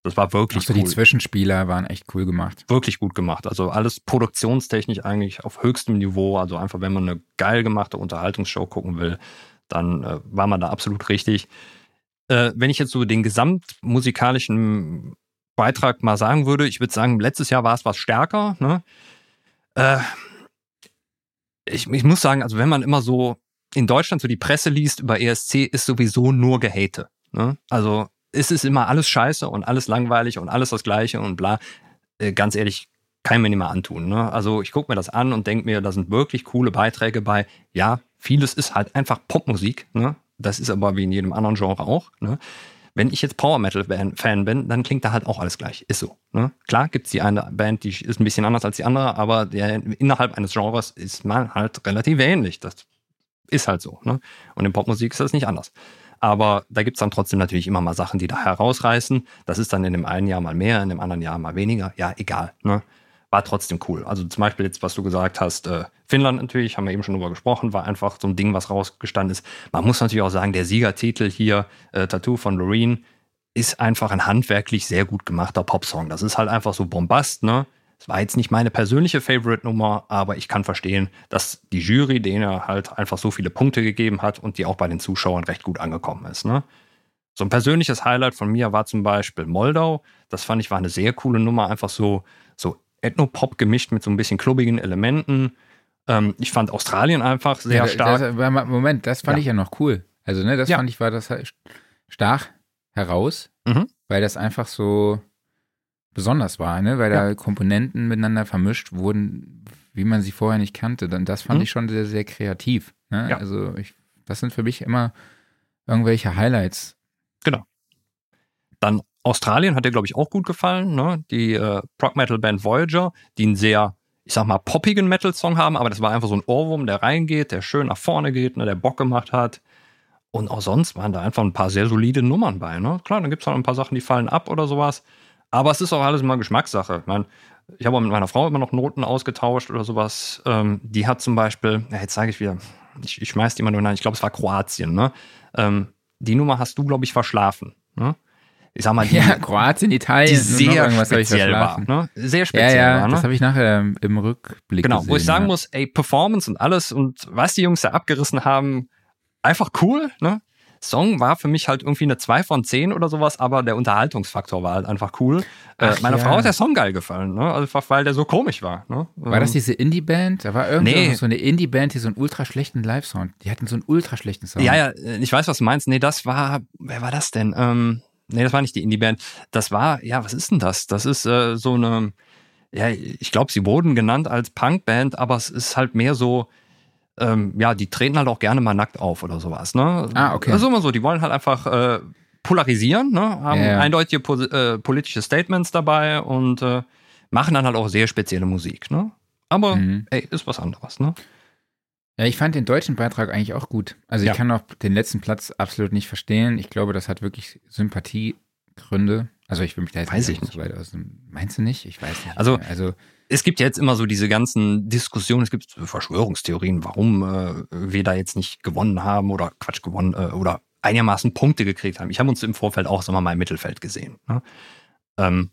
das war wirklich Auch so cool. die Zwischenspieler waren echt cool gemacht. wirklich gut gemacht. Also alles produktionstechnisch eigentlich auf höchstem Niveau. Also einfach, wenn man eine geil gemachte Unterhaltungsshow gucken will, dann äh, war man da absolut richtig. Äh, wenn ich jetzt so den gesamtmusikalischen Beitrag mal sagen würde, ich würde sagen, letztes Jahr war es was stärker. Ne? Äh, ich, ich muss sagen, also wenn man immer so in Deutschland so die Presse liest über ESC, ist sowieso nur Gehate. Ne? Also es ist immer alles scheiße und alles langweilig und alles das Gleiche und bla. Äh, ganz ehrlich, kann mir nicht mehr antun. Ne? Also ich gucke mir das an und denke mir, da sind wirklich coole Beiträge bei. Ja, vieles ist halt einfach Popmusik. Ne? Das ist aber wie in jedem anderen Genre auch. Ne? Wenn ich jetzt Power Metal Fan bin, dann klingt da halt auch alles gleich. Ist so. Ne? Klar gibt's die eine Band, die ist ein bisschen anders als die andere, aber der, innerhalb eines Genres ist man halt relativ ähnlich. Das ist halt so. Ne? Und in Popmusik ist das nicht anders. Aber da gibt's dann trotzdem natürlich immer mal Sachen, die da herausreißen. Das ist dann in dem einen Jahr mal mehr, in dem anderen Jahr mal weniger. Ja, egal. Ne? War trotzdem cool. Also zum Beispiel jetzt, was du gesagt hast, äh, Finnland natürlich, haben wir eben schon drüber gesprochen, war einfach so ein Ding, was rausgestanden ist. Man muss natürlich auch sagen, der Siegertitel hier, äh, Tattoo von Loreen, ist einfach ein handwerklich sehr gut gemachter Popsong. Das ist halt einfach so Bombast, ne? Es war jetzt nicht meine persönliche Favorite-Nummer, aber ich kann verstehen, dass die Jury denen halt einfach so viele Punkte gegeben hat und die auch bei den Zuschauern recht gut angekommen ist. Ne? So ein persönliches Highlight von mir war zum Beispiel Moldau. Das fand ich war eine sehr coole Nummer, einfach so, so Ethnopop gemischt mit so ein bisschen klubbigen Elementen. Ähm, ich fand Australien einfach sehr ja, stark. Das, Moment, das fand Ja. ich ja noch cool. Also, ne, das Ja. fand ich, war das halt stark heraus, Mhm. weil das einfach so besonders war, ne? Weil da Komponenten miteinander vermischt wurden, wie man sie vorher nicht kannte. Dann das fand Mhm. ich schon sehr, sehr kreativ. Ne? Ja. Also ich, das sind für mich immer irgendwelche Highlights. Dann Australien hat dir, glaube ich, auch gut gefallen. Ne? Die äh, Prog-Metal-Band Voyager, die einen sehr, ich sag mal, poppigen Metal-Song haben, aber das war einfach so ein Ohrwurm, der reingeht, der schön nach vorne geht, ne? der Bock gemacht hat. Und auch sonst waren da einfach ein paar sehr solide Nummern bei. Ne? Klar, dann gibt es halt ein paar Sachen, die fallen ab oder sowas. Aber es ist auch alles immer Geschmackssache. Ich, mein, ich habe auch mit meiner Frau immer noch Noten ausgetauscht oder sowas. Ähm, die hat zum Beispiel, ja, jetzt sage ich wieder, ich, ich schmeiß die mal nur rein, ich glaube, es war Kroatien. Ne? Ähm, die Nummer hast du, glaube ich, verschlafen. Ne? Ich sag mal, die, Ja, Kroatien, Italien, die noch sehr speziell war. Ne? Sehr Ja, speziell ja, war. Ne? das habe ich nachher im Rückblick Genau, gesehen. wo ich sagen ja. muss, ey, Performance und alles und was die Jungs da abgerissen haben, einfach cool, ne? Song war für mich halt irgendwie eine 2 von 10 oder sowas, aber der Unterhaltungsfaktor war halt einfach cool. Äh, meiner ja. Frau hat der Song geil gefallen, ne? Also weil der so komisch war. Ne? War das Ähm, diese Indie-Band? Da war irgendwie Nee. so eine Indie-Band, die so einen ultra schlechten Live-Sound. Die hatten so einen ultra schlechten Sound. Ja, ja, ich weiß, was du meinst. Nee, das war, wer war das denn? Ähm, nee, das war nicht die Indie-Band. Das war, ja, was ist denn das? Das ist äh, so eine, ja, ich glaube, sie wurden genannt als Punkband, aber es ist halt mehr so, ähm, ja, die treten halt auch gerne mal nackt auf oder sowas, ne? Ah, okay. Also immer so, die wollen halt einfach äh, polarisieren, ne? Haben ja. eindeutige po äh, politische Statements dabei und äh, machen dann halt auch sehr spezielle Musik, ne? Aber, Mhm. ey, ist was anderes, ne? Ja, ich fand den deutschen Beitrag eigentlich auch gut. Also ich Ja. kann auch den letzten Platz absolut nicht verstehen. Ich glaube, das hat wirklich Sympathiegründe. Also ich will mich da jetzt Weiß ich so weit aus dem, Meinst du nicht? Ich weiß nicht. Also- also es gibt ja jetzt immer so diese ganzen Diskussionen, es gibt Verschwörungstheorien, warum äh, wir da jetzt nicht gewonnen haben oder Quatsch gewonnen äh, oder einigermaßen Punkte gekriegt haben. Ich habe uns im Vorfeld auch wir mal im Mittelfeld gesehen. Ne? Ähm,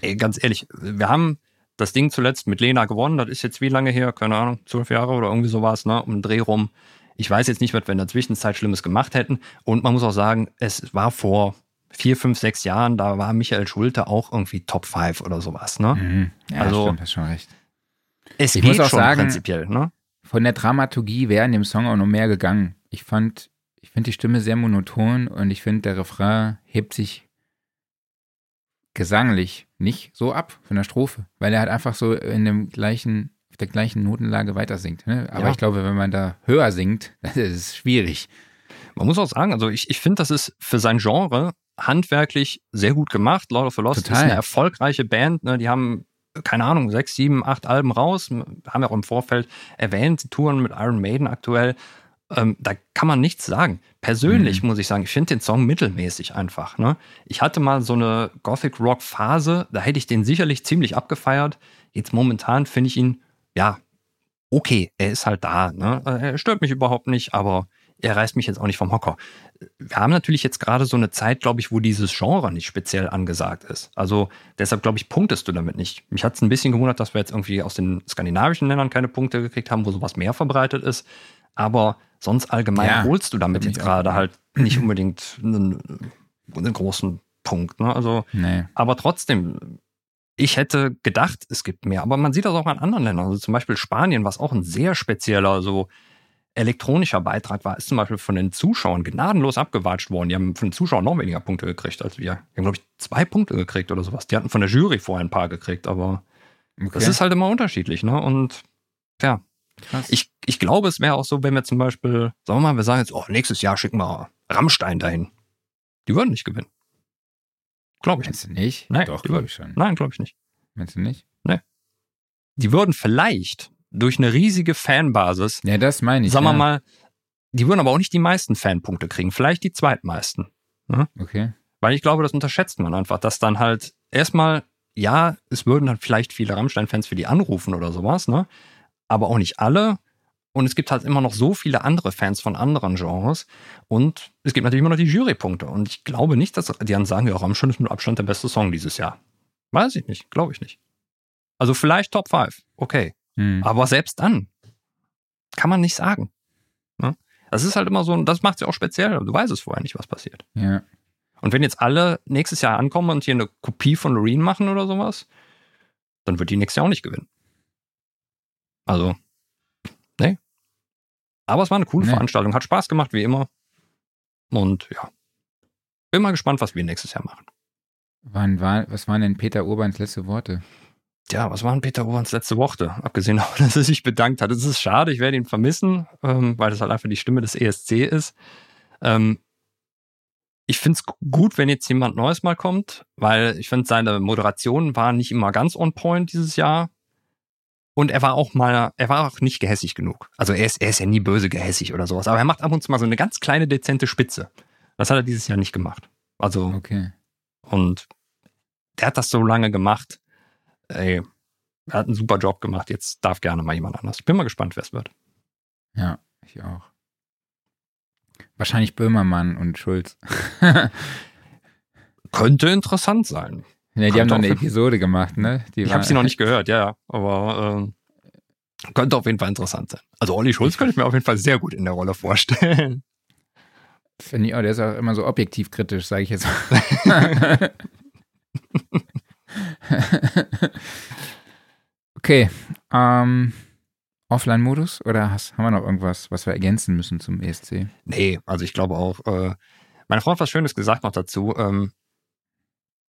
ey, ganz ehrlich, wir haben das Ding zuletzt mit Lena gewonnen. Das ist jetzt wie lange her? Keine Ahnung, zwölf Jahre oder irgendwie sowas, ne? Um den Dreh rum. Ich weiß jetzt nicht, was wir in der Zwischenzeit Schlimmes gemacht hätten. Und man muss auch sagen, es war vor vier, fünf, sechs Jahren, da war Michael Schulte auch irgendwie Top 5 oder sowas, ne? mhm. ja, Also- stimmt, hast schon recht. Es Ich geht muss auch schon sagen- prinzipiell, ne? Von der Dramaturgie wäre in dem Song auch noch mehr gegangen. Ich fand, ich finde die Stimme sehr monoton und ich finde, der Refrain hebt sich gesanglich nicht so ab von der Strophe, weil er halt einfach so in dem gleichen, auf der gleichen Notenlage weiter singt. Ne? Aber Ja. ich glaube, wenn man da höher singt, das ist schwierig. Man muss auch sagen, also ich, ich finde, das ist für sein Genre handwerklich sehr gut gemacht. Lord of the Lost Total. ist eine erfolgreiche Band. Ne? Die haben, keine Ahnung, sechs, sieben, acht Alben raus. Haben ja auch im Vorfeld erwähnt, touren mit Iron Maiden aktuell. Ähm, da kann man nichts sagen. Persönlich muss ich sagen, ich finde den Song mittelmäßig einfach. Ne? Ich hatte mal so eine Gothic-Rock-Phase, da hätte ich den sicherlich ziemlich abgefeiert. Jetzt momentan finde ich ihn, ja, okay, er ist halt da. Ne? Er stört mich überhaupt nicht, aber er reißt mich jetzt auch nicht vom Hocker. Wir haben natürlich jetzt gerade so eine Zeit, glaube ich, wo dieses Genre nicht speziell angesagt ist. Also deshalb, glaube ich, punktest du damit nicht. Mich hat es ein bisschen gewundert, dass wir jetzt irgendwie aus den skandinavischen Ländern keine Punkte gekriegt haben, wo sowas mehr verbreitet ist. Aber sonst allgemein Ja, holst du damit jetzt gerade halt nicht unbedingt einen, einen großen Punkt. Ne? Also Nee. aber trotzdem, ich hätte gedacht, es gibt mehr. Aber man sieht das auch an anderen Ländern. Also zum Beispiel Spanien, was auch ein sehr spezieller, so elektronischer Beitrag war, ist zum Beispiel von den Zuschauern gnadenlos abgewatscht worden. Die haben von den Zuschauern noch weniger Punkte gekriegt als wir. Die haben, glaube ich, zwei Punkte gekriegt oder sowas. Die hatten von der Jury vorher ein paar gekriegt, aber Okay. das ist halt immer unterschiedlich, ne? Und ja, krass. ich, ich glaube, es wäre auch so, wenn wir zum Beispiel, sagen wir mal, wir sagen jetzt, oh, nächstes Jahr schicken wir Rammstein dahin. Die würden nicht gewinnen. Glaube ich nicht. Meinst du nicht? Nein, Doch, glaube ich schon. Nein, glaube ich nicht. Meinst du nicht? die würden vielleicht durch eine riesige Fanbasis, Ja, das meine ich. sagen wir ja. mal, die würden aber auch nicht die meisten Fanpunkte kriegen, vielleicht die zweitmeisten. Okay. Weil ich glaube, das unterschätzt man einfach, dass dann halt erstmal, ja, es würden dann vielleicht viele Rammstein-Fans für die anrufen oder sowas, ne? Aber auch nicht alle. Und es gibt halt immer noch so viele andere Fans von anderen Genres. Und es gibt natürlich immer noch die Jurypunkte. Und ich glaube nicht, dass die dann sagen, ja, Rammstein ist mit Abstand der beste Song dieses Jahr. Weiß ich nicht, glaube ich nicht. Also vielleicht Top 5, okay. Hm. Aber selbst dann kann man nicht sagen. Ne? Das ist halt immer so, das macht es ja auch speziell. Du weißt es vorher nicht, was passiert. Ja. Und wenn jetzt alle nächstes Jahr ankommen und hier eine Kopie von Loreen machen oder sowas, dann wird die nächstes Jahr auch nicht gewinnen. Also, nee. Aber es war eine coole Nee. Veranstaltung, hat Spaß gemacht, wie immer. Und ja, bin mal gespannt, was wir nächstes Jahr machen. Wann war, was waren denn Peter Urbans letzte Worte? Ja, was waren Peter Urans letzte Worte? Abgesehen davon, dass er sich bedankt hat. Es ist schade, ich werde ihn vermissen, ähm, weil das halt einfach die Stimme des ESC ist. Ähm, ich finde es gut, wenn jetzt jemand Neues mal kommt, weil ich finde, seine Moderation war nicht immer ganz on point dieses Jahr. Und er war auch mal, er war auch nicht gehässig genug. Also er ist, er ist ja nie böse gehässig oder sowas, aber er macht ab und zu mal so eine ganz kleine, dezente Spitze. Das hat er dieses Jahr nicht gemacht. Also, Okay. und der hat das so lange gemacht. Ey, er hat einen super Job gemacht. Jetzt darf gerne mal jemand anders. Ich bin mal gespannt, wer es wird. Ja, ich auch. Wahrscheinlich Böhmermann und Schulz. Könnte interessant sein. Ne, die haben noch eine Episode gemacht, ne? Die Ich habe sie noch nicht gehört, ja, ja. Aber ähm, könnte auf jeden Fall interessant sein. Also Olli Schulz könnte ich mir auf jeden Fall sehr gut in der Rolle vorstellen. Finde ich auch, der ist auch immer so objektiv kritisch, sage ich jetzt mal. okay. Ähm, Offline-Modus oder hast, haben wir noch irgendwas, was wir ergänzen müssen zum ESC? Nee, also ich glaube auch, äh, meine Frau hat was Schönes gesagt noch dazu. Ähm,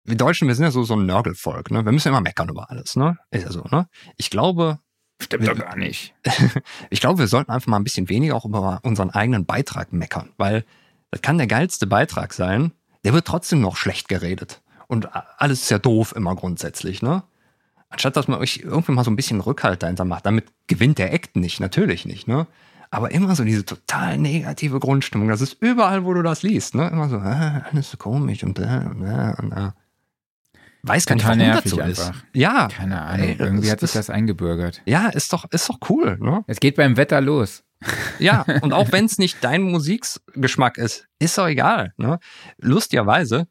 wir Deutschen, wir sind ja so, so ein Nörgelvolk, ne? Wir müssen immer meckern über alles, ne? Ist ja so, ne? Ich glaube. Stimmt doch gar nicht. ich glaube, wir sollten einfach mal ein bisschen weniger auch über unseren eigenen Beitrag meckern, weil das kann der geilste Beitrag sein, der wird trotzdem noch schlecht geredet. Und alles ist ja doof immer grundsätzlich, ne? Anstatt dass man euch irgendwie mal so ein bisschen Rückhalt dahinter macht, damit gewinnt der Act nicht, natürlich nicht, ne? Aber immer so diese total negative Grundstimmung, das ist überall, wo du das liest, ne? Immer so, ah, alles so komisch und, und, äh, und äh. Weiß gar nicht, warum das so einfach. ist. Ja. Keine Ahnung, ey, irgendwie hat sich das eingebürgert. Ja, ist doch, ist doch cool, ne? Es geht beim Wetter los. Ja, und auch wenn es nicht dein Musikgeschmack ist, ist doch egal, ne? Lustigerweise,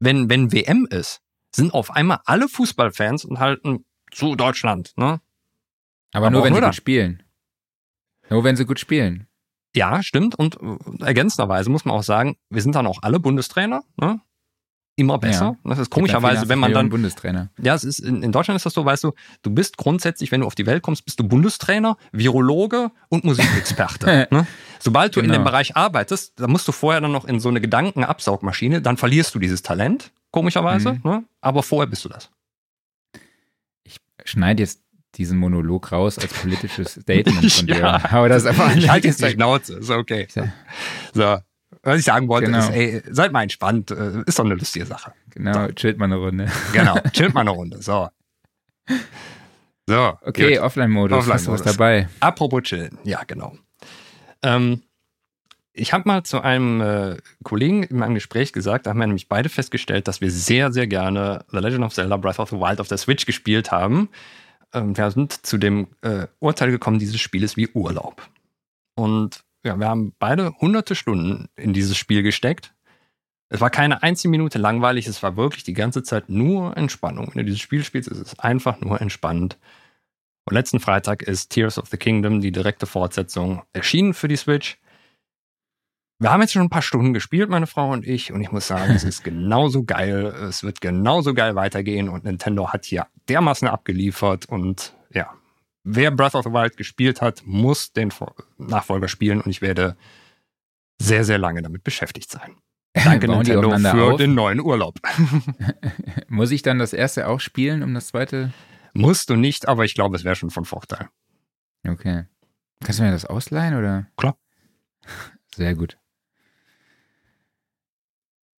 wenn, wenn WM ist, sind auf einmal alle Fußballfans und halten zu Deutschland, ne? Aber, Aber nur wenn sie gut spielen. Nur wenn sie gut spielen. Ja, stimmt. Und äh, ergänzenderweise muss man auch sagen, wir sind dann auch alle Bundestrainer, ne? Immer besser. Ja. Das ist komischerweise, wenn man dann. Bundestrainer. Ja, es ist, in, in Deutschland ist das so, weißt du, du bist grundsätzlich, wenn du auf die Welt kommst, bist du Bundestrainer, Virologe und Musikexperte. ne? Sobald du genau. in dem genau. Bereich arbeitest, da musst du vorher dann noch in so eine Gedankenabsaugmaschine, dann verlierst du dieses Talent komischerweise, mhm. ne? aber vorher bist du das. Ich schneide jetzt diesen Monolog raus als politisches Statement von dir. ja. Aber das ist einfach ich halte jetzt die Schnauze, ist okay. So. Was ich sagen wollte, genau. ist, ey, seid mal entspannt, äh, ist doch eine lustige Sache. Genau, so. chillt mal eine Runde. Genau, chillt mal eine Runde, so. So. Okay, Offline-Modus, Offline hast du was dabei? Apropos chillen, ja, genau. Ähm, ich habe mal zu einem äh, Kollegen in meinem Gespräch gesagt, da haben wir nämlich beide festgestellt, dass wir sehr, sehr gerne The Legend of Zelda Breath of the Wild auf der Switch gespielt haben. Ähm, wir sind zu dem äh, Urteil gekommen, dieses Spiel ist wie Urlaub. Und ja, wir haben beide hunderte Stunden in dieses Spiel gesteckt. Es war keine einzige Minute langweilig, es war wirklich die ganze Zeit nur Entspannung. Wenn du dieses Spiel spielst, ist es einfach nur entspannend. Und letzten Freitag ist Tears of the Kingdom, die direkte Fortsetzung, erschienen für die Switch. Wir haben jetzt schon ein paar Stunden gespielt, meine Frau und ich, und ich muss sagen, es ist genauso geil. Es wird genauso geil weitergehen und Nintendo hat hier dermaßen abgeliefert und wer Breath of the Wild gespielt hat, muss den Nachfolger spielen und ich werde sehr, sehr lange damit beschäftigt sein. Danke Nintendo für auf? den neuen Urlaub. muss ich dann das erste auch spielen, um das zweite? Musst du nicht, aber ich glaube, es wäre schon von Vorteil. Okay. Kannst du mir das ausleihen oder? Klar. Sehr gut.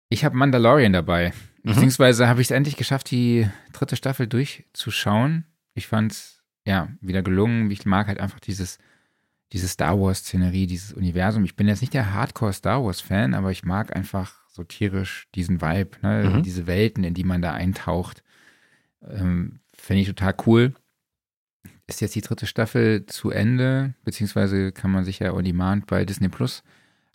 Ich habe Mandalorian dabei. Mhm. Beziehungsweise habe ich es endlich geschafft, die dritte Staffel durchzuschauen. Ich fand es ja wieder gelungen. Ich mag halt einfach dieses, diese Star Wars-Szenerie, dieses Universum. Ich bin jetzt nicht der Hardcore-Star Wars-Fan, aber ich mag einfach so tierisch diesen Vibe, ne? mhm. diese Welten, in die man da eintaucht. Ähm, Finde ich total cool. Ist jetzt die dritte Staffel zu Ende, beziehungsweise kann man sich ja on demand bei Disney Plus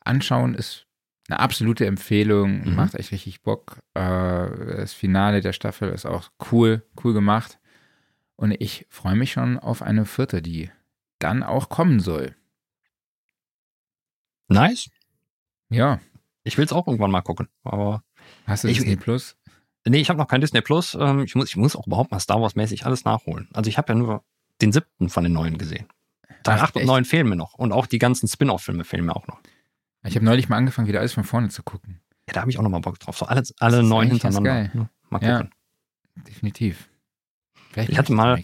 anschauen. Ist eine absolute Empfehlung, mhm. macht echt richtig Bock. Äh, das Finale der Staffel ist auch cool, cool gemacht. Und ich freue mich schon auf eine vierte, die dann auch kommen soll. Nice. Ja. Ich will es auch irgendwann mal gucken. Aber Hast du ich, Disney Plus? Nee, ich habe noch kein Disney Plus. Ähm, ich muss, ich muss auch überhaupt mal Star Wars-mäßig alles nachholen. Also ich habe ja nur den siebten von den neuen gesehen. Teil 8 und 9 fehlen mir noch. Und auch die ganzen Spin-off-Filme fehlen mir auch noch. Ich habe neulich mal angefangen, wieder alles von vorne zu gucken. Ja, da habe ich auch nochmal Bock drauf. So alle, alle neun hintereinander. Geil. Ja, mal gucken. Ja, definitiv. Vielleicht ich hatte mal.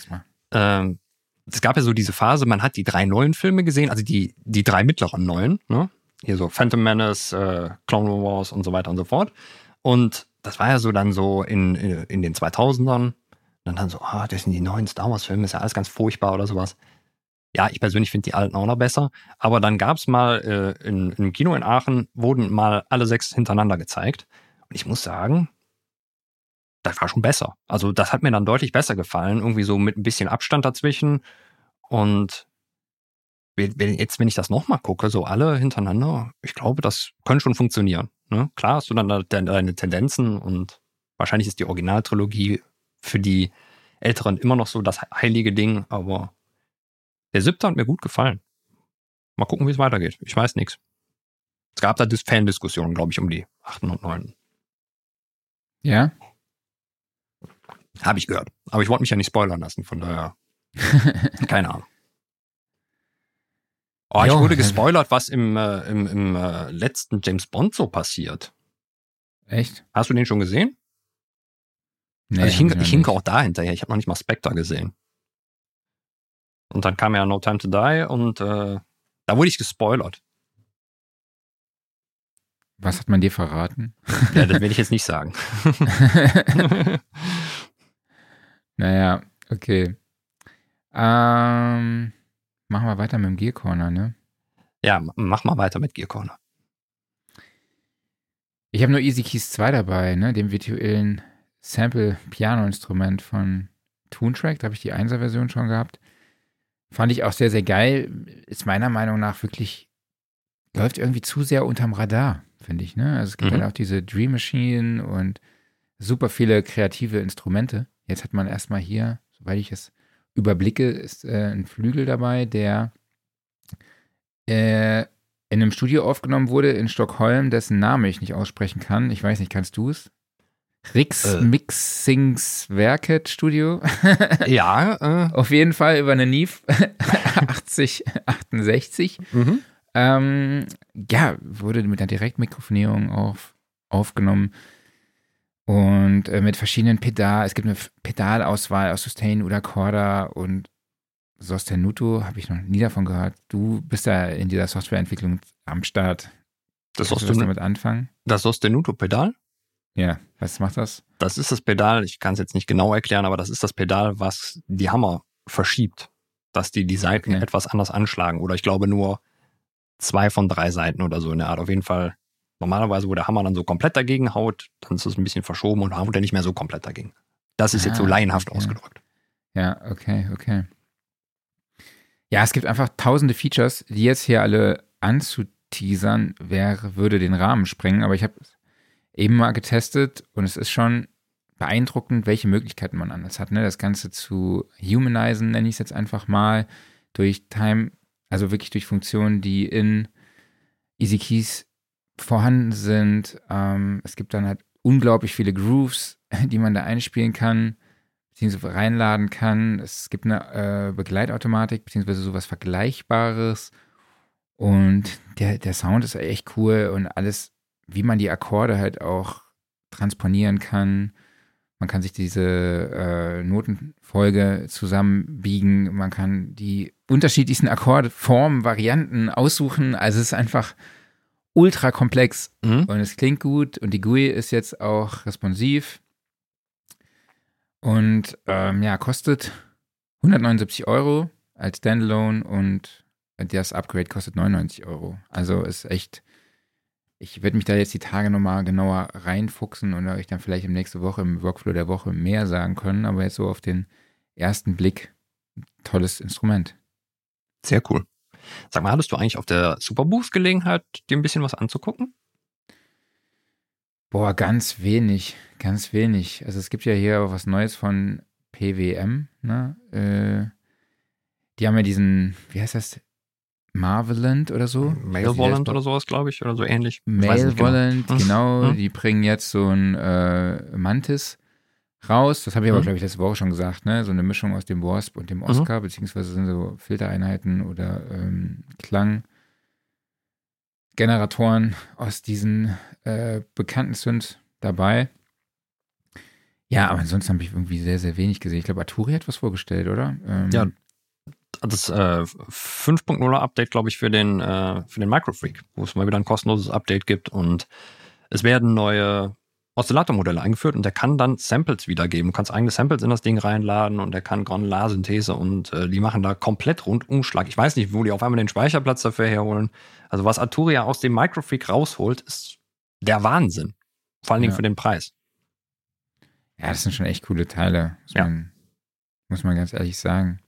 Ähm, es gab ja so diese Phase, man hat die drei neuen Filme gesehen, also die, die drei mittleren neuen, ne? Hier so Phantom Menace, äh, Clone Wars und so weiter und so fort. Und das war ja so dann so in, in, in den 2000ern. Und dann so, ah, das sind die neuen Star Wars Filme, ist ja alles ganz furchtbar oder sowas. Ja, ich persönlich finde die alten auch noch besser. Aber dann gab es mal äh, in, im Kino in Aachen, wurden mal alle sechs hintereinander gezeigt. Und ich muss sagen, das war schon besser. Also das hat mir dann deutlich besser gefallen. Irgendwie so mit ein bisschen Abstand dazwischen. Und jetzt, wenn ich das nochmal gucke, so alle hintereinander, ich glaube, das könnte schon funktionieren. Ne? Klar hast du dann deine Tendenzen und wahrscheinlich ist die Originaltrilogie für die Älteren immer noch so das heilige Ding, aber der siebte hat mir gut gefallen. Mal gucken, wie es weitergeht. Ich weiß nichts. Es gab da Dis- Fan-Diskussionen, glaube ich, um die 8. und 9. Ja? Habe ich gehört. Aber ich wollte mich ja nicht spoilern lassen, von daher. Keine Ahnung. Oh, ich Jo. wurde gespoilert, was im, äh, im, im äh, letzten James Bond so passiert. Echt? Hast du den schon gesehen? Nee, also ich, hink, ich hinke auch da hinterher. Ich habe noch nicht mal Spectre gesehen. Und dann kam ja No Time to Die und äh, da wurde ich gespoilert. Was hat man dir verraten? Ja, das will ich jetzt nicht sagen. naja, okay. Ähm, machen wir weiter mit dem Gear Corner, ne? ja, mach mal weiter mit Gear Corner. Ich habe nur Easy Keys 2 dabei, ne? Dem virtuellen Sample-Piano-Instrument von Toontrack. Da habe ich die 1er-Version schon gehabt. Fand ich auch sehr, sehr geil. Ist meiner Meinung nach wirklich, läuft irgendwie zu sehr unterm Radar, finde ich, ne? Also es gibt Mhm. halt auch diese Dream Machine und super viele kreative Instrumente. Jetzt hat man erstmal hier, soweit ich es überblicke, ist äh, ein Flügel dabei, der äh, in einem Studio aufgenommen wurde in Stockholm, dessen Name ich nicht aussprechen kann. Ich weiß nicht, kannst du es? Rix Äh. Mixings Werket Studio. Ja, äh, Auf jeden Fall über eine Neve 8068. mhm. Ähm, ja, wurde mit einer Direktmikrofonierung auf, aufgenommen und äh, mit verschiedenen Pedal. Es gibt eine Pedalauswahl aus Sustain oder Corda und Sostenuto habe ich noch nie davon gehört. Du bist da in dieser Softwareentwicklung am Start. das Kannst du was Sostenu- damit anfangen? das Sostenuto-Pedal. Ja, was macht das? Das ist das Pedal, ich kann es jetzt nicht genau erklären, aber das ist das Pedal, was die Hammer verschiebt, dass die die Seiten Okay. etwas anders anschlagen. Oder ich glaube nur zwei von drei Seiten oder so in der Art. Auf jeden Fall, normalerweise, wo der Hammer dann so komplett dagegen haut, dann ist es ein bisschen verschoben und haut er nicht mehr so komplett dagegen. Das ist jetzt so Ah, laienhaft okay. ausgedrückt. Ja, okay, okay. Ja, es gibt einfach tausende Features, die jetzt hier alle anzuteasern, wäre, würde den Rahmen sprengen, aber ich habe es eben mal getestet und es ist schon beeindruckend, welche Möglichkeiten man anders hat. Ne? Das Ganze zu humanisieren, nenne ich es jetzt einfach mal, durch Time, also wirklich durch Funktionen, die in Easy Keys vorhanden sind. Ähm, es gibt dann halt unglaublich viele Grooves, die man da einspielen kann beziehungsweise reinladen kann. Es gibt eine äh, Begleitautomatik, beziehungsweise sowas Vergleichbares. Und der, der Sound ist echt cool und alles, wie man die Akkorde halt auch transponieren kann. Man kann sich diese äh, Notenfolge zusammenbiegen. Man kann die unterschiedlichsten Akkordformen, Varianten aussuchen. Also es ist einfach ultra komplex. Mhm. Und es klingt gut und die GUI ist jetzt auch responsiv. Und ähm, ja, kostet 179 Euro als Standalone und das Upgrade kostet 99 Euro. Also ist echt, ich werde mich da jetzt die Tage nochmal genauer reinfuchsen und euch dann vielleicht im nächste Woche im Workflow der Woche mehr sagen können. Aber jetzt so auf den ersten Blick, tolles Instrument. Sehr cool. Sag mal, hattest du eigentlich auf der Superboost Gelegenheit, dir ein bisschen was anzugucken? Boah, ganz wenig, ganz wenig. Also es gibt ja hier was Neues von PWM, ne? Äh, die haben ja diesen, wie heißt das? Marvelant oder so? Mailvolent oder sowas, glaube ich, oder so ähnlich. Mailvolent, genau. genau. Hm. Die bringen jetzt so ein äh, Mantis raus. Das habe ich aber, Hm. glaube ich, letzte Woche schon gesagt, ne? So eine Mischung aus dem Wasp und dem Oscar, beziehungsweise sind so Filtereinheiten oder ähm, Klanggeneratoren aus diesen äh, bekannten Synths dabei. Ja, aber ansonsten habe ich irgendwie sehr, sehr wenig gesehen. Ich glaube, Arturi hat was vorgestellt, oder? Ähm, Ja. Das äh, 5.0 Update, glaube ich, für den, äh, für den Microfreak, wo es mal wieder ein kostenloses Update gibt und es werden neue Oszillatormodelle eingeführt und der kann dann Samples wiedergeben. Du kannst eigene Samples in das Ding reinladen und der kann Granularsynthese und äh, die machen da komplett Rundumschlag. Ich weiß nicht, wo die auf einmal den Speicherplatz dafür herholen. Also was Arturia aus dem Microfreak rausholt, ist der Wahnsinn. Vor allen Dingen Ja. für den Preis. Ja, das sind schon echt coole Teile, muss, Ja. man, muss man ganz ehrlich sagen.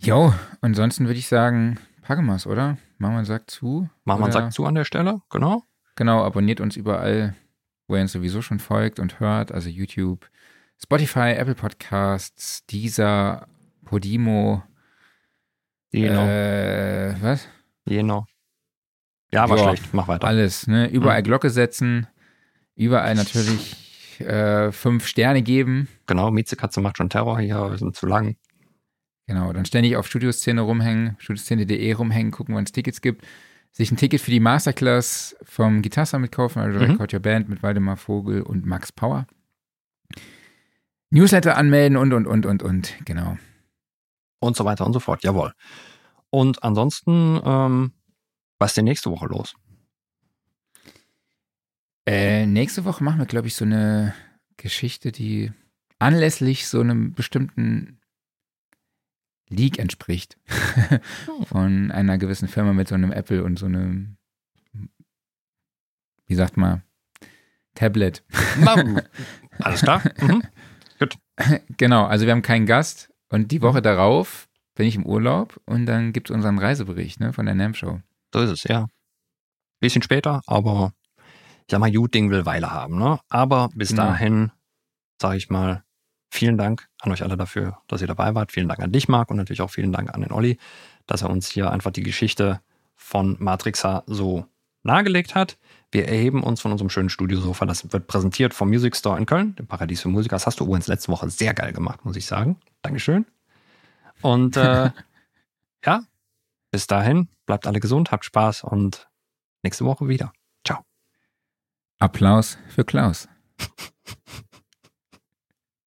Jo, ansonsten würde ich sagen, Pagamas, oder? Machen wir einen Sack zu. Machen wir einen Sack zu an der Stelle, genau. Genau, abonniert uns überall, wo ihr uns sowieso schon folgt und hört, also YouTube, Spotify, Apple Podcasts, Deezer, Podimo, Genau. äh, was? genau. Ja, war Ja, schlecht. Mach weiter. Alles, ne? Überall Mhm. Glocke setzen, überall natürlich äh, fünf Sterne geben. Genau, Miezekatze macht schon Terror hier, wir sind zu lang. Genau, dann ständig auf Studioszene rumhängen, studioszene.de rumhängen, gucken, wann es Tickets gibt. Sich ein Ticket für die Masterclass vom Gitarsa mitkaufen, also Mhm. Record Your Band mit Waldemar Vogel und Max Power. Newsletter anmelden und, und, und, und, und, genau. Und so weiter und so fort, jawohl. Und ansonsten, ähm, was ist denn nächste Woche los? Äh, nächste Woche machen wir, glaube ich, so eine Geschichte, die anlässlich so einem bestimmten Leak entspricht. Von einer gewissen Firma mit so einem Apple und so einem, wie sagt man, Tablet. Alles klar? Mhm. Genau, also wir haben keinen Gast und die Woche darauf bin ich im Urlaub und dann gibt es unseren Reisebericht ne, von der NAM-Show. So ist es, ja. Bisschen später, aber ich sag mal, gut Ding will Weile haben, ne? Aber bis Genau. dahin, sage ich mal, vielen Dank an euch alle dafür, dass ihr dabei wart. Vielen Dank an dich, Marc, und natürlich auch vielen Dank an den Olli, dass er uns hier einfach die Geschichte von Matrixa so nahegelegt hat. Wir erheben uns von unserem schönen Studiosofa. Das wird präsentiert vom Music Store in Köln, dem Paradies für Musiker. Das hast du übrigens letzte Woche sehr geil gemacht, muss ich sagen. Dankeschön. Und äh, ja, bis dahin, bleibt alle gesund, habt Spaß und nächste Woche wieder. Applaus für Klaus.